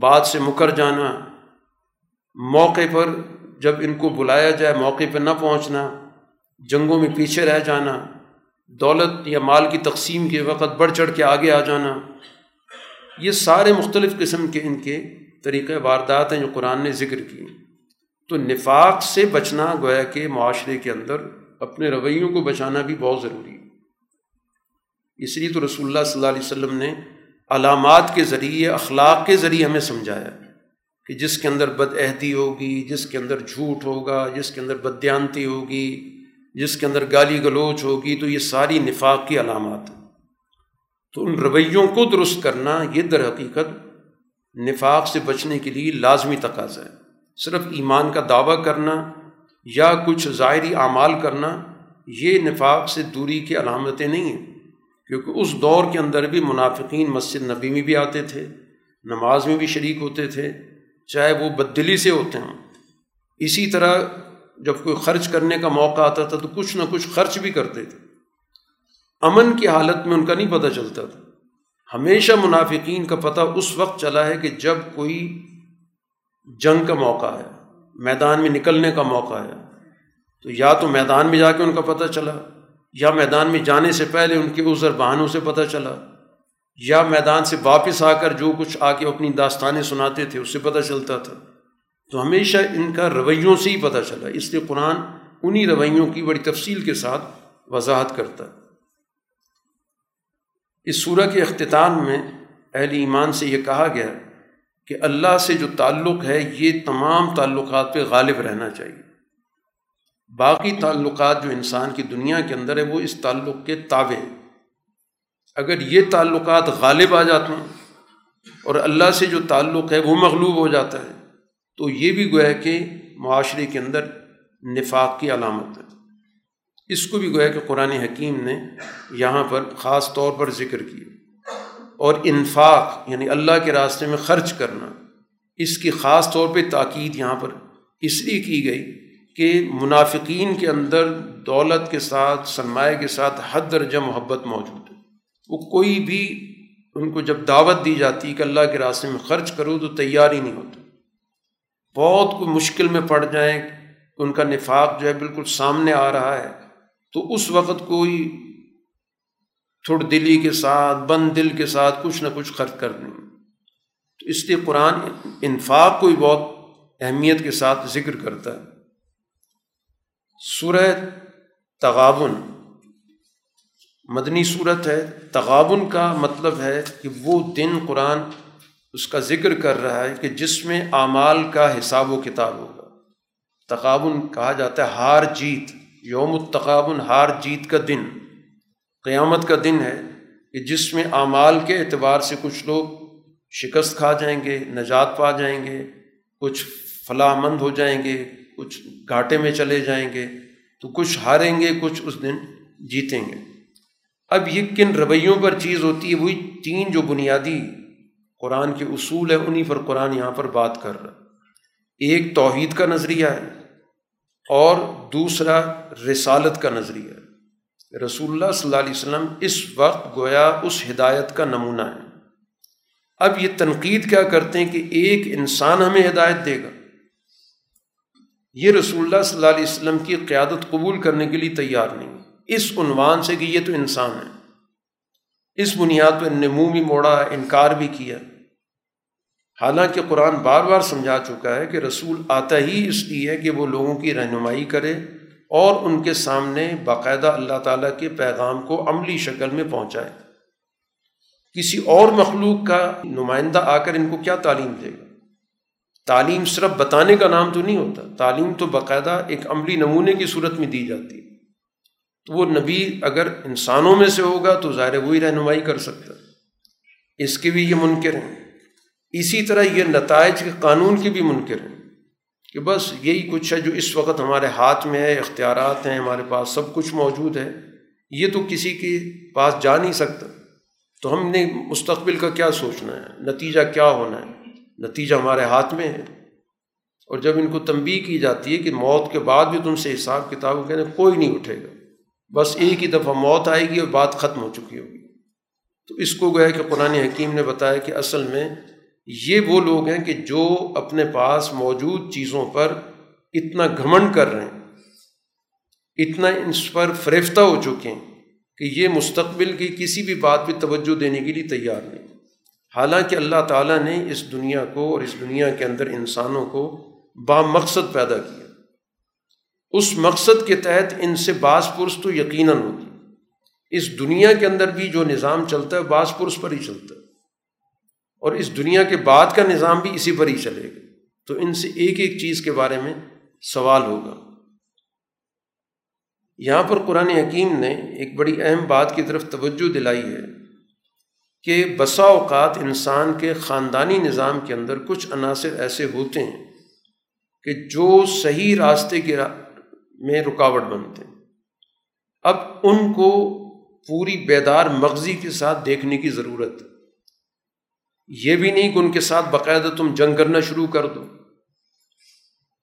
بات سے مکر جانا، موقع پر جب ان کو بلایا جائے، موقع پہ نہ پہنچنا، جنگوں میں پیچھے رہ جانا، دولت یا مال کی تقسیم کے وقت بڑھ چڑھ کے آگے آ جانا، یہ سارے مختلف قسم کے ان کے طریقۂ واردات ہیں جو قرآن نے ذکر کی۔ تو نفاق سے بچنا گویا کہ معاشرے کے اندر اپنے رویوں کو بچانا بھی بہت ضروری ہے۔ اس لیے تو رسول اللہ صلی اللہ علیہ وسلم نے علامات کے ذریعے، اخلاق کے ذریعے ہمیں سمجھایا کہ جس کے اندر بد عہدی ہوگی، جس کے اندر جھوٹ ہوگا، جس کے اندر بدیانتی ہوگی، جس کے اندر گالی گلوچ ہوگی، تو یہ ساری نفاق کی علامات ہیں۔ تو ان رویوں کو درست کرنا یہ در حقیقت نفاق سے بچنے کے لیے لازمی تقاضا ہے۔ صرف ایمان کا دعویٰ کرنا یا کچھ ظاہری اعمال کرنا، یہ نفاق سے دوری کی علامتیں نہیں ہیں۔ کیونکہ اس دور کے اندر بھی منافقین مسجد نبی میں بھی آتے تھے، نماز میں بھی شریک ہوتے تھے، چاہے وہ بدلی سے ہوتے ہوں۔ اسی طرح جب کوئی خرچ کرنے کا موقع آتا تھا تو کچھ نہ کچھ خرچ بھی کرتے تھے۔ امن کی حالت میں ان کا نہیں پتہ چلتا تھا۔ ہمیشہ منافقین کا پتہ اس وقت چلا ہے کہ جب کوئی جنگ کا موقع ہے میدان میں نکلنے کا موقع ہے تو یا تو میدان میں جا کے ان کا پتہ چلا یا میدان میں جانے سے پہلے ان کے عذر بہانوں سے پتہ چلا، یا میدان سے واپس آ کر جو کچھ آ کے اپنی داستانیں سناتے تھے، اس سے پتہ چلتا تھا۔ تو ہمیشہ ان کا رویوں سے ہی پتہ چلا، اس لیے قرآن انہی رویوں کی بڑی تفصیل کے ساتھ وضاحت کرتا۔ اس سورہ کے اختتام میں اہل ایمان سے یہ کہا گیا کہ اللہ سے جو تعلق ہے، یہ تمام تعلقات پہ غالب رہنا چاہیے۔ باقی تعلقات جو انسان کی دنیا کے اندر ہے وہ اس تعلق کے تابع اگر یہ تعلقات غالب آ جاتے ہیں اور اللہ سے جو تعلق ہے وہ مغلوب ہو جاتا ہے، تو یہ بھی گویا کہ معاشرے کے اندر نفاق کی علامت ہے۔ اس کو بھی گویا کہ قرآن حکیم نے یہاں پر خاص طور پر ذکر کیا۔ اور انفاق یعنی اللہ کے راستے میں خرچ کرنا، اس کی خاص طور پہ تاکید یہاں پر اس لیے کی گئی کہ منافقین کے اندر دولت کے ساتھ، سرمایہ کے ساتھ حد درجہ محبت موجود ہے۔ وہ کوئی بھی ان کو جب دعوت دی جاتی کہ اللہ کے راستے میں خرچ کرو تو تیار ہی نہیں ہوتا بہت کوئی مشکل میں پڑ جائیں، ان کا نفاق جو ہے بالکل سامنے آ رہا ہے۔ تو اس وقت کوئی تھوڑ دلی کے ساتھ، بند دل کے ساتھ کچھ نہ کچھ خرچ کر دیں تو اس لیے قرآن انفاق کو بہت اہمیت کے ساتھ ذکر کرتا ہے۔ سورہ تغابن۔ مدنی صورت ہے۔ تغابن کا مطلب ہے کہ وہ دن قرآن اس کا ذکر کر رہا ہے کہ جس میں اعمال کا حساب و کتاب ہوگا۔ تغابن کہا جاتا ہے ہار جیت۔ یوم التقابن ہار جیت کا دن۔ قیامت کا دن ہے کہ جس میں اعمال کے اعتبار سے کچھ لوگ شکست کھا جائیں گے، نجات پا جائیں گے، کچھ فلاح مند ہو جائیں گے کچھ گھاٹے میں چلے جائیں گے، تو کچھ ہاریں گے، کچھ اس دن جیتیں گے۔ اب یہ کن رویوں پر چیز ہوتی ہے؟ وہی تین جو بنیادی قرآن کے اصول ہے انہیں پر قرآن یہاں پر بات کر رہا ایک توحید کا نظریہ ہے اور دوسرا رسالت کا نظریہ ہے۔ رسول اللہ صلی اللہ علیہ وسلم اس وقت گویا اس ہدایت کا نمونہ ہے۔ اب یہ تنقید کیا کرتے ہیں کہ ایک انسان ہمیں ہدایت دے گا۔ یہ رسول اللہ صلی اللہ علیہ وسلم کی قیادت قبول کرنے کے لیے تیار نہیں۔ اس عنوان سے کہ یہ تو انسان ہے۔ اس بنیاد پہ نمو بھی موڑا، انکار بھی کیا۔ حالانکہ قرآن بار بار سمجھا چکا ہے کہ رسول آتا ہی اس لیے ہے کہ وہ لوگوں کی رہنمائی کرے اور ان کے سامنے باقاعدہ اللہ تعالیٰ کے پیغام کو عملی شکل میں پہنچائے۔ کسی اور مخلوق کا نمائندہ آ کر ان کو کیا تعلیم دے؟ گا تعلیم صرف بتانے کا نام تو نہیں ہوتا، تعلیم تو باقاعدہ ایک عملی نمونے کی صورت میں دی جاتی ہے۔ تو وہ نبی اگر انسانوں میں سے ہوگا تو ظاہر وہی رہنمائی کر سکتا اس کے بھی یہ منکر ہیں۔ اسی طرح یہ نتائج کے قانون کی بھی منکر ہیں۔ کہ بس یہی کچھ ہے جو اس وقت ہمارے ہاتھ میں ہے، اختیارات ہیں، ہمارے پاس سب کچھ موجود ہے۔ یہ تو کسی کے پاس جا نہیں سکتا۔ تو ہم نے مستقبل کا کیا سوچنا ہے؟ نتیجہ کیا ہونا ہے؟ نتیجہ ہمارے ہاتھ میں ہے۔ اور جب ان کو تنبی کی جاتی ہے کہ موت کے بعد بھی تم سے حساب کتاب کہنے کوئی نہیں اٹھے گا۔ بس ایک ہی دفعہ موت آئے گی اور بات ختم ہو چکی ہوگی۔ تو اس کو گیا کہ قرآن حکیم نے بتایا کہ اصل میں یہ وہ لوگ ہیں کہ جو اپنے پاس موجود چیزوں پر اتنا گھمنڈ کر رہے ہیں، اتنا ان پر فریفتہ ہو چکے ہیں کہ یہ مستقبل کی کسی بھی بات پہ توجہ دینے کے لیے تیار نہیں۔ حالانکہ اللہ تعالیٰ نے اس دنیا کو اور اس دنیا کے اندر انسانوں کو با مقصد پیدا کیا۔ اس مقصد کے تحت ان سے بعض پرس تو یقیناً ہوتی۔ اس دنیا کے اندر بھی جو نظام چلتا ہے، بعض پرس پر ہی چلتا۔ ہے اور اس دنیا کے بعد کا نظام بھی اسی پر ہی چلے گا۔ تو ان سے ایک ایک چیز کے بارے میں سوال ہوگا۔ یہاں پر قرآن حکیم نے ایک بڑی اہم بات کی طرف توجہ دلائی ہے۔ کہ بسا اوقات انسان کے خاندانی نظام کے اندر کچھ عناصر ایسے ہوتے ہیں کہ جو صحیح راستے کے میں رکاوٹ بنتے ہیں۔ اب ان کو پوری بیدار مغزی کے ساتھ دیکھنے کی ضرورت ہے۔ یہ بھی نہیں کہ ان کے ساتھ باقاعدہ تم جنگ کرنا شروع کر دو۔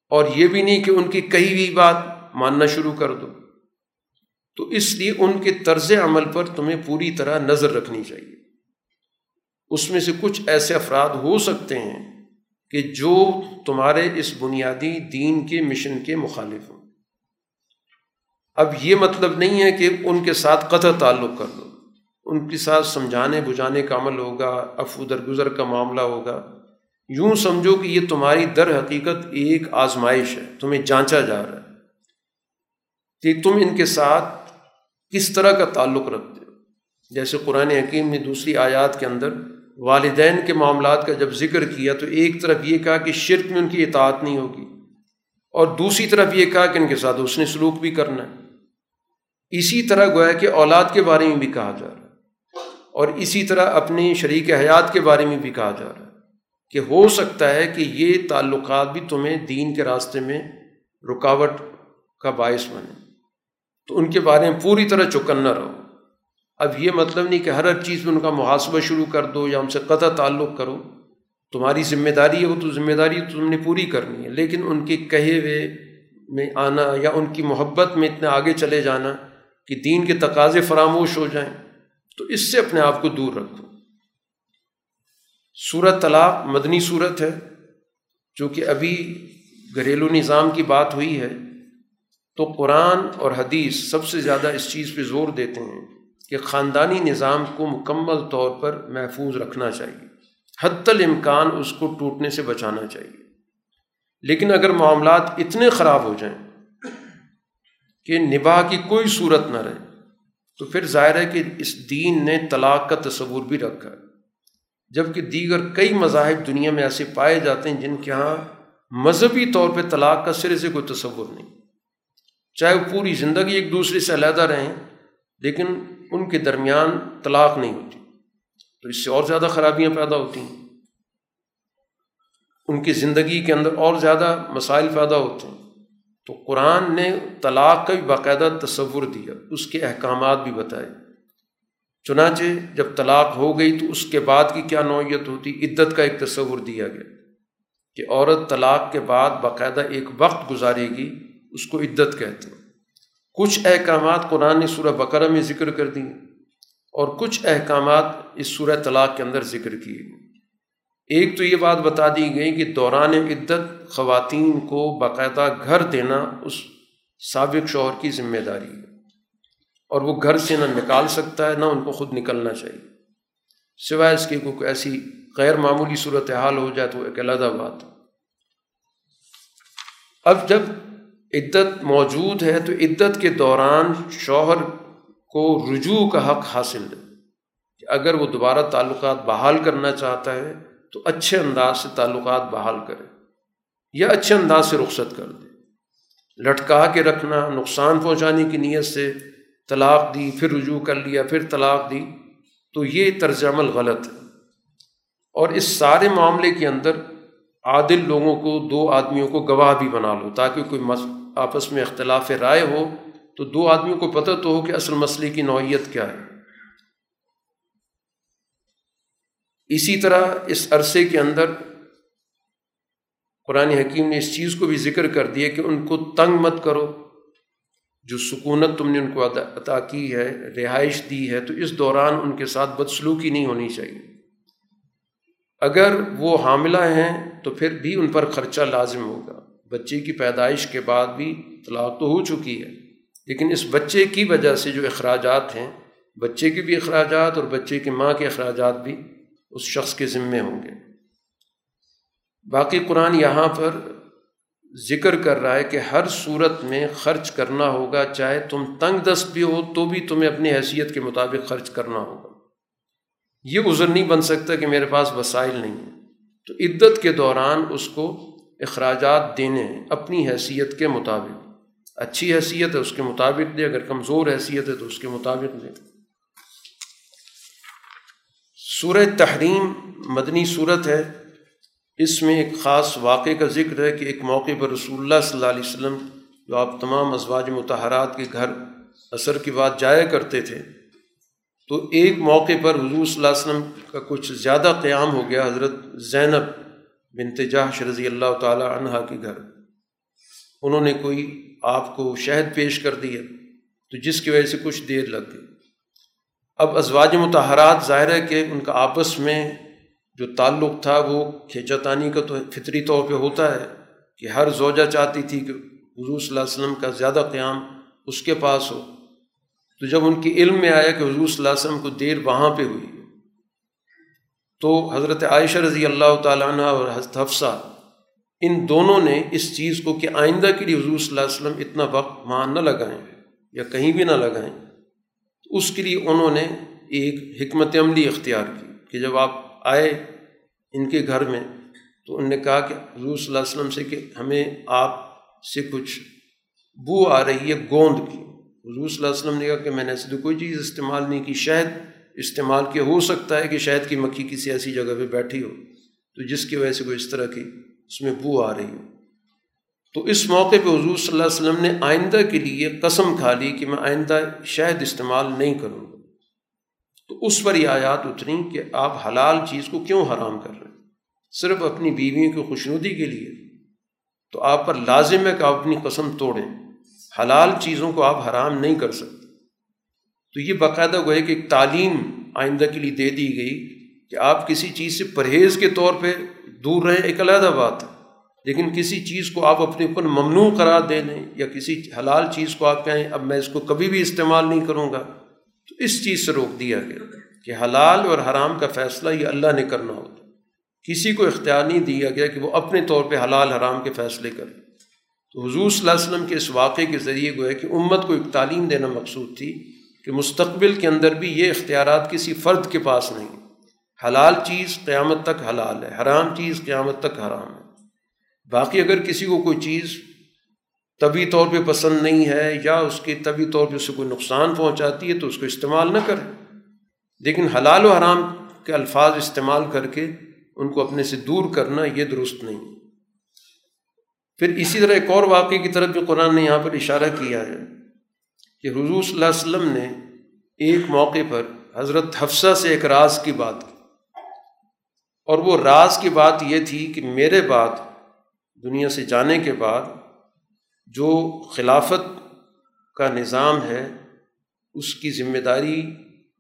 اور یہ بھی نہیں کہ ان کی کہی ہوئی بات ماننا شروع کر دو۔ تو اس لیے ان کے طرز عمل پر تمہیں پوری طرح نظر رکھنی چاہیے۔ اس میں سے کچھ ایسے افراد ہو سکتے ہیں کہ جو تمہارے اس بنیادی دین کے مشن کے مخالف ہوں۔ اب یہ مطلب نہیں ہے کہ ان کے ساتھ قطع تعلق کر دو ان کے ساتھ سمجھانے بجھانے کا عمل ہوگا افو درگزر کا معاملہ ہوگا۔ یوں سمجھو کہ یہ تمہاری در حقیقت ایک آزمائش ہے، تمہیں جانچا جا رہا ہے کہ تم ان کے ساتھ کس طرح کا تعلق رکھتے ہو۔ جیسے قرآن حکیم نے دوسری آیات کے اندر والدین کے معاملات کا جب ذکر کیا تو ایک طرف یہ کہا کہ شرک میں ان کی اطاعت نہیں ہوگی اور دوسری طرف یہ کہا کہ ان کے ساتھ اس نے سلوک بھی کرنا ہے۔ اسی طرح گویا کہ اولاد کے بارے میں بھی کہا جا رہا ہے اور اسی طرح اپنی شریک حیات کے بارے میں بھی کہا جا رہا ہے کہ ہو سکتا ہے کہ یہ تعلقات بھی تمہیں دین کے راستے میں رکاوٹ کا باعث بنے۔ تو ان کے بارے میں پوری طرح چکنا رہو۔ اب یہ مطلب نہیں کہ ہر ہر چیز میں ان کا محاسبہ شروع کر دو یا ان سے قطع تعلق کرو۔ تمہاری ذمہ داری ہے، وہ تو ذمہ داری تم نے پوری کرنی ہے۔ لیکن ان کے کہے ہوئے میں آنا یا ان کی محبت میں اتنے آگے چلے جانا کہ دین کے تقاضے فراموش ہو جائیں، تو اس سے اپنے آپ کو دور رکھو۔ صورت طلاق مدنی صورت ہے، جو کہ ابھی گھریلو نظام کی بات ہوئی ہے۔ تو قرآن اور حدیث سب سے زیادہ اس چیز پہ زور دیتے ہیں۔ کہ خاندانی نظام کو مکمل طور پر محفوظ رکھنا چاہیے۔ حت الامکان اس کو ٹوٹنے سے بچانا چاہیے۔ لیکن اگر معاملات اتنے خراب ہو جائیں کہ نباہ کی کوئی صورت نہ رہے، تو پھر ظاہر ہے کہ اس دین نے طلاق کا تصور بھی رکھا ہے۔ جبکہ دیگر کئی مذاہب دنیا میں ایسے پائے جاتے ہیں جن کے یہاں مذہبی طور پہ طلاق کا سرے سے کوئی تصور نہیں۔ چاہے وہ پوری زندگی ایک دوسرے سے علیحدہ رہیں، لیکن ان کے درمیان طلاق نہیں ہوتی۔ تو اس سے اور زیادہ خرابیاں پیدا ہوتی ہیں۔ ان کی زندگی کے اندر اور زیادہ مسائل پیدا ہوتے ہیں۔ تو قرآن نے طلاق کا بھی باقاعدہ تصور دیا، اس کے احکامات بھی بتائے۔ چنانچہ جب طلاق ہو گئی تو اس کے بعد کی کیا نوعیت ہوتی؟ عدت کا ایک تصور دیا گیا کہ عورت طلاق کے بعد باقاعدہ ایک وقت گزارے گی، اس کو عدت کہتے ہیں۔ کچھ احکامات قرآن نے سورہ بقرہ میں ذکر کر دی اور کچھ احکامات اس سورہ طلاق کے اندر ذکر کیے۔ گئے ایک تو یہ بات بتا دی گئی کہ دوران عدت خواتین کو باقاعدہ گھر دینا اس سابق شوہر کی ذمہ داری ہے اور وہ گھر سے نہ نکال سکتا ہے، نہ ان کو خود نکلنا چاہیے۔ سوائے اس کی کوئی ایسی غیر معمولی صورت حال ہو جائے تو ایک علیحدہ بات۔ اب جب عدت موجود ہے تو عدت کے دوران شوہر کو رجوع کا حق حاصل ہے کہ اگر وہ دوبارہ تعلقات بحال کرنا چاہتا ہے تو اچھے انداز سے تعلقات بحال کرے یا اچھے انداز سے رخصت کر دے۔ لٹکا کے رکھنا، نقصان پہنچانے کی نیت سے طلاق دی، پھر رجوع کر لیا، پھر طلاق دی، تو یہ طرز عمل غلط ہے۔ اور اس سارے معاملے کے اندر عادل لوگوں کو، دو آدمیوں کو گواہ بھی بنا لو تاکہ کوئی آپس میں اختلاف رائے ہو، تو دو آدمیوں کو پتہ تو ہو کہ اصل مسئلے کی نوعیت کیا ہے۔ اسی طرح اس عرصے کے اندر قرآن حکیم نے اس چیز کو بھی ذکر کر دیا کہ ان کو تنگ مت کرو۔ جو سکونت تم نے ان کو عطا کی ہے، رہائش دی ہے، تو اس دوران ان کے ساتھ بدسلوکی نہیں ہونی چاہیے۔ اگر وہ حاملہ ہیں، تو پھر بھی ان پر خرچہ لازم ہوگا۔ بچے کی پیدائش کے بعد بھی طلاق تو ہو چکی ہے۔ لیکن اس بچے کی وجہ سے جو اخراجات ہیں، بچے کے بھی اخراجات اور بچے کی ماں کے اخراجات بھی اس شخص کے ذمے ہوں گے۔ باقی قرآن یہاں پر ذکر کر رہا ہے کہ ہر صورت میں خرچ کرنا ہوگا، چاہے تم تنگ دست بھی ہو تو بھی تمہیں اپنی حیثیت کے مطابق خرچ کرنا ہوگا۔ یہ عذر نہیں بن سکتا کہ میرے پاس وسائل نہیں ہیں۔ تو عدت کے دوران اس کو اخراجات دینے اپنی حیثیت کے مطابق۔ اچھی حیثیت ہے اس کے مطابق دے، اگر کمزور حیثیت ہے تو اس کے مطابق دے۔ سورہ تحریم مدنی صورت ہے۔ اس میں ایک خاص واقعے کا ذکر ہے کہ ایک موقع پر رسول اللہ صلی اللہ علیہ وسلم جو آپ تمام ازواج متحرات کے گھر اثر کی بات جایا کرتے تھے، تو ایک موقع پر حضور صلی اللہ علیہ وسلم کا کچھ زیادہ قیام ہو گیا، حضرت زینب۔ بنت جہش رضی اللہ تعالیٰ عنہا کے گھر۔ انہوں نے کوئی آپ کو شہد پیش کر دیا تو جس کی وجہ سے کچھ دیر لگ گئی۔ اب ازواج متحرات ظاہر ہے کہ ان کا آپس میں جو تعلق تھا وہ کھینچاتانی کا تو فطری طور پہ ہوتا ہے کہ ہر زوجہ چاہتی تھی کہ حضور صلی اللہ علیہ وسلم کا زیادہ قیام اس کے پاس ہو۔ تو جب ان کی علم میں آیا کہ حضور صلی اللہ علیہ وسلم کو دیر وہاں پہ ہوئی تو حضرت عائشہ رضی اللہ تعالیٰ عنہ اور حضرت حفصہ، ان دونوں نے اس چیز کو کہ آئندہ کے لیے حضور صلی اللہ علیہ وسلم اتنا وقت وہاں نہ لگائیں یا کہیں بھی نہ لگائیں، اس کے لیے انہوں نے ایک حکمت عملی اختیار کی کہ جب آپ آئے ان کے گھر میں تو ان نے کہا کہ حضور صلی اللہ علیہ وسلم سے کہ ہمیں آپ سے کچھ بو آ رہی ہے، گوند کی۔ حضور صلی اللہ علیہ وسلم نے کہا کہ میں نے ایسی تو کوئی چیز استعمال نہیں کی شہد استعمال کیا، ہو سکتا ہے کہ شہد کی مکھی کسی ایسی جگہ پہ بیٹھی ہو، تو جس کی وجہ سے کوئی اس طرح کی اس میں بو آ رہی ہو۔ تو اس موقع پہ حضور صلی اللہ علیہ وسلم نے آئندہ کے لیے قسم کھا لی کہ میں آئندہ شہد استعمال نہیں کروں گا۔ تو اس پر یہ آیات اتری کہ آپ حلال چیز کو کیوں حرام کر رہے ہیں؟ صرف اپنی بیویوں کی خوشنودی کے لیے۔ تو آپ پر لازم ہے کہ آپ اپنی قسم توڑیں۔ حلال چیزوں کو آپ حرام نہیں کر سکتے۔ تو یہ باقاعدہ گوئے کہ ایک تعلیم آئندہ کے لیے دے دی گئی کہ آپ کسی چیز سے پرہیز کے طور پہ دور رہیں، ایک علیحدہ بات ہے۔ لیکن کسی چیز کو آپ اپنے اوپر ممنوع قرار دے دیں یا کسی حلال چیز کو آپ کہیں، اب میں اس کو کبھی بھی استعمال نہیں کروں گا، تو اس چیز سے روک دیا گیا کہ حلال اور حرام کا فیصلہ یہ اللہ نے کرنا ہوتا کسی کو اختیار نہیں دیا گیا کہ وہ اپنے طور پہ حلال حرام کے فیصلے کرے۔ تو حضور صلی اللہ علیہ وسلم کے اس واقعے کے ذریعے گویا کہ امت کو ایک تعلیم دینا مقصود تھی۔ کہ مستقبل کے اندر بھی یہ اختیارات کسی فرد کے پاس نہیں۔ حلال چیز قیامت تک حلال ہے، حرام چیز قیامت تک حرام ہے۔ باقی اگر کسی کو کوئی چیز طبی طور پہ پسند نہیں ہے یا اس کے طبی طور پہ اسے کوئی نقصان پہنچاتی ہے تو اس کو استعمال نہ کرے۔ لیکن حلال و حرام کے الفاظ استعمال کر کے ان کو اپنے سے دور کرنا یہ درست نہیں۔ پھر اسی طرح ایک اور واقعے کی طرف بھی قرآن نے یہاں پر اشارہ کیا ہے۔ کہ حضور صلی اللہ علیہ وسلم نے ایک موقع پر حضرت حفصہ سے ایک راز کی بات کی۔ اور وہ راز کی بات یہ تھی کہ میرے بعد دنیا سے جانے کے بعد جو خلافت کا نظام ہے، اس کی ذمہ داری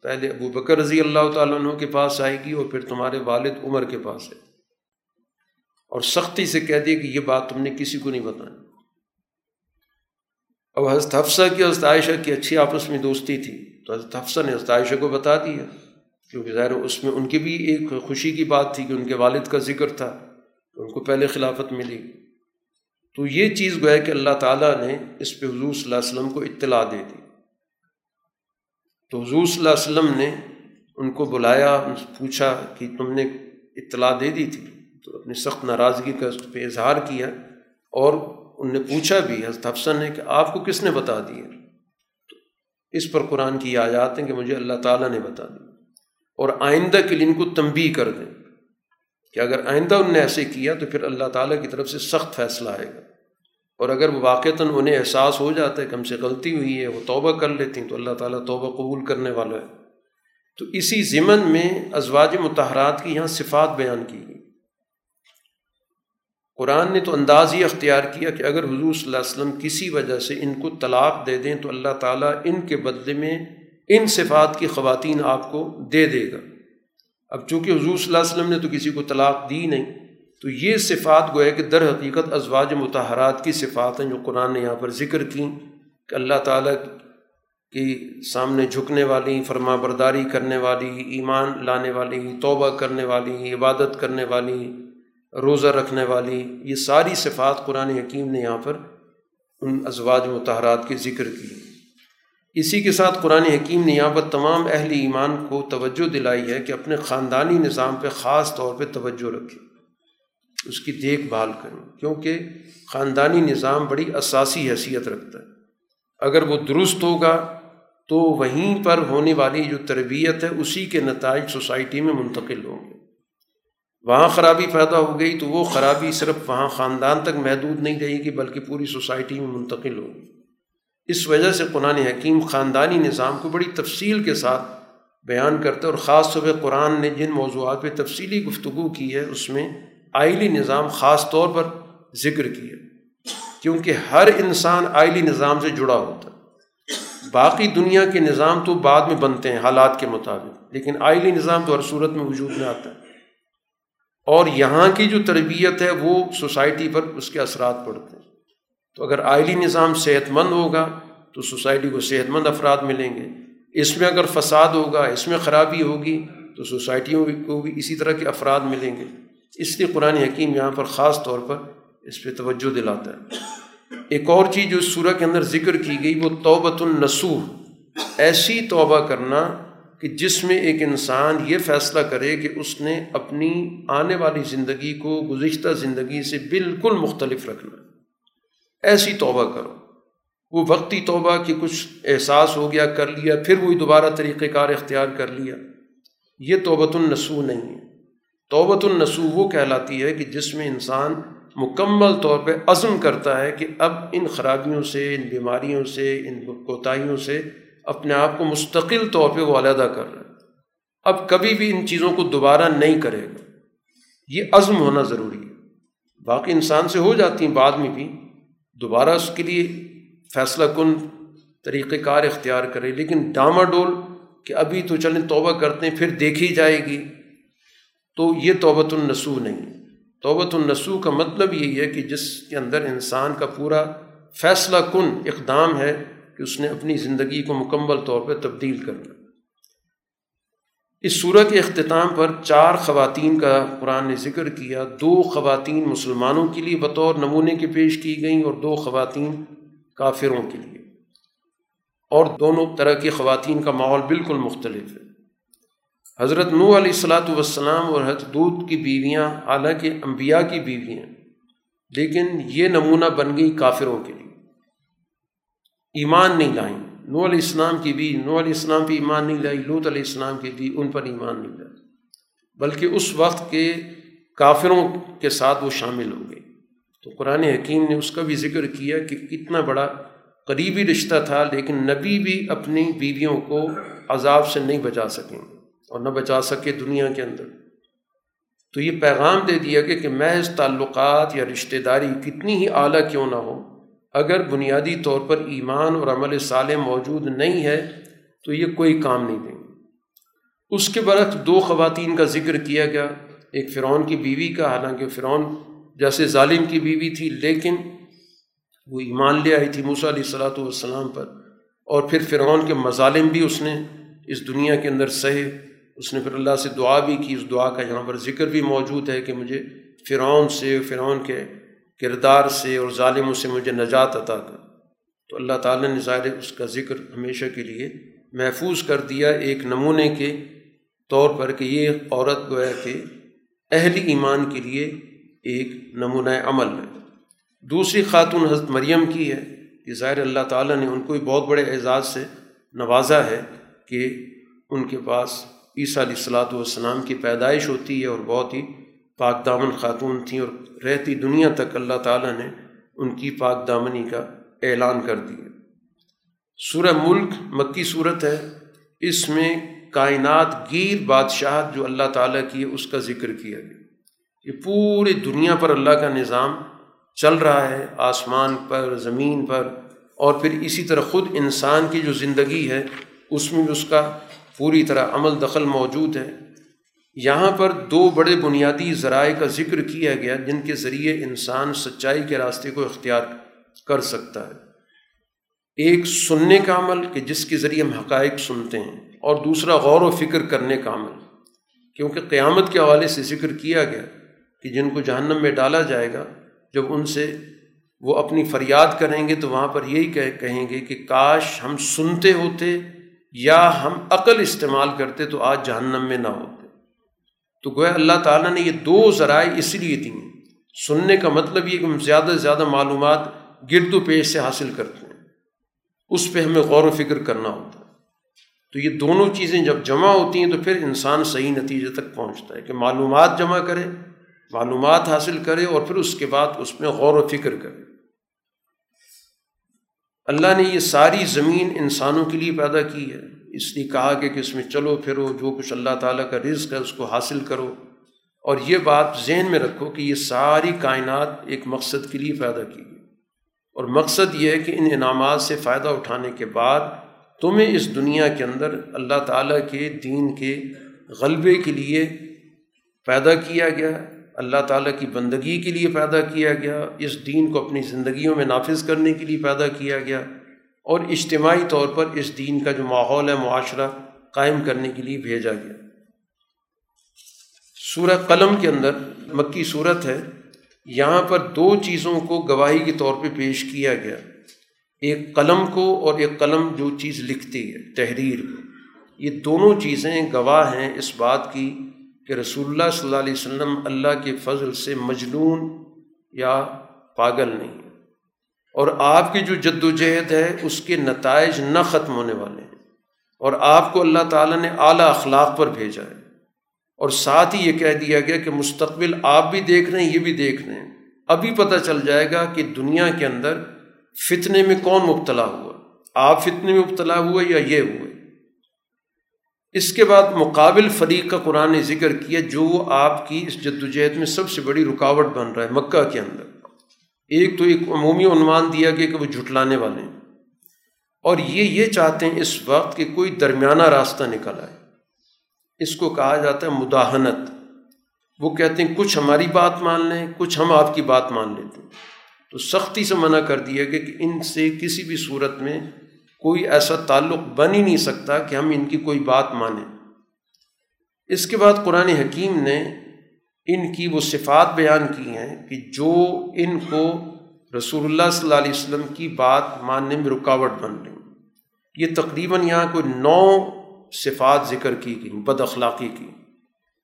پہلے ابو بکر رضی اللہ تعالیٰ عنہ کے پاس آئے گی اور پھر تمہارے والد عمر کے پاس ہے اور سختی سے کہہ دیا کہ یہ بات تم نے کسی کو نہیں بتائی۔ اب حضرت حفصہ کی حضرت عائشہ کی اچھی آپس میں دوستی تھی تو حضرت حفصہ نے حضرت عائشہ کو بتا دیا، کیونکہ ظاہر اس میں ان کی بھی ایک خوشی کی بات تھی کہ ان کے والد کا ذکر تھا ان کو پہلے خلافت ملی۔ تو یہ چیز گویا کہ اللہ تعالیٰ نے اس پہ حضور صلی اللہ علیہ وسلم کو اطلاع دے دی۔ تو حضور صلی اللہ علیہ وسلم نے ان کو بلایا پوچھا کہ تم نے اطلاع دے دی تھی، تو اپنی سخت ناراضگی کا اس پہ اظہار کیا اور ان نے پوچھا بھی، حضرت حفصن نے کہ آپ کو کس نے بتا دیا تو اس پر قرآن کی آیات ہیں کہ مجھے اللہ تعالیٰ نے بتا دی۔ اور آئندہ کے لیے ان کو تنبی کر دیں کہ اگر آئندہ ان نے ایسے کیا تو پھر اللہ تعالیٰ کی طرف سے سخت فیصلہ آئے گا۔ اور اگر وہ واقعتاً انہیں احساس ہو جاتا ہے کہ ہم سے غلطی ہوئی ہے، وہ توبہ کر لیتی ہیں، تو اللہ تعالیٰ توبہ قبول کرنے والا ہے۔ تو اسی ضمن میں ازواج متحرات کی یہاں صفات بیان کی گئی۔ قرآن نے تو انداز ہی اختیار کیا کہ اگر حضور صلی اللہ علیہ وسلم کسی وجہ سے ان کو طلاق دے دیں تو اللہ تعالیٰ ان کے بدلے میں ان صفات کی خواتین آپ کو دے دے گا۔ اب چونکہ حضور صلی اللہ علیہ وسلم نے تو کسی کو طلاق دی نہیں، تو یہ صفات گویا کہ در حقیقت ازواج متحرات کی صفات ہیں جو قرآن نے یہاں پر ذکر کی کہ اللہ تعالیٰ کی سامنے جھکنے والی، فرما برداری کرنے والی، ایمان لانے والی، توبہ کرنے والی، عبادت کرنے والی روزہ رکھنے والی، یہ ساری صفات قرآن حکیم نے یہاں پر ان ازواج متحرات کے ذکر کی۔ اسی کے ساتھ قرآن حکیم نے یہاں پر تمام اہل ایمان کو توجہ دلائی ہے کہ اپنے خاندانی نظام پہ خاص طور پہ توجہ رکھیں۔ اس کی دیکھ بھال کریں، کیونکہ خاندانی نظام بڑی اساسی حیثیت رکھتا ہے۔ اگر وہ درست ہوگا تو وہیں پر ہونے والی جو تربیت ہے، اسی کے نتائج سوسائٹی میں منتقل ہوں گے۔ وہاں خرابی پیدا ہو گئی تو وہ خرابی صرف وہاں خاندان تک محدود نہیں رہے گی، بلکہ پوری سوسائٹی میں منتقل ہوگی اس وجہ سے قرآن حکیم خاندانی نظام کو بڑی تفصیل کے ساتھ بیان کرتے اور خاص طور پہ قرآن نے جن موضوعات پہ تفصیلی گفتگو کی ہے، اس میں آئلی نظام خاص طور پر ذکر کیا کیونکہ ہر انسان آئلی نظام سے جڑا ہوتا ہے۔ باقی دنیا کے نظام تو بعد میں بنتے ہیں، حالات کے مطابق، لیکن آئلی نظام تو ہر صورت میں وجود میں آتا ہے۔ اور یہاں کی جو تربیت ہے وہ سوسائٹی پر اس کے اثرات پڑتے ہیں۔ تو اگر آئلی نظام صحت مند ہوگا تو سوسائٹی کو صحت مند افراد ملیں گے۔ اس میں اگر فساد ہوگا، اس میں خرابی ہوگی تو سوسائٹیوں کو بھی اسی طرح کے افراد ملیں گے۔ اس لیے قرآن حکیم یہاں پر خاص طور پر اس پہ توجہ دلاتا ہے۔ ایک اور چیز جو سورہ کے اندر ذکر کی گئی وہ توبۃ النسوح ایسی توبہ کرنا کہ جس میں ایک انسان یہ فیصلہ کرے کہ اس نے اپنی آنے والی زندگی کو گزشتہ زندگی سے بالکل مختلف رکھنا ایسی توبہ کرو۔ وہ وقتی توبہ کہ کچھ احساس ہو گیا، کر لیا، پھر وہی دوبارہ طریقۂ کار اختیار کر لیا۔ یہ توبۃ النسو نہیں ہے۔ توبۃ النسو وہ کہلاتی ہے کہ جس میں انسان مکمل طور پہ عزم کرتا ہے کہ اب ان خرابیوں سے، ان بیماریوں سے، ان کوتاہیوں سے اپنے آپ کو مستقل طور پہ وہ علیحدہ کر رہا ہے اب کبھی بھی ان چیزوں کو دوبارہ نہیں کرے گا۔ یہ عزم ہونا ضروری ہے۔ باقی انسان سے ہو جاتی ہیں بعد میں بھی۔ دوبارہ اس کے لیے فیصلہ کن طریقۂ کار اختیار کرے۔ لیکن ڈاما ڈول کہ ابھی تو چلیں توبہ کرتے ہیں، پھر دیکھی جائے گی۔ تو یہ توبۃ النسو نہیں توبۃ النسو کا مطلب یہی ہے کہ جس کے اندر انسان کا پورا فیصلہ کن، اقدام ہے کہ اس نے اپنی زندگی کو مکمل طور پہ تبدیل کرنا اس صورت کے اختتام پر چار خواتین کا قرآن نے ذکر کیا۔ دو خواتین مسلمانوں کے لیے بطور نمونے کے پیش کی گئیں اور دو خواتین کافروں کے لیے۔ اور دونوں طرح کی خواتین کا ماحول بالکل مختلف ہے۔ حضرت نو علیہ السلاۃ والسلام اور حضرت دودھ کی بیویاں، حالانکہ انبیاء کی بیویاں لیکن یہ نمونہ بن گئی کافروں کے لیے۔ ایمان نہیں لائیں۔ نو علیہ السلام کی بھی نو علیہ السلام پہ ایمان نہیں لائی لوت علیہ السلام کی بھی ان پر ایمان نہیں لائی بلکہ اس وقت کے کافروں کے ساتھ وہ شامل ہو گئے۔ تو قرآن حکیم نے اس کا بھی ذکر کیا کہ کتنا بڑا قریبی رشتہ تھا، لیکن نبی بھی اپنی بیویوں کو عذاب سے نہیں بچا سکیں اور نہ بچا سکے دنیا کے اندر۔ تو یہ پیغام دے دیا کہ کہ محض تعلقات یا رشتہ داری کتنی ہی اعلیٰ کیوں نہ ہو اگر بنیادی طور پر ایمان اور عمل صالح موجود نہیں ہے، تو یہ کوئی کام نہیں دیں گے اس کے برعکس دو خواتین کا ذکر کیا گیا۔ ایک فرعون کی بیوی کا، حالانکہ فرعون جیسے ظالم کی بیوی تھی، لیکن وہ ایمان لے آئی تھی موسیٰ علیہ السلاۃ والسلام پر۔ اور پھر فرعون کے مظالم بھی اس نے اس دنیا کے اندر سہے۔ اس نے پھر اللہ سے دعا بھی کی۔ اس دعا کا یہاں پر ذکر بھی موجود ہے کہ مجھے فرعون سے، فرعون کے کردار سے اور ظالموں سے مجھے نجات عطا کر۔ تو اللہ تعالیٰ نے ظاہر اس کا ذکر ہمیشہ کے لیے محفوظ کر دیا ایک نمونے کے طور پر کہ یہ عورت گویا کہ اہل ایمان کے لیے ایک نمونہ عمل ہے۔ دوسری خاتون حضرت مریم کی ہے کہ ظاہر اللہ تعالیٰ نے ان کو بھی بہت بڑے اعزاز سے نوازا ہے کہ ان کے پاس عیسیٰ علیہ السلاۃ والسلام کی پیدائش ہوتی ہے اور بہت ہی پاک دامن خاتون تھیں اور رہتی دنیا تک اللہ تعالیٰ نے ان کی پاک دامنی کا اعلان کر دیا۔ سورہ ملک مکی صورت ہے۔ اس میں کائنات گیر بادشاہت جو اللہ تعالیٰ کی ہے، اس کا ذکر کیا گیا۔ یہ پوری دنیا پر اللہ کا نظام چل رہا ہے، آسمان پر، زمین پر۔ اور پھر اسی طرح خود انسان کی جو زندگی ہے، اس میں بھی اس کا پوری طرح عمل دخل موجود ہے۔ یہاں پر دو بڑے بنیادی ذرائع کا ذکر کیا گیا جن کے ذریعے انسان سچائی کے راستے کو اختیار کر سکتا ہے۔ ایک سننے کا عمل کہ جس کے ذریعے ہم حقائق سنتے ہیں اور دوسرا غور و فکر کرنے کا عمل۔ کیونکہ قیامت کے حوالے سے ذکر کیا گیا کہ جن کو جہنم میں ڈالا جائے گا، جب ان سے وہ اپنی فریاد کریں گے تو وہاں پر یہی کہیں گے کہ کاش ہم سنتے ہوتے یا ہم عقل استعمال کرتے تو آج جہنم میں نہ ہوتے تو گویا اللہ تعالیٰ نے یہ دو ذرائع اس لیے دیں۔ سننے کا مطلب یہ کہ ہم زیادہ سے زیادہ معلومات گرد و پیش سے حاصل کرتے ہیں۔ اس پہ ہمیں غور و فکر کرنا ہوتا ہے۔ تو یہ دونوں چیزیں جب جمع ہوتی ہیں تو پھر انسان صحیح نتیجے تک پہنچتا ہے کہ معلومات جمع کرے، معلومات حاصل کرے اور پھر اس کے بعد اس میں غور و فکر کرے۔ اللہ نے یہ ساری زمین انسانوں کے لیے پیدا کی ہے۔ اس لیے کہا کہ اس میں چلو پھرو، جو کچھ اللہ تعالیٰ کا رزق ہے اس کو حاصل کرو۔ اور یہ بات ذہن میں رکھو کہ یہ ساری کائنات ایک مقصد کے لیے پیدا کی گئی۔ اور مقصد یہ ہے کہ ان انعامات سے فائدہ اٹھانے کے بعد تمہیں اس دنیا کے اندر اللہ تعالیٰ کے دین کے غلبے کے لیے پیدا کیا گیا، اللہ تعالیٰ کی بندگی کے لیے پیدا کیا گیا، اس دین کو اپنی زندگیوں میں نافذ کرنے کے لیے پیدا کیا گیا۔ اور اجتماعی طور پر اس دین کا جو ماحول ہے، معاشرہ قائم کرنے کے لیے بھیجا گیا۔ سورہ قلم کے اندر مکی صورت ہے۔ یہاں پر دو چیزوں کو گواہی کے طور پہ پیش کیا گیا۔ ایک قلم کو اور ایک قلم جو چیز لکھتی ہے، تحریر۔ کو یہ دونوں چیزیں گواہ ہیں اس بات کی کہ رسول اللہ صلی اللہ علیہ وسلم اللہ کے فضل سے مجنون یا پاگل نہیں۔ اور آپ کی جو جد و جہد ہے، اس کے نتائج نہ ختم ہونے والے ہیں۔ اور آپ کو اللہ تعالیٰ نے اعلیٰ اخلاق پر بھیجا ہے۔ اور ساتھ ہی یہ کہہ دیا گیا کہ مستقبل آپ بھی دیکھ رہے ہیں، یہ بھی دیکھ رہے ہیں۔ ابھی پتہ چل جائے گا کہ دنیا کے اندر فتنے میں کون مبتلا ہوا۔ آپ فتنے میں مبتلا ہوئے یا یہ ہوئے؟ اس کے بعد مقابل فریق کا قرآن نے ذکر کیا، جو آپ کی اس جد وجہد میں سب سے بڑی رکاوٹ بن رہا ہے مکہ کے اندر۔ ایک تو ایک عمومی عنوان دیا گیا کہ وہ جھٹلانے والے ہیں۔ اور یہ یہ چاہتے ہیں اس وقت کہ کوئی درمیانہ راستہ نکل آئے۔ اس کو کہا جاتا ہے مداحنت۔ وہ کہتے ہیں کچھ ہماری بات مان لیں، کچھ ہم آپ کی بات مان لیتے ہیں۔ تو سختی سے منع کر دیا گیا کہ ان سے کسی بھی صورت میں کوئی ایسا تعلق بن ہی نہیں سکتا کہ ہم ان کی کوئی بات مانیں۔ اس کے بعد قرآن حکیم نے ان کی وہ صفات بیان کی ہیں کہ جو ان کو رسول اللہ صلی اللہ علیہ وسلم کی بات ماننے میں رکاوٹ بن رہی یہ تقریباً یہاں کوئی نو صفات ذکر کی گئی، بد اخلاقی کی۔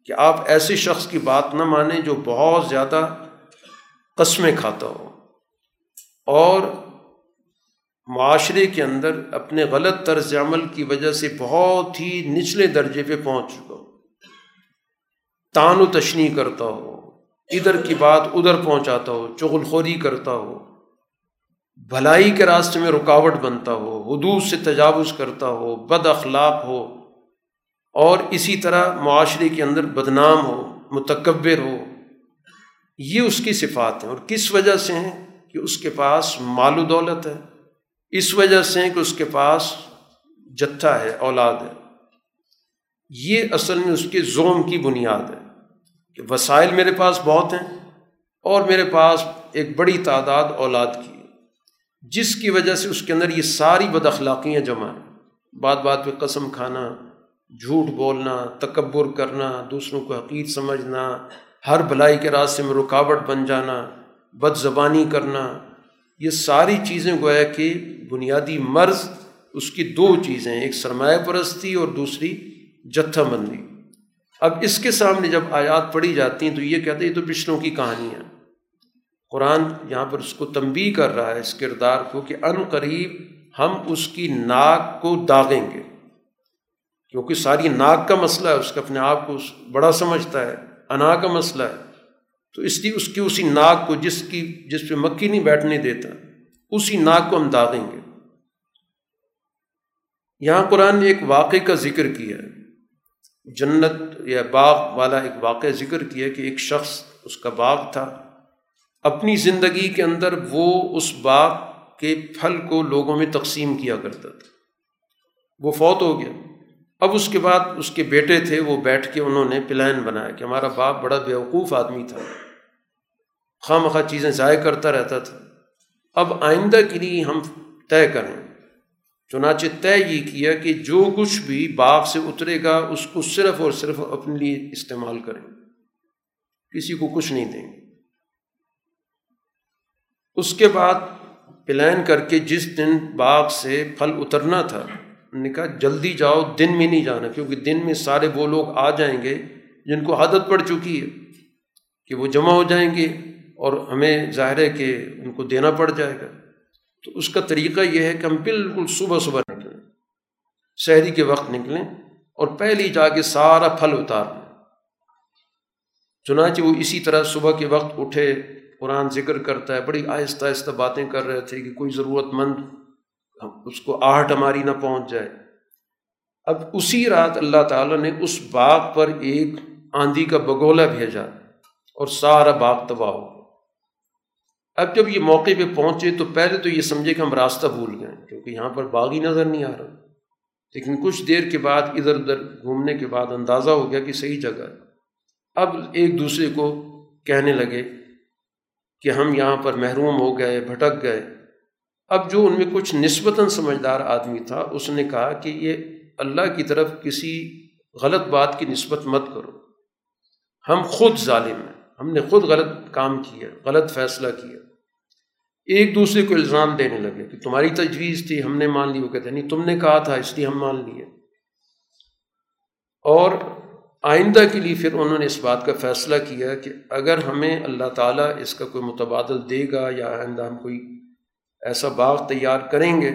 کہ آپ ایسے شخص کی بات نہ مانیں جو بہت زیادہ قسمیں کھاتا ہو۔ اور معاشرے کے اندر اپنے غلط طرز عمل کی وجہ سے بہت ہی نچلے درجے پہ پہنچ چکا ہو۔ تان و تشنی کرتا ہو، ادھر کی بات ادھر پہنچاتا ہو، چغل خوری کرتا ہو، بھلائی کے راستے میں رکاوٹ بنتا ہو، حدود سے تجاوز کرتا ہو، بد اخلاق ہو، اور اسی طرح معاشرے کے اندر بدنام ہو، متکبر ہو، یہ اس کی صفات ہیں۔ اور کس وجہ سے ہیں؟ کہ اس کے پاس مال و دولت ہے۔ اس وجہ سے ہیں کہ اس کے پاس جتھا ہے، اولاد ہے۔ یہ اصل میں اس کے زوم کی بنیاد ہے۔ کہ وسائل میرے پاس بہت ہیں اور میرے پاس ایک بڑی تعداد اولاد کی جس کی وجہ سے اس کے اندر یہ ساری بد اخلاقیاں جمع ہیں۔ بات بات پہ قسم کھانا، جھوٹ بولنا، تکبر کرنا، دوسروں کو حقیق سمجھنا، ہر بلائی کے راستے میں رکاوٹ بن جانا، بد زبانی کرنا، یہ ساری چیزیں گویا کہ بنیادی مرض اس کی دو چیزیں ایک سرمایہ پرستی اور دوسری جتھا بندی۔ اب اس کے سامنے جب آیات پڑھی جاتی ہیں تو یہ کہتے ہیں یہ تو پچھلوں کی کہانیاں قرآن یہاں پر اس کو تنبی کر رہا ہے اس کردار کو کہ ان قریب ہم اس کی ناک کو داغیں گے۔ کیونکہ ساری ناک کا مسئلہ ہے، اس کا اپنے آپ کو بڑا سمجھتا ہے، انا کا مسئلہ ہے۔ تو اس لیے اس کی اسی ناک کو جس کی، جس پہ مکھی نہیں بیٹھنے دیتا، اسی ناک کو ہم داغیں گے۔ یہاں قرآن نے ایک واقعے کا ذکر کیا ہے۔ جنت یا باغ والا ایک واقعہ ذکر کیا کہ ایک شخص اس کا باغ تھا۔ اپنی زندگی کے اندر وہ اس باغ کے پھل کو لوگوں میں تقسیم کیا کرتا تھا۔ وہ فوت ہو گیا۔ اب اس کے بعد اس کے بیٹے تھے، وہ بیٹھ کے انہوں نے پلان بنایا کہ ہمارا باپ بڑا بیوقوف آدمی تھا۔ خواہ مخواہ چیزیں ضائع کرتا رہتا تھا۔ اب آئندہ کے لیے ہم طے کریں۔ چنانچہ طے یہ کیا کہ جو کچھ بھی باغ سے اترے گا، اس کو صرف اور صرف اپنے لیے استعمال کریں۔ کسی کو کچھ نہیں دیں۔ گے اس کے بعد پلان کر کے جس دن باغ سے پھل اترنا تھا نے کہا، جلدی جاؤ، دن میں نہیں جانا، کیونکہ دن میں سارے وہ لوگ آ جائیں گے جن کو عادت پڑ چکی ہے کہ وہ جمع ہو جائیں گے اور ہمیں ظاہر ہے کہ ان کو دینا پڑ جائے گا۔ تو اس کا طریقہ یہ ہے کہ ہم بالکل صبح صبح نکلیں، شہری کے وقت نکلیں اور پہلی جا کے سارا پھل اتار لیں۔ چنانچہ وہ اسی طرح صبح کے وقت اٹھے، قرآن ذکر کرتا ہے، بڑی آہستہ آہستہ باتیں کر رہے تھے کہ کوئی ضرورت مند اس کو آہٹ ہماری نہ پہنچ جائے۔ اب اسی رات اللہ تعالیٰ نے اس باغ پر ایک آندھی کا بگولا بھیجا اور سارا باغ تباہ ہو اب جب یہ موقع پہ پہنچے تو پہلے تو یہ سمجھے کہ ہم راستہ بھول گئے کیونکہ یہاں پر باغ ہی نظر نہیں آ رہا۔ لیکن کچھ دیر کے بعد ادھر ادھر گھومنے کے بعد اندازہ ہو گیا کہ صحیح جگہ ہے۔ اب ایک دوسرے کو کہنے لگے کہ ہم یہاں پر محروم ہو گئے، بھٹک گئے۔ اب جو ان میں کچھ نسبتاً سمجھدار آدمی تھا، اس نے کہا کہ یہ اللہ کی طرف کسی غلط بات کی نسبت مت کرو۔ ہم خود ظالم ہیں۔ ہم نے خود غلط کام کیا، غلط فیصلہ کیا۔ ایک دوسرے کو الزام دینے لگے کہ تمہاری تجویز تھی، ہم نے مان لی، وہ کہتے نہیں، تم نے کہا تھا، اس لیے ہم مان لیے۔ اور آئندہ کے لیے پھر انہوں نے اس بات کا فیصلہ کیا کہ اگر ہمیں اللہ تعالیٰ اس کا کوئی متبادل دے گا یا آئندہ ہم کوئی ایسا باغ تیار کریں گے،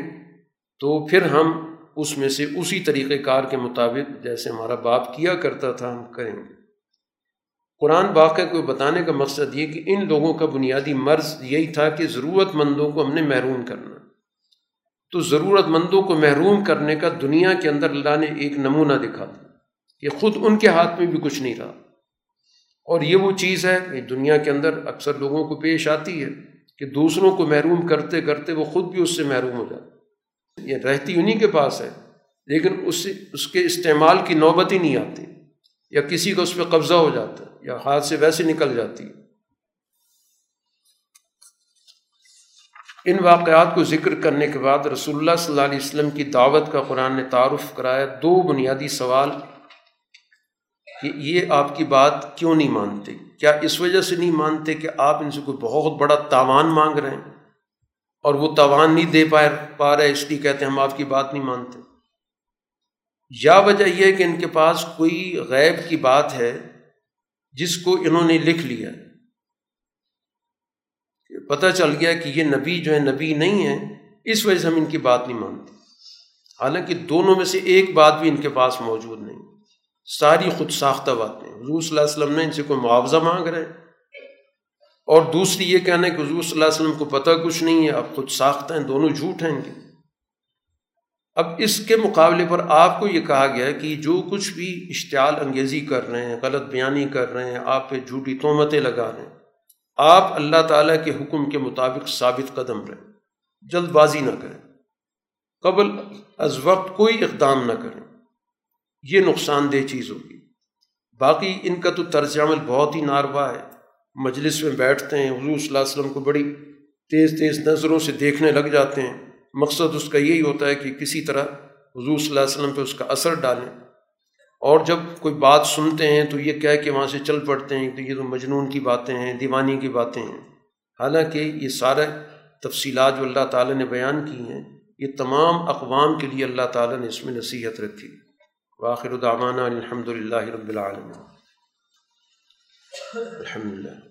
تو پھر ہم اس میں سے اسی طریقۂ کار کے مطابق جیسے ہمارا باپ کیا کرتا تھا، ہم کریں گے۔ قرآن واقعہ کو بتانے کا مقصد یہ کہ ان لوگوں کا بنیادی مرض یہی تھا کہ ضرورت مندوں کو ہم نے محروم کرنا۔ تو ضرورت مندوں کو محروم کرنے کا دنیا کے اندر اللہ نے ایک نمونہ دکھا تھا کہ خود ان کے ہاتھ میں بھی کچھ نہیں رہا۔ اور یہ وہ چیز ہے کہ دنیا کے اندر اکثر لوگوں کو پیش آتی ہے کہ دوسروں کو محروم کرتے کرتے وہ خود بھی اس سے محروم ہو جاتے یہ رہتی انہیں کے پاس ہے، لیکن اس سے، اس کے استعمال کی نوبت ہی نہیں آتی۔ یا کسی کا اس پہ قبضہ ہو جاتا ہے، یا ہاتھ سے ویسے نکل جاتی ہے۔ ان واقعات کو ذکر کرنے کے بعد رسول اللہ صلی اللہ علیہ وسلم کی دعوت کا قرآن نے تعارف کرایا دو بنیادی سوال کہ یہ آپ کی بات کیوں نہیں مانتے؟ کیا اس وجہ سے نہیں مانتے کہ آپ ان سے کوئی بہت بڑا تاوان مانگ رہے ہیں اور وہ تاوان نہیں دے پائے پا رہے، اس لیے کہتے ہیں ہم آپ کی بات نہیں مانتے۔ یا وجہ یہ کہ ان کے پاس کوئی غیب کی بات ہے جس کو انہوں نے لکھ لیا پتہ چل گیا کہ یہ نبی جو ہے نبی نہیں ہے، اس وجہ سے ہم ان کی بات نہیں مانتے۔ حالانکہ دونوں میں سے ایک بات بھی ان کے پاس موجود نہیں۔ ساری خود ساختہ باتیں۔ حضور صلی اللہ علیہ وسلم نے ان سے کوئی معاوضہ مانگ رہے اور دوسری یہ کہنا ہے کہ حضور صلی اللہ علیہ وسلم کو پتہ کچھ نہیں ہے، اب خود ساختہ ہیں، دونوں جھوٹ ہیں ان کے۔ اب اس کے مقابلے پر آپ کو یہ کہا گیا کہ جو کچھ بھی اشتعال انگیزی کر رہے ہیں، غلط بیانی کر رہے ہیں، آپ پہ جھوٹی تہمتیں لگا رہے ہیں، آپ اللہ تعالیٰ کے حکم کے مطابق ثابت قدم رہیں جلد بازی نہ کریں۔ قبل از وقت کوئی اقدام نہ کریں۔ یہ نقصان دہ چیز ہوگی۔ باقی ان کا تو طرز عمل بہت ہی ناروا ہے۔ مجلس میں بیٹھتے ہیں، حضور صلی اللہ علیہ وسلم کو بڑی تیز تیز نظروں سے دیکھنے لگ جاتے ہیں۔ مقصد اس کا یہی ہوتا ہے کہ کسی طرح حضور صلی اللہ علیہ وسلم پہ اس کا اثر ڈالیں۔ اور جب کوئی بات سنتے ہیں تو یہ کہہ کہ وہاں سے چل پڑتے ہیں کہ یہ تو مجنون کی باتیں ہیں، دیوانی کی باتیں ہیں۔ حالانکہ یہ سارے تفصیلات جو اللہ تعالیٰ نے بیان کی ہیں، یہ تمام اقوام کے لیے اللہ تعالیٰ نے اس میں نصیحت رکھی۔ واخر الدعوانا الحمد للہ رب العالمین۔ الحمد للہ